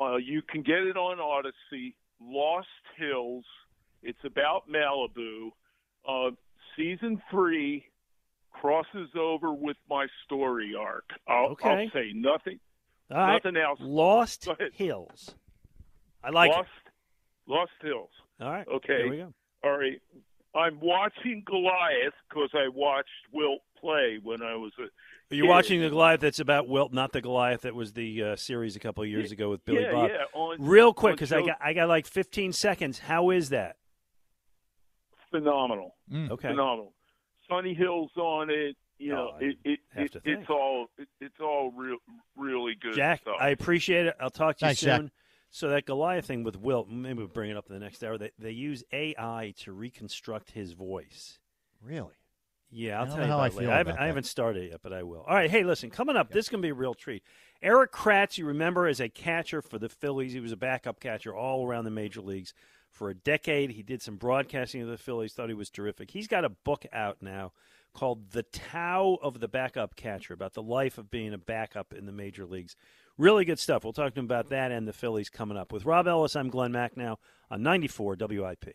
Speaker 13: Uh, you can get it on Audacy. Lost Hills. It's about Malibu. Uh, season three crosses over with my story arc. I'll,
Speaker 1: Okay.
Speaker 13: I'll say nothing.
Speaker 1: All right.
Speaker 13: Nothing else.
Speaker 1: Lost Hills. I like
Speaker 13: Lost, Lost Hills.
Speaker 1: All right.
Speaker 13: Okay.
Speaker 1: Here we go.
Speaker 13: All right. I'm watching Goliath because I watched Wilt play when I was a.
Speaker 1: Are you
Speaker 13: kid.
Speaker 1: watching the Goliath that's about Wilt, not the Goliath that was the uh, series a couple of years ago with Billy
Speaker 13: yeah,
Speaker 1: Bob?
Speaker 13: yeah, on-
Speaker 1: Real quick,
Speaker 13: on
Speaker 1: because I got I got like 15 seconds. How is that?
Speaker 13: phenomenal.
Speaker 1: Okay.
Speaker 13: Phenomenal. Sonny Hill's on it. You know,
Speaker 1: Oh,
Speaker 13: it, it, it it's all it, it's all real really good
Speaker 1: Jack,
Speaker 13: stuff.
Speaker 1: I appreciate it. I'll talk to you
Speaker 2: Thanks, Jack.
Speaker 1: soon. So that Goliath thing with Wilt, maybe we'll bring it up in the next hour. They they use AI to reconstruct his voice.
Speaker 2: Really?
Speaker 1: Yeah, I'll tell you
Speaker 2: how
Speaker 1: about
Speaker 2: I feel
Speaker 1: I haven't, I haven't started it yet, but I will. All right, hey, listen, coming up, this is going to be a real treat. Erik Kratz, you remember as a catcher for the Phillies. He was a backup catcher all around the major leagues for a decade. He did some broadcasting of the Phillies, thought he was terrific. He's got a book out now called The Tao of the Backup Catcher about the life of being a backup in the major leagues. Really good stuff. We'll talk to him about that and the Phillies coming up. With Rob Ellis, I'm Glen Macnow on 94 WIP.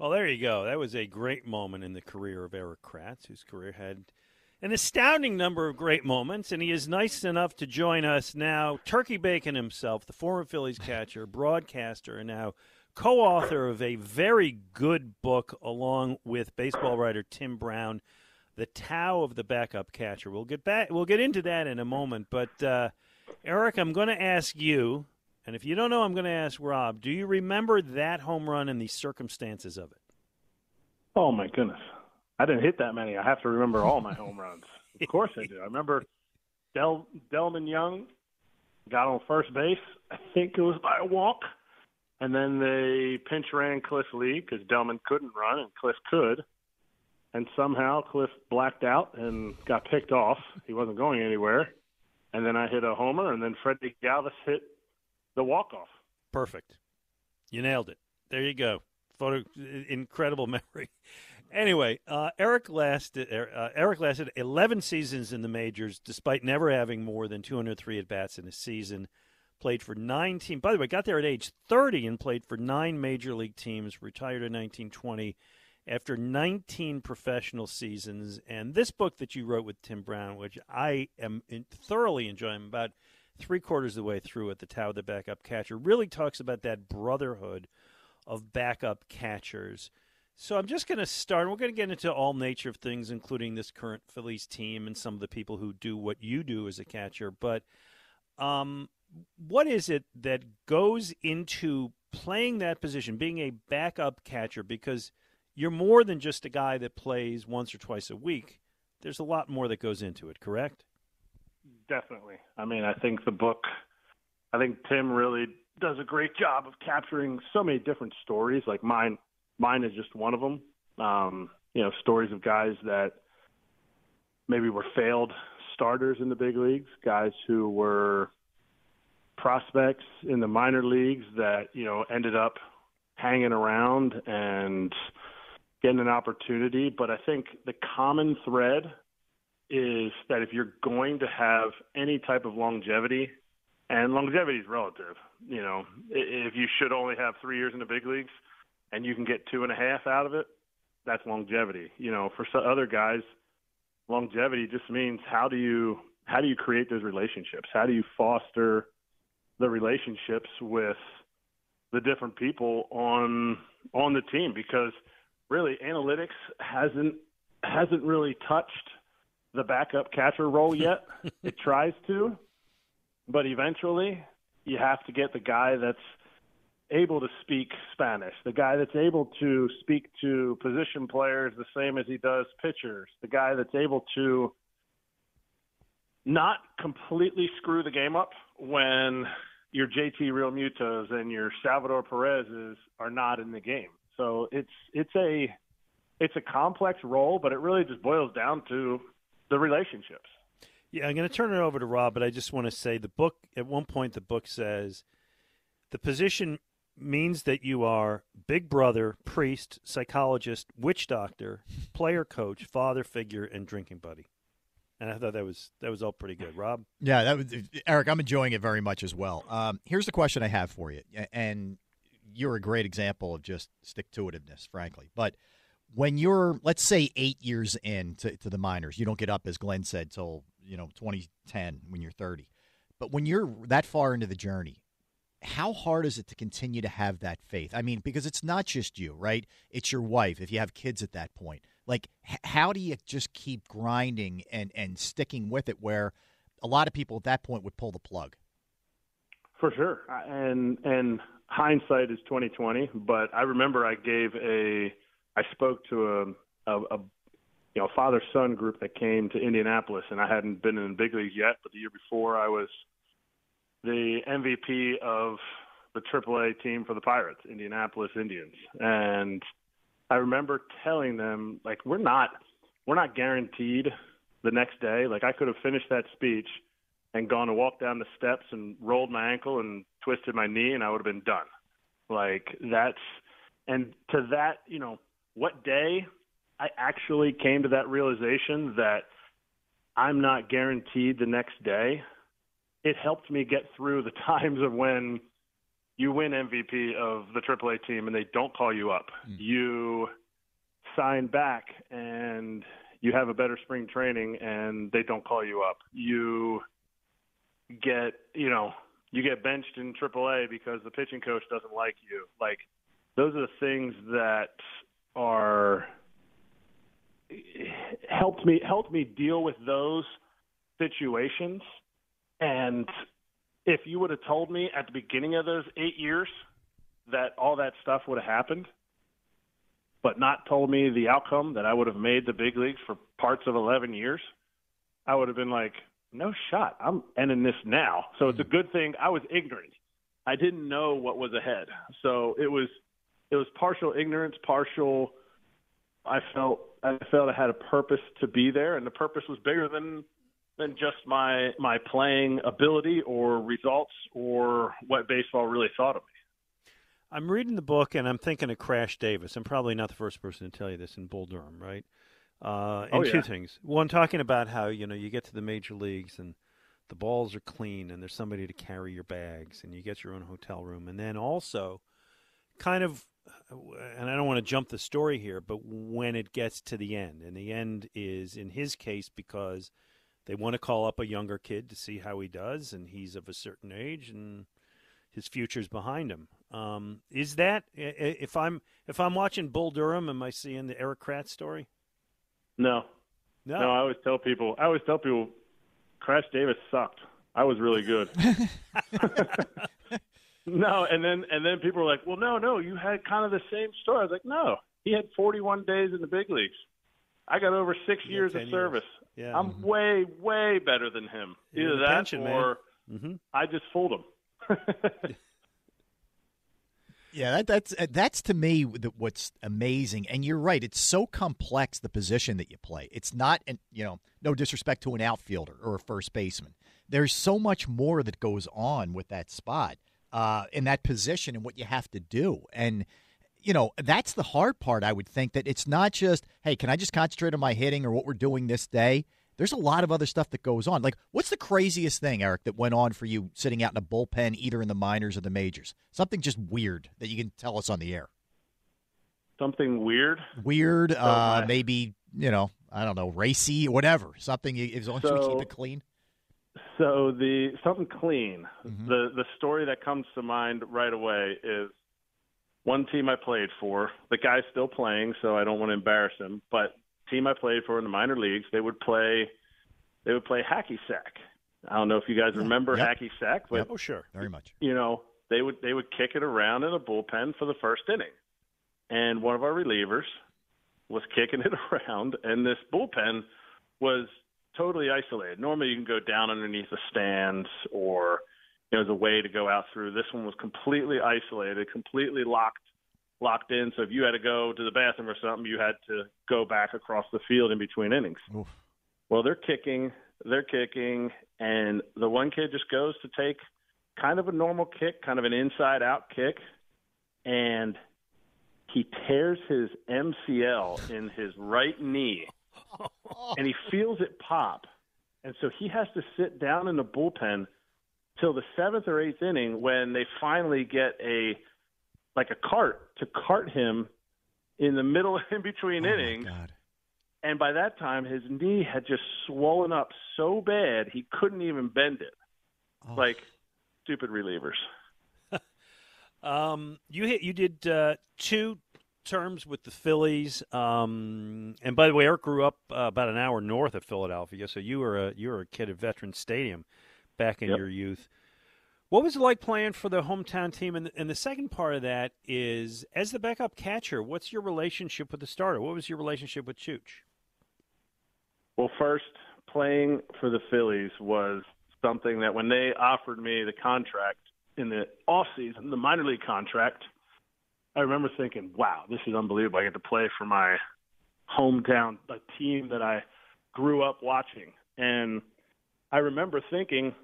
Speaker 1: Well, there you go. That was a great moment in the career of Erik Kratz, whose career had an astounding number of great moments, and he is nice enough to join us now. Turkey Bacon himself, the former Phillies catcher, broadcaster, and now co-author of a very good book along with baseball writer Tim Brown, "The Tao of the Backup Catcher." We'll get back. We'll get into that in a moment, but uh, Erik, I'm going to ask you, and if you don't know, I'm going to ask Rob. Do you remember that home run and the circumstances of it?
Speaker 14: Oh my goodness, I didn't hit that many. I have to remember all my home runs. Of course I do. I remember Del Delmon Young got on first base. I think it was by a walk, and then they pinch ran Cliff Lee because Delmon couldn't run and Cliff could, and somehow Cliff blacked out and got picked off. He wasn't going anywhere, and then I hit a homer, and then Freddie Galvis hit the walk off.
Speaker 1: Perfect. You nailed it. There you go. Photo, incredible memory. Anyway, uh, Erik lasted. Uh, Erik lasted 11 seasons in the majors, despite never having more than 203 at bats in a season. Played for nine teams. By the way, got there at age 30 and played for nine major league teams. Retired in 1920 after 19 professional seasons. And this book that you wrote with Tim Brown, which I am thoroughly enjoying, about three quarters of the way through at the of the Backup Catcher, really talks about that brotherhood of backup catchers. So I'm just going to start. We're going to get into all nature of things, including this current Phillies team and some of the people who do what you do as a catcher. But um, what is it that goes into playing that position, being a backup catcher? Because you're more than just a guy that plays once or twice a week. There's a lot more that goes into it, correct?
Speaker 14: Definitely. I mean, I think the book, I think Tim really does a great job of capturing so many different stories. Like mine, mine is just one of them. Um, you know, stories of guys that maybe were failed starters in the big leagues, guys who were prospects in the minor leagues that you know ended up hanging around and getting an opportunity. But I think the common thread is that if you're going to have any type of longevity, and longevity is relative, you know, if you should only have three years in the big leagues and you can get two and a half out of it, that's longevity. You know, for some other guys, longevity just means how do you how do you create those relationships? How do you foster the relationships with the different people on on the team? Because really, analytics hasn't hasn't really touched the backup catcher role yet. it tries to, but eventually you have to get the guy that's able to speak Spanish, the guy that's able to speak to position players the same as he does pitchers, the guy that's able to not completely screw the game up when your JT Realmutos and your Salvador Perez's are not in the game. So it's it's a it's a complex role, but it really just boils down to the relationships.
Speaker 1: Yeah, I'm going to turn it over to Rob, but I just want to say the book, at one point, the book says the position means that you are big brother, priest, psychologist, witch doctor, player coach, father figure, and drinking buddy. And I thought that was that was all pretty good. Rob?
Speaker 2: Yeah, that was Erik. I'm enjoying it very much as well. Um, here's the question I have for you, and you're a great example of just stick to itiveness, frankly. But when you're, let's say, eight years in to, to the minors, you don't get up, as Glen said, till you know 2010 when you're 30. But when you're that far into the journey, how hard is it to continue to have that faith? I mean, because it's not just you, right? It's your wife. If you have kids at that point, like, how do you just keep grinding and and sticking with it? Where a lot of people at that point would pull the plug.
Speaker 14: For sure, uh, and and hindsight is twenty twenty. But I remember I gave a, I spoke to a, a, a you know father son group that came to Indianapolis, and I hadn't been in the big leagues yet. But the year before, I was the MVP of the AAA team for the Pirates, Indianapolis Indians, and I remember telling them like we're not we're not guaranteed the next day. Like I could have finished that speech and gone to walk down the steps and rolled my ankle and twisted my knee and I would have been done. Like that's and to that, you know, what day I actually came to that realization that I'm not guaranteed the next day. It helped me get through the times of when you win MVP of the AAA team and they don't call you up. Mm. You sign back and you have a better spring training and they don't call you up. You get, you know, you get benched in AAA because the pitching coach doesn't like you. Like those are the things that are helped me helped me deal with those situations. And if you would have told me at the beginning of those 8 years that all that stuff would have happened but not told me the outcome that I would have made the big leagues for parts of 11 years I would have been like no shot. I'm ending this now. So it's a hmm. good thing. I was ignorant. I didn't know what was ahead. So it was it was partial ignorance partial I felt I felt I had a purpose to be there, and the purpose was bigger than than just my my playing ability or results or what baseball really thought of me.
Speaker 1: I'm reading the book and I'm thinking of Crash Davis. I'm probably not the first person to tell you this in Bull Durham, right? Uh, and
Speaker 14: oh, yeah.
Speaker 1: two things. One, talking about how you know you get to the major leagues and the balls are clean and there's somebody to carry your bags and you get your own hotel room, and then also kind of and I don't want to jump the story here, but when it gets to the end, and the end is in his case because they want to call up a younger kid to see how he does, and he's of a certain age, and his future's behind him. Um, is that if I'm if I'm watching Bull Durham, am I seeing the Erik Kratz story?
Speaker 14: No,
Speaker 1: no.
Speaker 14: No, I always tell people. I always tell people, Crash Davis sucked. I was really good. No, and then and then people were like, "Well, no, no, you had kind of the same story." I was like, "No, he had 41 days in the big leagues. I got over six
Speaker 1: Yeah,
Speaker 14: years
Speaker 1: 10
Speaker 14: of
Speaker 1: years.
Speaker 14: service.
Speaker 1: Yeah.
Speaker 14: I'm way, way better than him. Either that
Speaker 1: pension,
Speaker 14: or
Speaker 1: Mm-hmm.
Speaker 14: I just fooled him."
Speaker 2: Yeah, that, that's uh, that's to me what's amazing. And you're right; it's so complex the position that you play. It's not, an, you know, no disrespect to an outfielder or a first baseman. There's so much more that goes on with that spot, uh, in that position, and what you have to do. And you know, that's the hard part. I would think that it's not just, hey, can I just concentrate on my hitting or what we're doing this day? There's a lot of other stuff that goes on. Like, what's the craziest thing, Erik, that went on for you sitting out in a bullpen, either in the minors or the majors? Something just weird that you can tell us on the air.
Speaker 14: Something weird.
Speaker 2: Weird, uh, maybe you know, I don't know, racy, or whatever. Something as long as we
Speaker 14: So-
Speaker 2: keep it clean.
Speaker 14: So the something clean.
Speaker 2: Mm-hmm.
Speaker 14: The the story that comes to mind right away is one team I played for. The guy's still playing, so I don't want to embarrass him. But team I played for in the minor leagues, they would play they would play hacky sack. I don't know if you guys remember
Speaker 2: Yep.
Speaker 14: hacky sack, but
Speaker 1: Oh, sure.
Speaker 2: Very much.
Speaker 14: you know, they would they would kick it around in a bullpen for the first inning. And one of our relievers was kicking it around and this bullpen was totally isolated. Normally you can go down underneath the stands or you know, there's a way to go out through. This one was completely isolated, completely locked locked in. So if you had to go to the bathroom or something, you had to go back across the field in between innings.
Speaker 2: Oof.
Speaker 14: Well, they're kicking, they're kicking, and the one kid just goes to take kind of a normal kick, kind of an inside out kick, and he tears his MCL in his right knee, and he feels it pop. And so he has to sit down in the bullpen till the seventh or eighth inning when they finally get a like a cart to cart him in the middle in between innings. And by that time, his knee had just swollen up so bad he couldn't even bend it. Like stupid relievers.
Speaker 1: Um, you hit. You did uh, two terms with the Phillies. Um, and by the way, Erik grew up uh, about an hour north of Philadelphia, so you were a you were a kid at Veterans Stadium back in
Speaker 14: Yep.
Speaker 1: your youth. What was it like playing for the hometown team? And, and the second part of that is, as the backup catcher, what's your relationship with the starter? What was your relationship with Chooch?
Speaker 14: Well, first, playing for the Phillies was something that when they offered me the contract, in the off season, the minor league contract, I remember thinking, "Wow, this is unbelievable! I get to play for my hometown, a team that I grew up watching." And I remember thinking,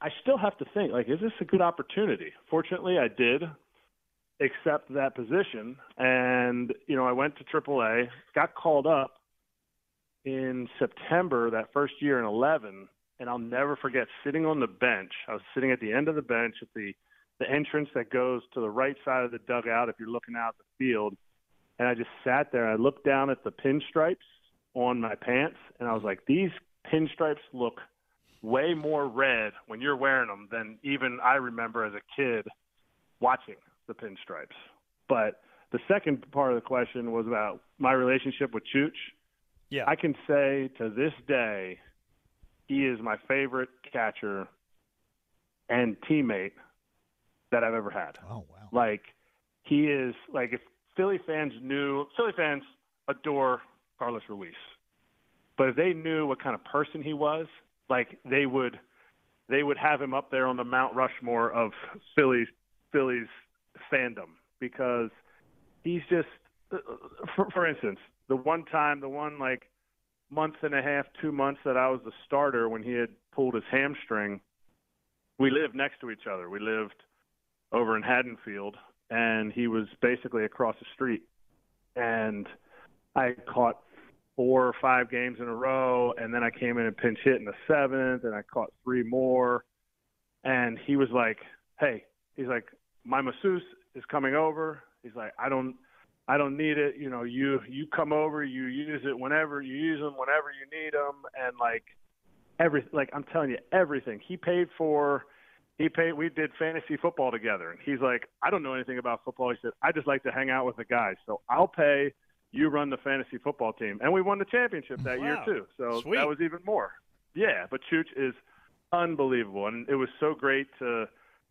Speaker 14: I still have to think, like, is this a good opportunity? Fortunately, I did accept that position, and you know, I went to AAA, got called up in September that first year in 11, and I'll never forget sitting on the bench. I was sitting at the end of the bench at the the entrance that goes to the right side of the dugout if you're looking out the field. And I just sat there. And I looked down at the pinstripes on my pants, and I was like, these pinstripes look way more red when you're wearing them than even I remember as a kid watching the pinstripes. But the second part of the question was about my relationship with Chooch.
Speaker 1: Yeah.
Speaker 14: I can say to this day, he is my favorite catcher and teammate that I've ever had.
Speaker 2: Oh wow!
Speaker 14: Like he is like if Philly fans knew Philly fans adore Carlos Ruiz, but if they knew what kind of person he was, like they would they would have him up there on the Mount Rushmore of Philly's Philly's fandom because he's just for, for instance the one time the one like month and a half two months that I was the starter when he had pulled his hamstring we lived next to each other we lived over in Haddonfield, and he was basically across the street. And I caught four or five games in a row, and then I came in and pinch hit in the seventh, and I caught three more. And he was like, "Hey," he's like, "My masseuse is coming over." He's like, "I don't." I don't need it. You know, you you come over, you use it whenever you use them, whenever you need them, and like every like I'm telling you, everything he paid for he paid we did fantasy football together. And he's like i don't know anything about football. He said i just like to hang out with the guys. So i'll pay you run the fantasy football team. And we won the championship that
Speaker 1: Wow.
Speaker 14: year too. So
Speaker 1: Sweet.
Speaker 14: that was even more. Yeah but chooch is unbelievable. And it was so great to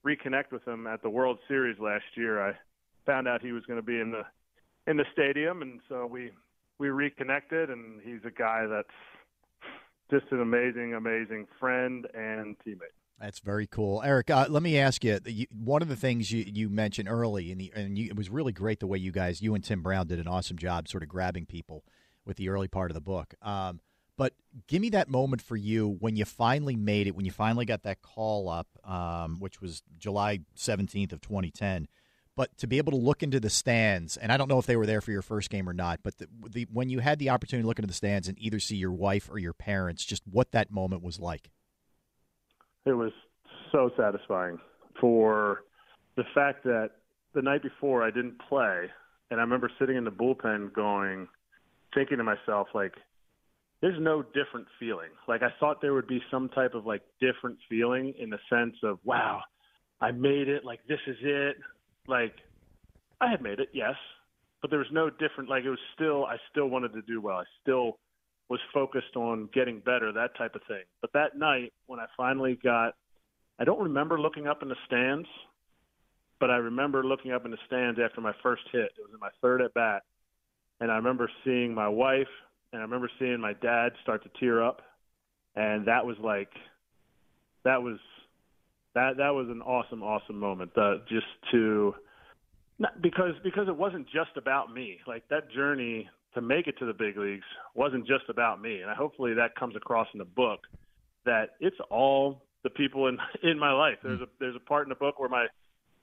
Speaker 14: reconnect with him at the world series last year. I found out he was going to be in the in the stadium. And so we we reconnected and he's a guy that's just an amazing amazing friend and teammate
Speaker 2: That's very cool, Erik. Uh, let me ask you, you. One of the things you, you mentioned early, the, and you, it was really great the way you guys, you and Tim Brown, did an awesome job, sort of grabbing people with the early part of the book. Um, but give me that moment for you when you finally made it, when you finally got that call up, um, which was July seventeenth of twenty ten. But to be able to look into the stands, and I don't know if they were there for your first game or not, but the, the, when you had the opportunity to look into the stands and either see your wife or your parents, just what that moment was like.
Speaker 14: It was so satisfying for the fact that the night before I didn't play, and I remember sitting in the bullpen going, thinking to myself, like, there's no different feeling. Like, I thought there would be some type of like different feeling in the sense of, wow, I made it. Like, this is it. Like, I had made it, yes, but there was no different. Like, it was still, I still wanted to do well. I still was focused on getting better, that type of thing. But that night, when I finally got, I don't remember looking up in the stands, but I remember looking up in the stands after my first hit. It was in my third at bat. And I remember seeing my wife and I remember seeing my dad start to tear up. And that was like, that was, that, that was an awesome, awesome moment. Uh, just to, not, because, because it wasn't just about me. Like that journey to make it to the big leagues wasn't just about me. And I, hopefully that comes across in the book that it's all the people in in my life. There's a there's a part in the book where my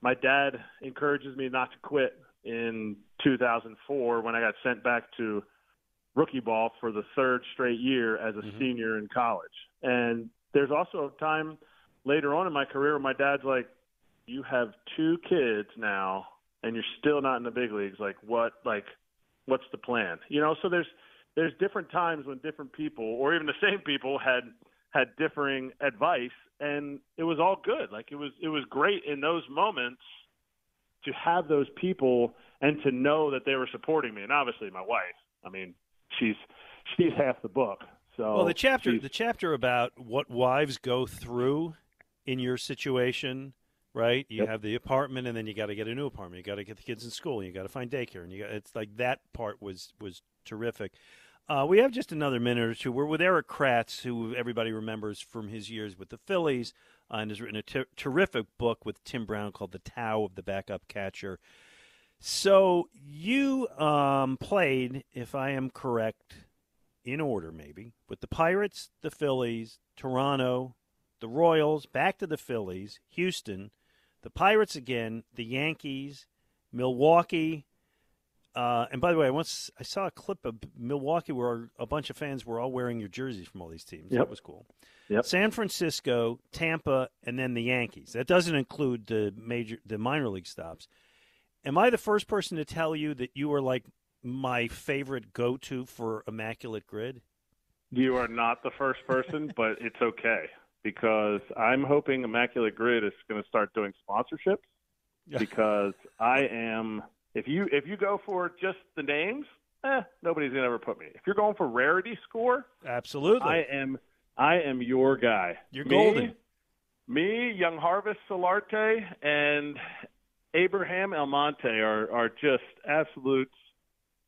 Speaker 14: my dad encourages me not to quit in 2004 when I got sent back to rookie ball for the third straight year as a mm-hmm. senior in college. And there's also a time later on in my career where my dad's like, "You have two kids now, and you're still not in the big leagues. Like what? Like what's the plan? You know." So there's there's different times when different people, or even the same people, had had differing advice, and it was all good. Like it was it was great in those moments to have those people and to know that they were supporting me. And obviously, my wife. I mean, she's she's half the book. So
Speaker 1: well, the chapter the chapter about what wives go through in your situation, right? You
Speaker 14: Yep.
Speaker 1: have the apartment, and then you got to get a new apartment. You got to get the kids in school. You got to find daycare, and you got, it's like that part was was terrific. Uh, we have just another minute or two. We're with Erik Kratz, who everybody remembers from his years with the Phillies. uh, and has written a ter- terrific book with Tim Brown called The Tao of the Backup Catcher. So you um, played, if I am correct, in order maybe, with the Pirates, the Phillies, Toronto, the Royals, back to the Phillies, Houston, the Pirates again, the Yankees, Milwaukee. Uh, and by the way, I once I saw a clip of Milwaukee where a bunch of fans were all wearing your jerseys from all these teams.
Speaker 14: Yep.
Speaker 1: That was cool.
Speaker 14: Yep.
Speaker 1: San Francisco, Tampa, and then the Yankees. That doesn't include the major, the minor league stops. Am I the first person to tell you that you are like my favorite go-to for Immaculate Grid?
Speaker 14: You are not the first person, but it's okay because I'm hoping Immaculate Grid is going to start doing sponsorships because I am. If you if you go for just the names, eh, nobody's going to ever put me. If you're going for rarity score,
Speaker 1: absolutely,
Speaker 14: I am. I am your guy.
Speaker 1: You're
Speaker 14: Me-
Speaker 1: golden.
Speaker 14: Me, Yangervis Solarte, and Abraham Almonte are are just absolute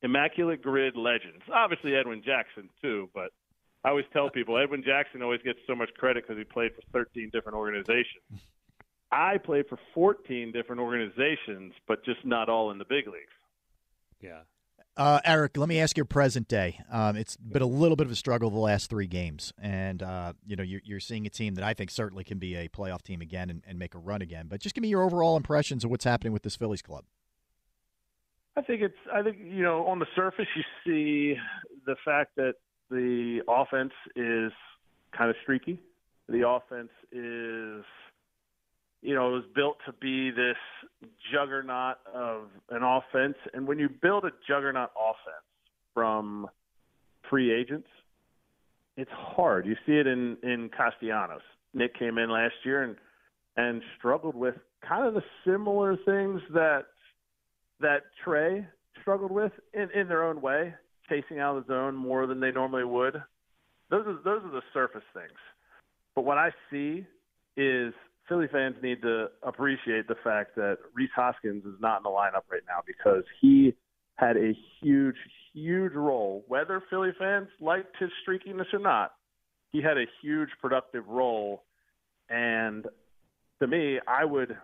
Speaker 14: immaculate grid legends. Obviously Edwin Jackson too, but I always tell people Edwin Jackson always gets so much credit because he played for 13 different organizations. I played for 14 different organizations, but just not all in the big leagues.
Speaker 1: Yeah.
Speaker 2: Uh, Erik, let me ask your present day. Um, it's been a little bit of a struggle the last three games, and uh, you know you're, you're seeing a team that I think certainly can be a playoff team again and, and make a run again. But just give me your overall impressions of what's happening with this Phillies club.
Speaker 14: I think it's. I think you know, on the surface, you see the fact that the offense is kind of streaky. The offense is, you know, it was built to be this juggernaut of an offense, and when you build a juggernaut offense from free agents, it's hard. You see it in in Castellanos. Nick came in last year and and struggled with kind of the similar things that that Trea struggled with in, in their own way, chasing out of the zone more than they normally would. Those are those are the surface things. But what I see is Philly fans need to appreciate the fact that Rhys Hoskins is not in the lineup right now because he had a huge, huge role. Whether Philly fans liked his streakiness or not, he had a huge productive role. And to me, I would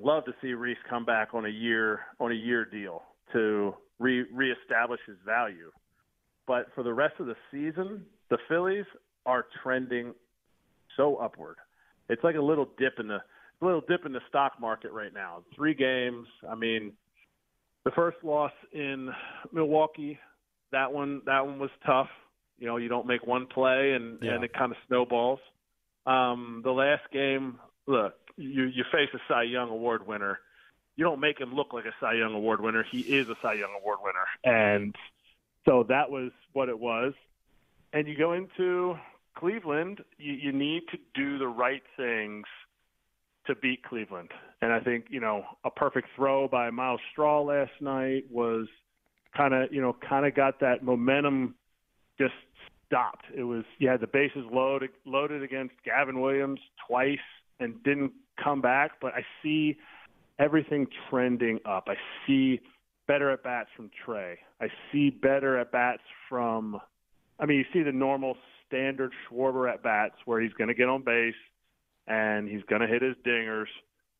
Speaker 14: love to see Rhys come back on a year on a year deal to re reestablish his value. But for the rest of the season, the Phillies are trending so upward. It's like a little dip in the a little dip in the stock market right now. Three games. I mean, the first loss in Milwaukee, that one that one was tough. You know, you don't make one play and
Speaker 1: Yeah.
Speaker 14: and it kind of snowballs. Um, the last game, look, you you face a Cy Young Award winner. You don't make him look like a Cy Young Award winner. He is a Cy Young Award winner, and so that was what it was. And you go into Cleveland, you, you need to do the right things to beat Cleveland. And I think, you know, a perfect throw by Myles Straw last night was kind of, you know, kind of got that momentum just stopped. It was you had the bases loaded loaded against Gavin Williams twice and didn't come back, but I see everything trending up. I see better at bats from Trea. I see better at bats from I mean, you see the normal standard Schwarber at bats where he's going to get on base and he's going to hit his dingers.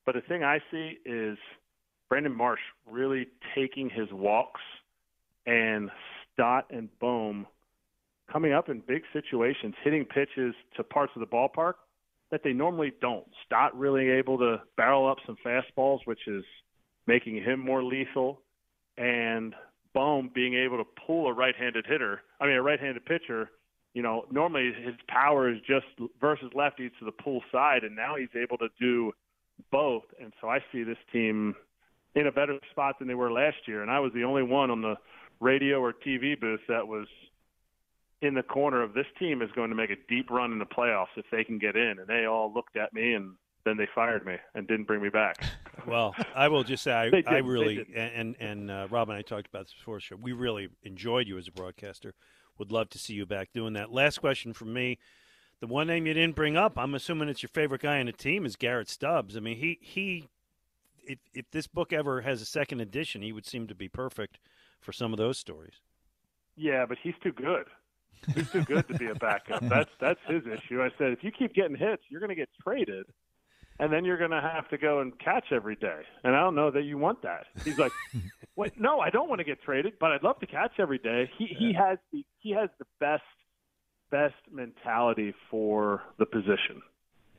Speaker 14: But the thing I see is Brandon Marsh really taking his walks and Stott and Bohm coming up in big situations, hitting pitches to parts of the ballpark that they normally don't. Stott really able to barrel up some fastballs, which is making him more lethal, and Bohm being able to pull a right-handed hitter. I mean, a right-handed pitcher. You know, normally his power is just versus lefties to the pull side, and now he's able to do both. And so I see this team in a better spot than they were last year. And I was the only one on the radio or TV booth that was in the corner of this team is going to make a deep run in the playoffs if they can get in. And they all looked at me and then they fired me and didn't bring me back.
Speaker 1: Well, I will just say I,
Speaker 14: did,
Speaker 1: I really and and uh, Rob and I talked about this before the show. We really enjoyed you as a broadcaster. Would love to see you back doing that. Last question from me. The one name you didn't bring up, I'm assuming it's your favorite guy on the team, is Garrett Stubbs. I mean, he he, if if this book ever has a second edition, he would seem to be perfect for some of those stories.
Speaker 14: Yeah, but he's too good. He's too good to be a backup. That's that's his issue. I said, if you keep getting hits, you're going to get traded, and then you're going to have to go and catch every day. And I don't know that you want that. He's like, wait, no, I don't want to get traded, but I'd love to catch every day. He he has the he has the best best mentality for the position.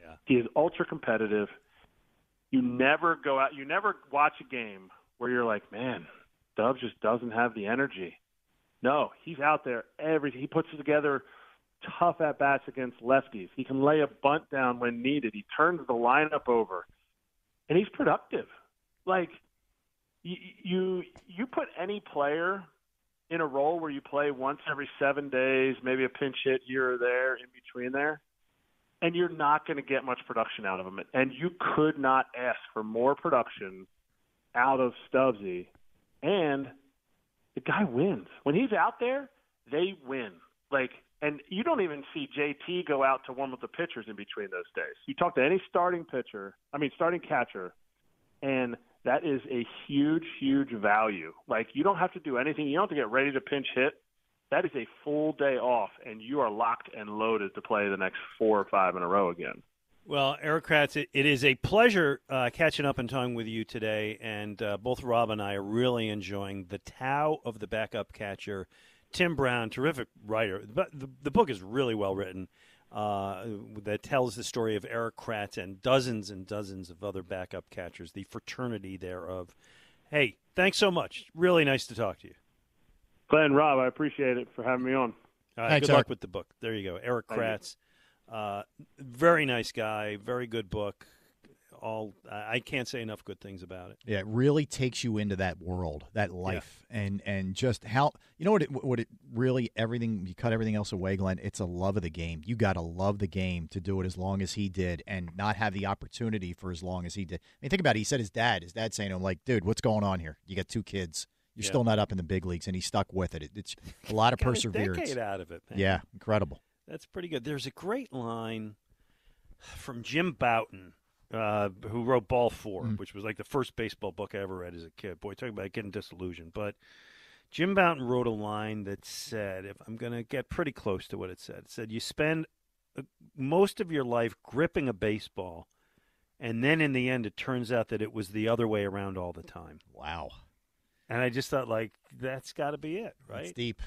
Speaker 1: Yeah.
Speaker 14: He is ultra competitive. You never go out. You never watch a game where you're like, man, Dubs just doesn't have the energy. No, he's out there every. He puts together tough at bats against lefties. He can lay a bunt down when needed. He turns the lineup over, and he's productive. Like you, you, you put any player in a role where you play once every seven days, maybe a pinch hit here or there in between there, and you're not going to get much production out of him. And you could not ask for more production out of Stubbsy. And the guy wins. When he's out there, they win. Like, and you don't even see JT go out to one with the pitchers in between those days. You talk to any starting pitcher, I mean, starting catcher, and that is a huge, huge value. Like, you don't have to do anything. You don't have to get ready to pinch hit. That is a full day off, and you are locked and loaded to play the next four or five in a row again.
Speaker 1: Well, Erik Kratz, it, it is a pleasure uh, catching up and talking with you today. And uh, both Rob and I are really enjoying the Tao of the backup catcher. Tim Brown, terrific writer. The, the, the book is really well written. Uh, that tells the story of Erik Kratz and dozens and dozens of other backup catchers, the fraternity thereof. Hey, thanks so much. Really nice to talk to you.
Speaker 14: Glen, Rob, I appreciate it for having me on.
Speaker 1: All right,
Speaker 2: Thanks,
Speaker 1: good luck with the book. There you go, Erik
Speaker 14: Thank you.
Speaker 1: Kratz. Uh, very nice guy, very good book. All I can't say enough good things about it.
Speaker 2: Yeah, it really takes you into that world, that life, and and just how you know what it what it really everything you cut everything else away, Glen. It's a love of the game. You got to love the game to do it as long as he did, and not have the opportunity for as long as he did. I mean, think about it. He said his dad, his dad saying to him, like, "Dude, what's going on here? You got two kids. You're
Speaker 1: Yeah.
Speaker 2: still not up in the big leagues," and he stuck with it. it it's a lot of
Speaker 1: Got a
Speaker 2: perseverance.
Speaker 1: decade out of it. Man.
Speaker 2: Yeah, incredible.
Speaker 1: That's pretty good. There's a great line from Jim Bouton, uh, who wrote Ball 4,
Speaker 2: Mm.
Speaker 1: which was like the first baseball book I ever read as a kid. Boy, talking about getting disillusioned. But Jim Bouton wrote a line that said, if I'm going to get pretty close to what it said, it said, You spend uh, most of your life gripping a baseball, and then in the end, it turns out that it was the other way around all the time.
Speaker 2: Wow.
Speaker 1: And I just thought, like, that's got to be it, right?
Speaker 2: It's deep.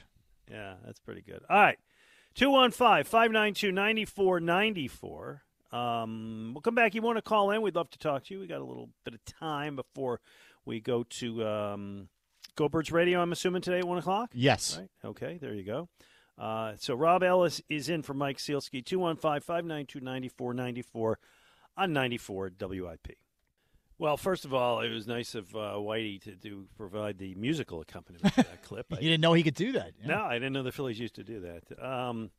Speaker 1: Yeah, that's pretty good. All right. 215 592 9494. Um, we'll come back. You want to call in? We'd love to talk to you. We got a little bit of time before we go to um, Go Birds Radio, I'm assuming, today at 1 o'clock?
Speaker 2: Yes.
Speaker 1: Right. Okay, there you go. Uh, so Rob Ellis is in for Mike Sielski, 215 592 9494 on 94 WIP. Well, first of all, it was nice of uh, Whitey to do provide the musical accompaniment to that clip.
Speaker 2: You
Speaker 1: I-
Speaker 2: didn't know he could do that. Yeah.
Speaker 1: no, I didn't know the Phillies used to do that. Um,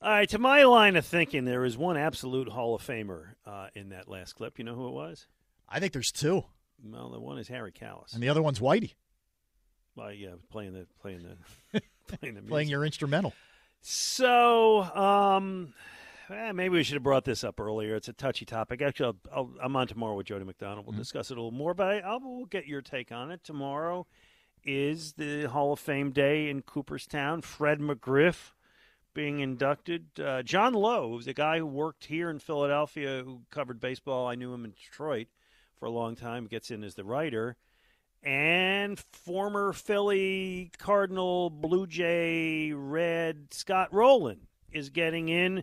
Speaker 1: all right, to my line of thinking, there is one absolute Hall of Famer uh, in that last clip. You know who it was?
Speaker 2: I think there's two,
Speaker 1: Well, the one is Harry Kalas.
Speaker 2: and the other one's Whitey
Speaker 1: Well, yeah, playing the playing the playing the
Speaker 2: playing your instrumental.
Speaker 1: So, um, eh, maybe we should have brought this up earlier. It's a touchy topic. Actually, I'll, I'll, I'm on tomorrow with Jody McDonald. We'll
Speaker 2: Mm-hmm.
Speaker 1: discuss it a little more, but I, I'll we'll get your take on it. Tomorrow is the Hall of Fame day in Cooperstown. Fred McGriff being inducted. Uh, John Lowe, who's a guy who worked here in Philadelphia, who covered baseball. I knew him in Detroit for a long time. Gets in as the writer. And former Philly Cardinal, Blue Jay, Red Scott Rolen is getting in.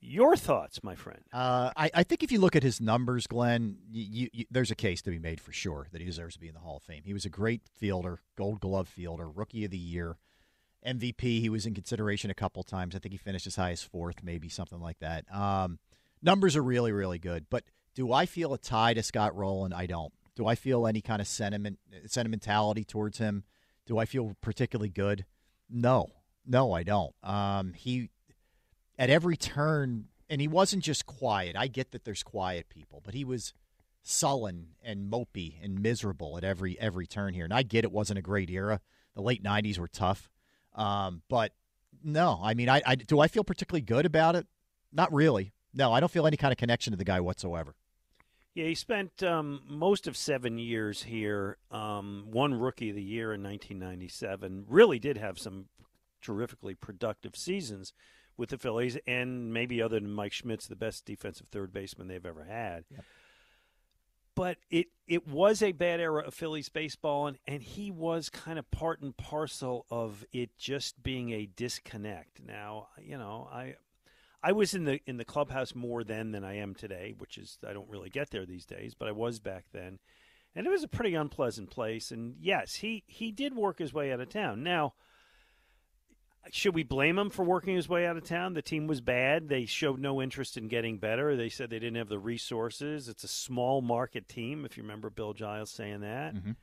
Speaker 1: Your thoughts, my friend?
Speaker 2: Uh, I, I think if you look at his numbers, Glen, you, you, there's a case to be made for sure that he deserves to be in the Hall of Fame. He was a great fielder, Gold Glove fielder, Rookie of the Year, MVP. He was in consideration a couple times. I think he finished as high as fourth, maybe something like that. Um, numbers are really, really good. But do I feel a tie to Scott Rolen? I don't. Do I feel any kind of sentiment, sentimentality towards him? Do I feel particularly good? No, no, I don't. Um, he at every turn, and he wasn't just quiet. I get that there's quiet people, but he was sullen and mopey and miserable at every every turn here. And I get it wasn't a great era. The late '90s were tough, um, but no, I mean, I, I do I feel particularly good about it? Not really. No, I don't feel any kind of connection to the guy whatsoever.
Speaker 1: Yeah, he spent um, most of seven years here. Um, one Rookie of the Year in 1997. Really did have some terrifically productive seasons with the Phillies, and maybe other than Mike Schmidt's the best defensive third baseman they've ever had. But it it was a bad era of Phillies baseball, and, and he was kind of part and parcel of it just being a disconnect. Now, you know, I I was in the in the clubhouse more then than I am today, which is I don't really get there these days, but I was back then. And it was a pretty unpleasant place and yes, he he did work his way out of town. Now, should we blame him for working his way out of town? The team was bad. They showed no interest in getting better. They said they didn't have the resources. It's a small market team, if you remember Bill Giles saying that.
Speaker 2: Mhm.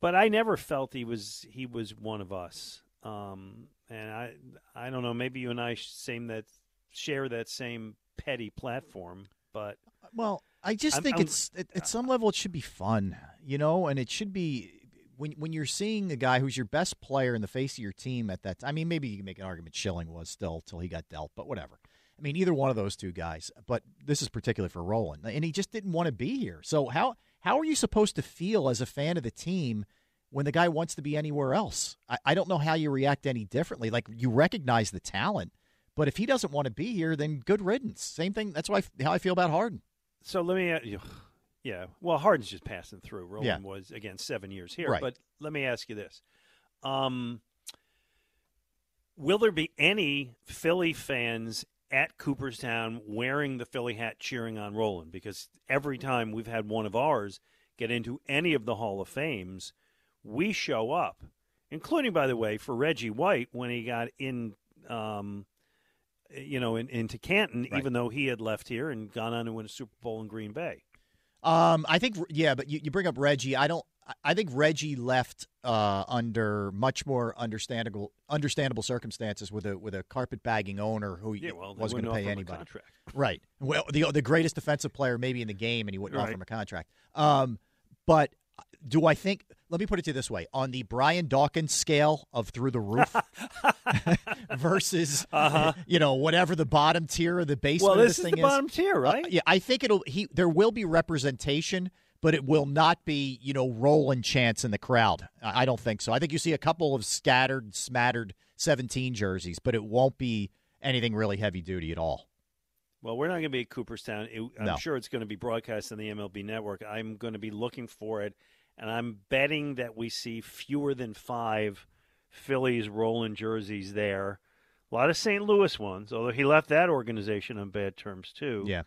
Speaker 1: But I never felt he was he was one of us. Um, and I I don't know. Maybe you and I same that share that same petty platform, but
Speaker 2: Well, I just
Speaker 1: I'm-
Speaker 2: think
Speaker 1: I'm-
Speaker 2: it's at, at some level it should be fun, you know, and it should be when when you're seeing a guy who's your best player in the face of your team at that. time, I mean, maybe you can make an argument Schilling was still till he got dealt, but whatever. I mean, either one of those two guys. But this is particularly for Rolen, and he just didn't want to be here. So how how are you supposed to feel as a fan of the team? When the guy wants to be anywhere else, I, I don't know how you react any differently. Like you recognize the talent, but if he doesn't want to be here, then good riddance. Same thing. That's why how I feel about Harden.
Speaker 1: So let me, yeah. Well, Harden's just passing through. Rolen
Speaker 2: Yeah.
Speaker 1: was again seven years here,
Speaker 2: Right.
Speaker 1: but let me ask you this: um, Will there be any Philly fans at Cooperstown wearing the Philly hat, cheering on Rolen? Because every time we've had one of ours get into any of the Hall of Fames, we show up, including, by the way, for Reggie White when he got in. Um, you know, in, into Canton, even though he had left here and gone on to win a Super Bowl in Green Bay.
Speaker 2: Um, I think yeah, but you, you bring up Reggie. I don't. I- think Reggie left uh, under much more understandable understandable circumstances with a with a carpet bagging owner who
Speaker 1: Yeah, well,
Speaker 2: wasn't going to pay
Speaker 1: offer him a
Speaker 2: anybody. Right. Well, the the greatest defensive player maybe in the game, and he wouldn't offer him a contract. Um, but do I think? Let me put it to you this way: on the Brian Dawkins scale of through the roof versus
Speaker 1: Uh-huh.
Speaker 2: you know whatever the bottom tier of the basement.
Speaker 1: Well,
Speaker 2: of
Speaker 1: this is the bottom tier,
Speaker 2: Uh,
Speaker 1: right?
Speaker 2: yeah, I think it'll. He there will be representation, but it will not be you know Rolen chants in the crowd. I I don't think so. I think you see a couple of scattered, smattered seventeen jerseys, but it won't be anything really heavy duty at all.
Speaker 1: Well, we're not going to be at Cooperstown. It, I'm
Speaker 2: No.
Speaker 1: sure it's going to be broadcast on the MLB network. I'm going to be looking for it, and I'm betting that we see fewer than five Phillies Rolen jerseys there. A lot of St. Louis ones, although he left that organization on bad terms too.
Speaker 2: Yeah.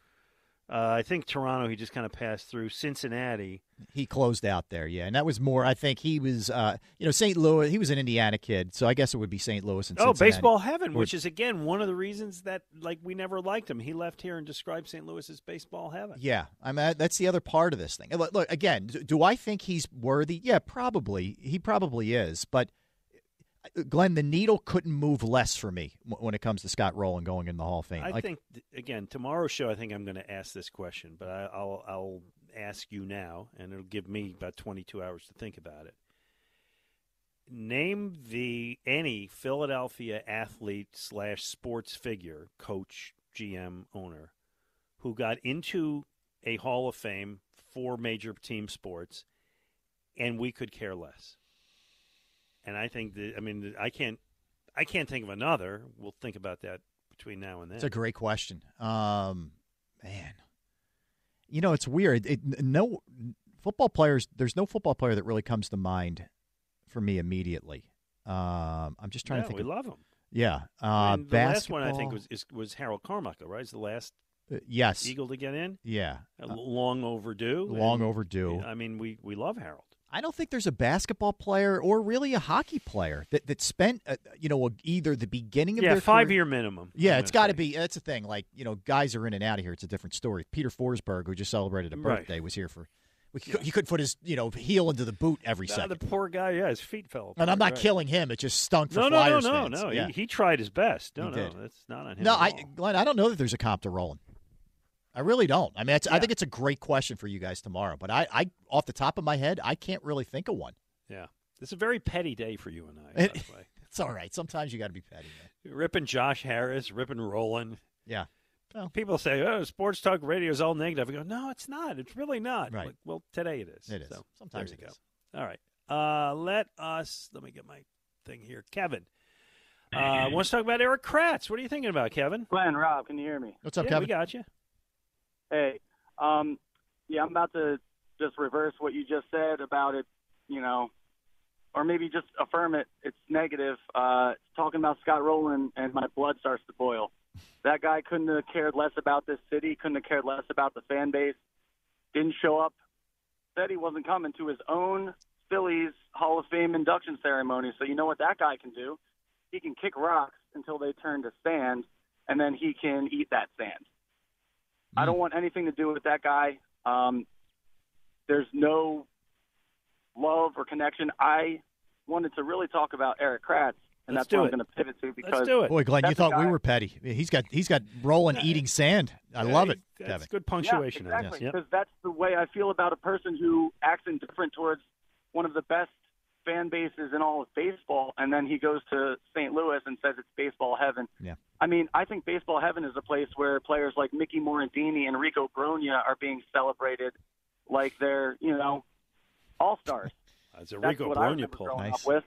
Speaker 1: Uh, I think Toronto. He just kind of passed through Cincinnati.
Speaker 2: He closed out there, yeah, and that was more. I think he was, uh, you know, St. Louis. He was an Indiana kid, so I guess it would be St. Louis and
Speaker 1: Oh,
Speaker 2: Cincinnati.
Speaker 1: baseball heaven, which is again one of the reasons that like we never liked him. He left here and described St. Louis as baseball heaven.
Speaker 2: Yeah, I mean that's the other part of this thing. Look, look again. Do, do I think he's worthy? Yeah, probably. He probably is. But uh, Glen, the needle couldn't move less for me when it comes to Scott Rolen going in the Hall of Fame.
Speaker 1: I
Speaker 2: Like,
Speaker 1: think again tomorrow's show. I think I'm going to ask this question, but I, I'll I'll ask you now, and it'll give me about 22 hours to think about it. Name the any Philadelphia athlete slash sports figure, coach, GM, owner, who got into a Hall of Fame for major team sports, and we could care less. And I think that I mean I can't I can't think of another. We'll think about that between now and then.
Speaker 2: It's a great question. Um, man, you know it's weird. It, no football players. There's no football player that really comes to mind for me immediately. Um, I'm just trying
Speaker 1: Yeah,
Speaker 2: to think.
Speaker 1: we
Speaker 2: of,
Speaker 1: love 'em.
Speaker 2: Yeah, uh,
Speaker 1: I mean, the last one I think was is, was Harold Carmichael, right? It's the last
Speaker 2: Uh, yes.
Speaker 1: Eagle to get in.
Speaker 2: Yeah.
Speaker 1: Uh, long overdue.
Speaker 2: long
Speaker 1: and,
Speaker 2: overdue.
Speaker 1: I mean, we we love Harold.
Speaker 2: I don't think there's a basketball player or really a hockey player that, that spent uh, you know either the beginning of
Speaker 1: Yeah,
Speaker 2: their
Speaker 1: five
Speaker 2: career-
Speaker 1: year minimum.
Speaker 2: Yeah,
Speaker 1: I'm
Speaker 2: it's got to be. That's the thing. Like you know, guys are in and out of here. It's a different story. Peter Forsberg, who just celebrated a
Speaker 1: Right.
Speaker 2: birthday, was here for. We, He couldn't put his you know heel into the boot every second.
Speaker 1: the poor guy, yeah, his feet fell.
Speaker 2: And I'm not
Speaker 1: right.
Speaker 2: killing him. It just stunk for
Speaker 1: No, no, no,
Speaker 2: Flyers
Speaker 1: no,
Speaker 2: fans.
Speaker 1: no.
Speaker 2: Yeah.
Speaker 1: He, he tried his best. No,
Speaker 2: He
Speaker 1: no,
Speaker 2: did.
Speaker 1: that's not on him.
Speaker 2: No, I. Glen, I don't know that there's a comp to Rolen. I really don't. I mean, it's, I think it's a great question for you guys tomorrow. But I, I, off the top of my head, I can't really think of one.
Speaker 1: Yeah, it's a very petty day for you and I. By
Speaker 2: It-
Speaker 1: the way,
Speaker 2: It's all right. Sometimes you got to be petty. Man.
Speaker 1: ripping Josh Harris, ripping Rolen.
Speaker 2: Yeah.
Speaker 1: Well, People say, "Oh, sports talk radio is all negative." I go, "No, it's not. It's really not."
Speaker 2: Right.
Speaker 1: Like, well, today it is.
Speaker 2: It is.
Speaker 1: So,
Speaker 2: Sometimes it
Speaker 1: go.
Speaker 2: is.
Speaker 1: All right. Uh, let us. Let me get my thing here. Kevin, Uh, want to talk about Erik Kratz? What are you thinking about, Kevin?
Speaker 15: Glen, Rob, can you hear me?
Speaker 2: What's up,
Speaker 1: yeah,
Speaker 2: Kevin?
Speaker 1: We got you.
Speaker 15: Hey, um, yeah, I'm about to just reverse what you just said about it, you know, or maybe just affirm it. It's negative. Uh, talking about Scott Rolen, and my blood starts to boil. That guy couldn't have cared less about this city, couldn't have cared less about the fan base, didn't show up, said he wasn't coming to his own Phillies Hall of Fame induction ceremony. So you know what that guy can do? He can kick rocks until they turn to sand, and then he can eat that sand. I don't want anything to do with that guy. Um, there's no love or connection. I wanted to really talk about Erik Kratz, and
Speaker 2: Let's
Speaker 15: that's
Speaker 2: do
Speaker 15: what
Speaker 2: it.
Speaker 15: I'm going to pivot to because Let's do it.
Speaker 2: Boy, Glen, you
Speaker 15: that's a
Speaker 2: thought we were petty. He's got he's got Rolen eating sand. I love it, Kevin.
Speaker 1: good punctuation.
Speaker 15: Yeah, exactly. Because that's the way I feel about a person who acts indifferent towards one of the best fan bases in all of baseball, and then he goes to St. Louis and says it's baseball heaven.
Speaker 2: Yeah.
Speaker 15: I mean, I think baseball heaven is a place where players like Mickey Morandini and Rico Brogna are being celebrated like they're, you know, all stars.
Speaker 1: That's a
Speaker 15: That's
Speaker 1: Rico
Speaker 15: what Brogna
Speaker 1: pull.
Speaker 15: growing up with.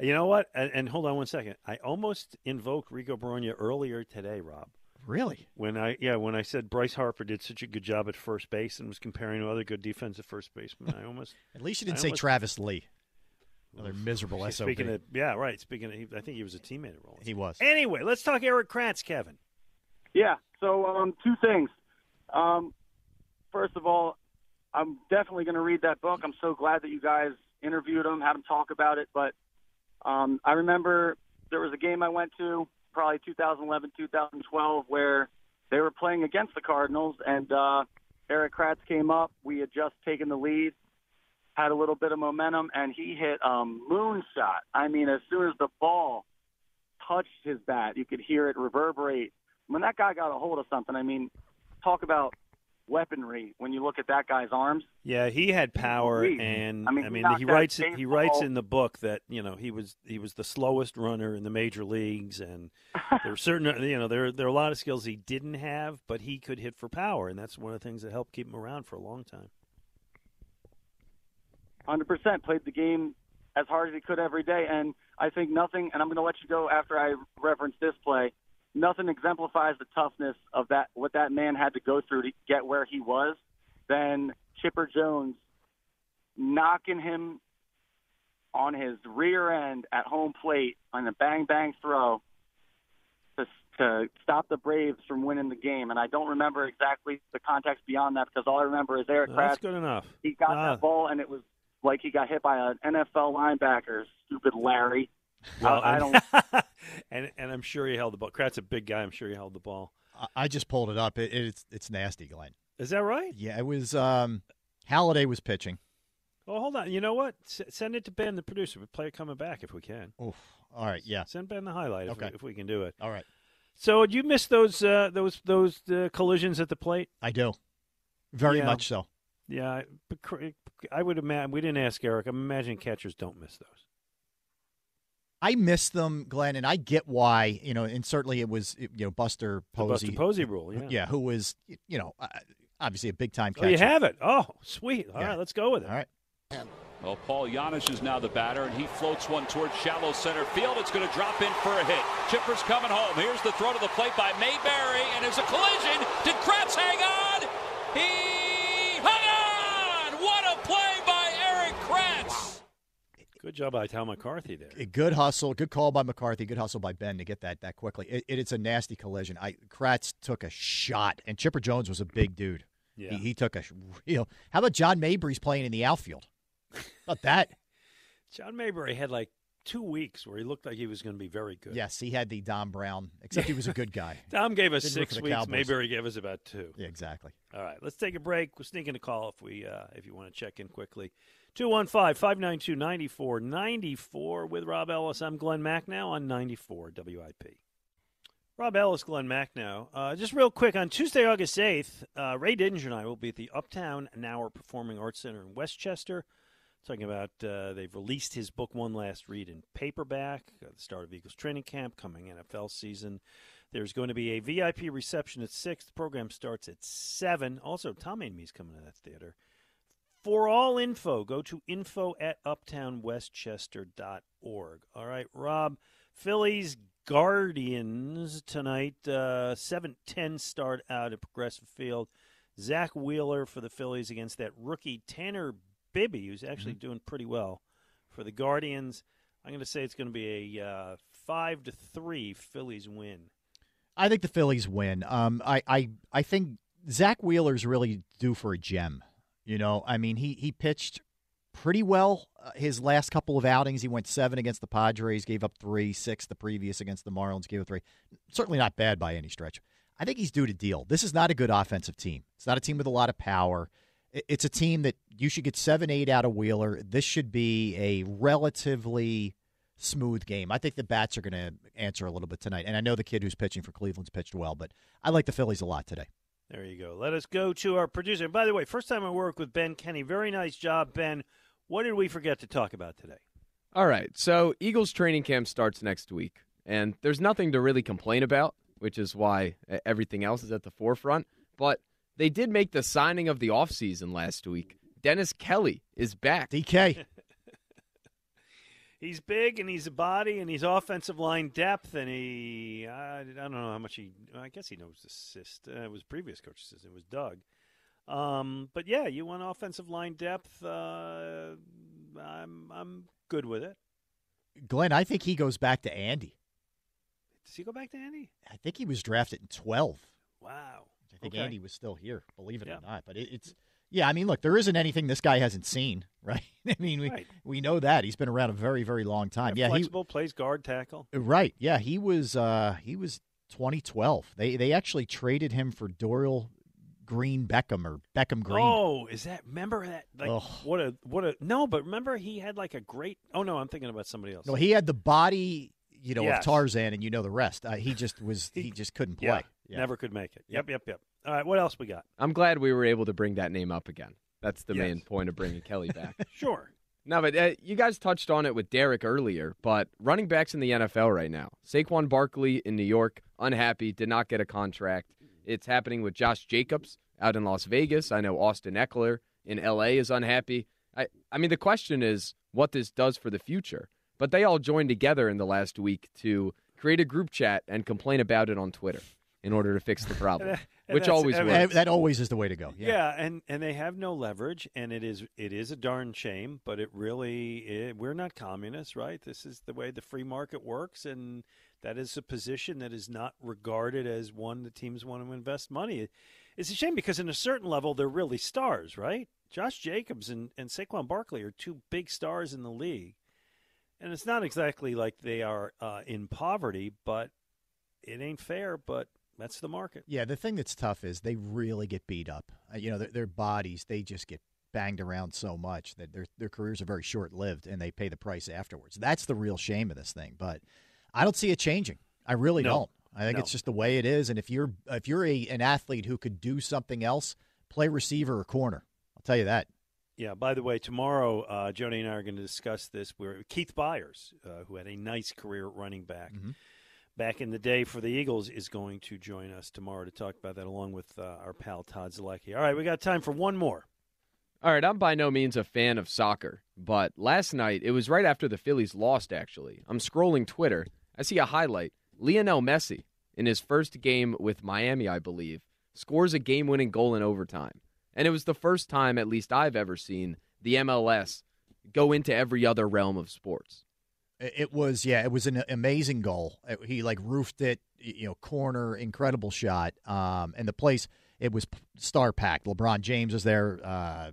Speaker 1: You know what? And, and hold on one second. I almost invoked Rico Brogna earlier today, Rob.
Speaker 2: Really?
Speaker 1: When I yeah, when I said Bryce Harper did such a good job at first base and was comparing to other good defensive first basemen, I almost
Speaker 2: At least you didn't
Speaker 1: I
Speaker 2: say
Speaker 1: almost-
Speaker 2: Travis Lee. Another miserable SOB.
Speaker 1: Speaking of yeah, right. Speaking of, I think he was a teammate of Rollins.
Speaker 2: he was.
Speaker 1: Anyway, let's talk Erik Kratz, Kevin.
Speaker 15: Yeah. So, um, two things. Um, first of all, I'm definitely going to read that book. I'm so glad that you guys interviewed him, had him talk about it. But um, I remember there was a game I went to, probably 2011, 2012, where they were playing against the Cardinals, and uh, Erik Kratz came up. We had just taken the lead, had a little bit of momentum, and he hit a moonshot. I mean, as soon as the ball touched his bat, you could hear it reverberate. When that guy got a hold of something, I mean, talk about weaponry. When you look at that guy's arms,
Speaker 1: Yeah, he had power, and
Speaker 15: I
Speaker 1: I
Speaker 15: mean,
Speaker 1: mean,
Speaker 15: he
Speaker 1: he, writes it, he writes in the book that you know he was he was the slowest runner in the major leagues, and there were certain you know there there are a lot of skills he didn't have, but he could hit for power, and that's one of the things that helped keep him around for a long time.
Speaker 15: Hundred percent played the game as hard as he could every day. And I think nothing. And I'm going to let you go after I reference this play. Nothing exemplifies the toughness of that what that man had to go through to get where he was than Chipper Jones knocking him on his rear end at home plate on a bang bang throw to to stop the Braves from winning the game. And I don't remember exactly the context beyond that because all I remember is Erik
Speaker 1: That's
Speaker 15: Kratz
Speaker 1: good enough.
Speaker 15: he got
Speaker 1: Ah.
Speaker 15: that ball and it was like he got hit by an NFL linebacker. Stupid Larry.
Speaker 1: Well,
Speaker 15: I, I
Speaker 1: and-
Speaker 15: don't.
Speaker 1: and and I'm sure he held the ball. Kratz's a big guy. I'm sure he held the ball.
Speaker 2: I- I just pulled it up. It, it's it's nasty, Glen.
Speaker 1: Is that right?
Speaker 2: Yeah, it was. Um, Halladay was pitching.
Speaker 1: Oh, hold on. You know what? S- send it to Ben, the producer. We play it coming back if we can.
Speaker 2: Oof. All right. Yeah.
Speaker 1: Send Ben the highlight if, we, if we can do it.
Speaker 2: All right.
Speaker 1: So, did you miss those uh, those those uh, collisions at the plate?
Speaker 2: I do. Very
Speaker 1: Yeah.
Speaker 2: much so.
Speaker 1: Yeah, I- but I would imagine. We didn't ask Erik. I'm imagining catchers don't miss those.
Speaker 2: I miss them, Glen, and I get why. You know, and certainly it was you know Buster
Speaker 1: The
Speaker 2: Posey.
Speaker 1: Buster Posey rule, yeah.
Speaker 2: yeah, who was you know uh, obviously a big time
Speaker 1: Oh,
Speaker 2: catcher.
Speaker 1: you have it. Oh, sweet. All right,
Speaker 2: Yeah.
Speaker 1: let's go with it.
Speaker 2: All right.
Speaker 16: Well, Paul Janish is now the batter, and he floats one towards shallow center field. It's going to drop in for a hit. Chipper's coming home. Here's the throw to the plate by Mayberry, and there's a collision. Did Kratz hang on? He hung on! What a play by Erik Kratz!
Speaker 1: Good job by Tom McCarthy there.
Speaker 2: A good hustle, good call by McCarthy, good hustle by Ben to get that that quickly. It, it- it's a nasty collision. I Kratz took a shot, and Chipper Jones was a big dude.
Speaker 1: Yeah.
Speaker 2: He, he took a real. How about John Mayberry's playing in the outfield? How about that?
Speaker 1: John Mayberry had like two weeks where he looked like he was going to be very good.
Speaker 2: Yes, he had the Dom Brown, except he was a good guy.
Speaker 1: Tom gave us
Speaker 2: Didn't
Speaker 1: six weeks.
Speaker 2: Cowboys.
Speaker 1: Mayberry gave us about two.
Speaker 2: Yeah, exactly.
Speaker 1: All right, let's take a break. We're sneaking a call if we uh, if you want to check in quickly. 215-592-9494 with Rob Ellis. I'm Glen Macnow on 94 WIP. Rob Ellis, Glen Macnow. Uh, just real quick, on Tuesday, August 8th, uh, Ray Didinger and I will be at the Uptown Knauer Performing Arts Center in Westchester. Talking about uh, they've released his book One Last Read in paperback. Uh, the start of Eagles training camp, coming NFL season. There's going to be a VIP reception at six. The program starts at seven. Also, Tom Amy's coming to that theater. For all info, go to info at uptownwestchester.org. All right, Rob, Phillies Guardians tonight. Uh, 7-10 start out at Progressive Field. Zack Wheeler for the Phillies against that rookie Tanner Bibee, who's actually
Speaker 2: Mm-hmm.
Speaker 1: doing pretty well for the Guardians. I'm going to say it's going to be a uh, five to three Phillies win.
Speaker 2: I think the Phillies win. Um, I, I, I think Zack Wheeler's really due for a gem. You know, I mean, he he pitched pretty well uh, his last couple of outings. He went seven against the Padres, gave up three, six the previous against the Marlins, gave up three. Certainly not bad by any stretch. I think he's due to deal. This is not a good offensive team. It's not a team with a lot of power. It's a team that you should get seven, eight out of Wheeler. This should be a relatively smooth game. I think the bats are going to answer a little bit tonight. And I know the kid who's pitching for Cleveland's pitched well, but I like the Phillies a lot today.
Speaker 1: There you go. Let us go to our producer. And by the way, first time I work with Ben Kenny. Very nice job, Ben. What did we forget to talk about today?
Speaker 17: All right. So Eagles training camp starts next week, and there's nothing to really complain about, which is why everything else is at the forefront. But they did make the signing of the offseason last week. Dennis Kelly is back.
Speaker 2: DK.
Speaker 1: He's big and he's a body and he's offensive line depth and he I, I don't know how much he I guess he knows the assist. Uh, it was previous coach assistant. It was Doug. Um, but yeah, you want offensive line depth. Uh, I'm I'm good with it.
Speaker 2: Glen, I think he goes back to Andy.
Speaker 1: Does he go back to Andy?
Speaker 2: I think he was drafted in 12.
Speaker 1: Wow.
Speaker 2: I think
Speaker 1: Okay.
Speaker 2: Andy was still here, believe it
Speaker 1: Yeah.
Speaker 2: or not. But it, it's yeah. I mean, look, there isn't anything this guy hasn't seen, right? I mean, we
Speaker 1: Right.
Speaker 2: we know that he's been around a very very long time. Yeah, he
Speaker 1: flexible, plays guard tackle.
Speaker 2: right. Yeah, he was uh he was 2012. They they actually traded him for Dorial Green Beckham or Beckham Green.
Speaker 1: Oh, is that remember that? Like
Speaker 2: Ugh.
Speaker 1: what a what a no, but remember he had like a great. Oh no, I'm thinking about somebody else.
Speaker 2: No, he had the body, you know,
Speaker 1: Yes.
Speaker 2: of Tarzan, and you know the rest. Uh, he just was he just couldn't play.
Speaker 1: Yeah, never could make it. Yep, yep, yep. All right, what else we got?
Speaker 17: I'm glad we were able to bring that name up again. That's the
Speaker 1: Yes.
Speaker 17: main point of bringing Kelly back.
Speaker 1: Sure.
Speaker 17: No, but uh, you guys touched on it with Derrick earlier, but running backs in the NFL right now. Saquon Barkley in New York, unhappy, did not get a contract. It's happening with Josh Jacobs out in Las Vegas. I know Austin Ekeler in LA is unhappy. I, I mean, the question is what this does for the future. But they all joined together in the last week to create a group chat and complain about it on Twitter in order to fix the problem, which always
Speaker 1: I mean,
Speaker 17: works.
Speaker 2: That always is the way to go.
Speaker 1: Yeah. and and they have no leverage, and it is it is a darn shame, but it really it, we're not communists, right? This is the way the free market works, and that is a position that is not regarded as one the teams want to invest money. It's a shame because, in a certain level, they're really stars, right? Josh Jacobs and and Saquon Barkley are two big stars in the league, and it's not exactly like they are uh, in poverty, but it ain't fair. But that's the market.
Speaker 2: Yeah, the thing that's tough is they really get beat up. Uh, you know, their, their bodies they just get banged around so much that their their careers are very short lived, and they pay the price afterwards. That's the real shame of this thing. But I don't see it changing. I really
Speaker 1: No.
Speaker 2: don't. I think
Speaker 1: No.
Speaker 2: it's just the way it is. And if you're if you're a, an athlete who could do something else, play receiver or corner. I'll tell you that.
Speaker 1: Yeah. By the way, tomorrow, uh, Jody and I are going to discuss this. We're Keith Byars, uh, who had a nice career at running back back in the day for the Eagles, is going to join us tomorrow to talk about that, along with uh, our pal Todd Zolecki. All right, we got time for one more.
Speaker 17: All right, I'm by no means a fan of soccer, but last night, it was right after the Phillies lost, actually. I'm scrolling Twitter. I see a highlight. Lionel Messi, in his first game with Miami, I believe, scores a game winning goal in overtime. And it was the first time, at least I've ever seen, the MLS go into every other realm of sports.
Speaker 2: It was yeah, it was an amazing goal. He like roofed it, you know, corner, incredible shot. Um, and the place it was star packed. LeBron James was there. Uh,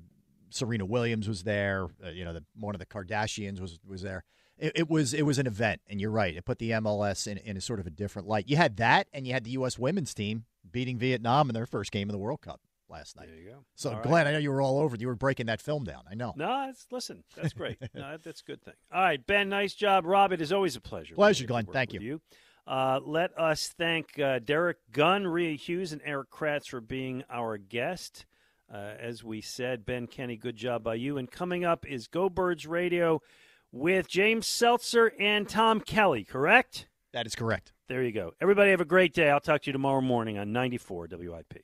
Speaker 2: Serena Williams was there. Uh, you know, the, one of the Kardashians was was there. It, it was it was an event, and you're right. It put the MLS in, in a sort of a different light. You had that, and you had the U.S. women's team beating Vietnam in their first game of the World Cup last night.
Speaker 1: There you go.
Speaker 2: So,
Speaker 1: All right.
Speaker 2: Glen, I know you were all over. You were breaking that film down. I know.
Speaker 1: No, it's, listen, that's great. no, that's a good thing. All right, Ben, nice job. Rob, it is always a pleasure.
Speaker 2: Pleasure,
Speaker 1: Glen.
Speaker 2: Thank you.
Speaker 1: you. Uh, let us thank uh, Derrick Gunn, Rhea Hughes, and Erik Kratz for being our guest. Uh, as we said, Ben Kenny, good job by you. And coming up is Go Birds Radio with James Seltzer and Tom Kelly, correct?
Speaker 2: That is correct.
Speaker 1: There you go. Everybody have a great day. I'll talk to you tomorrow morning on 94 WIP.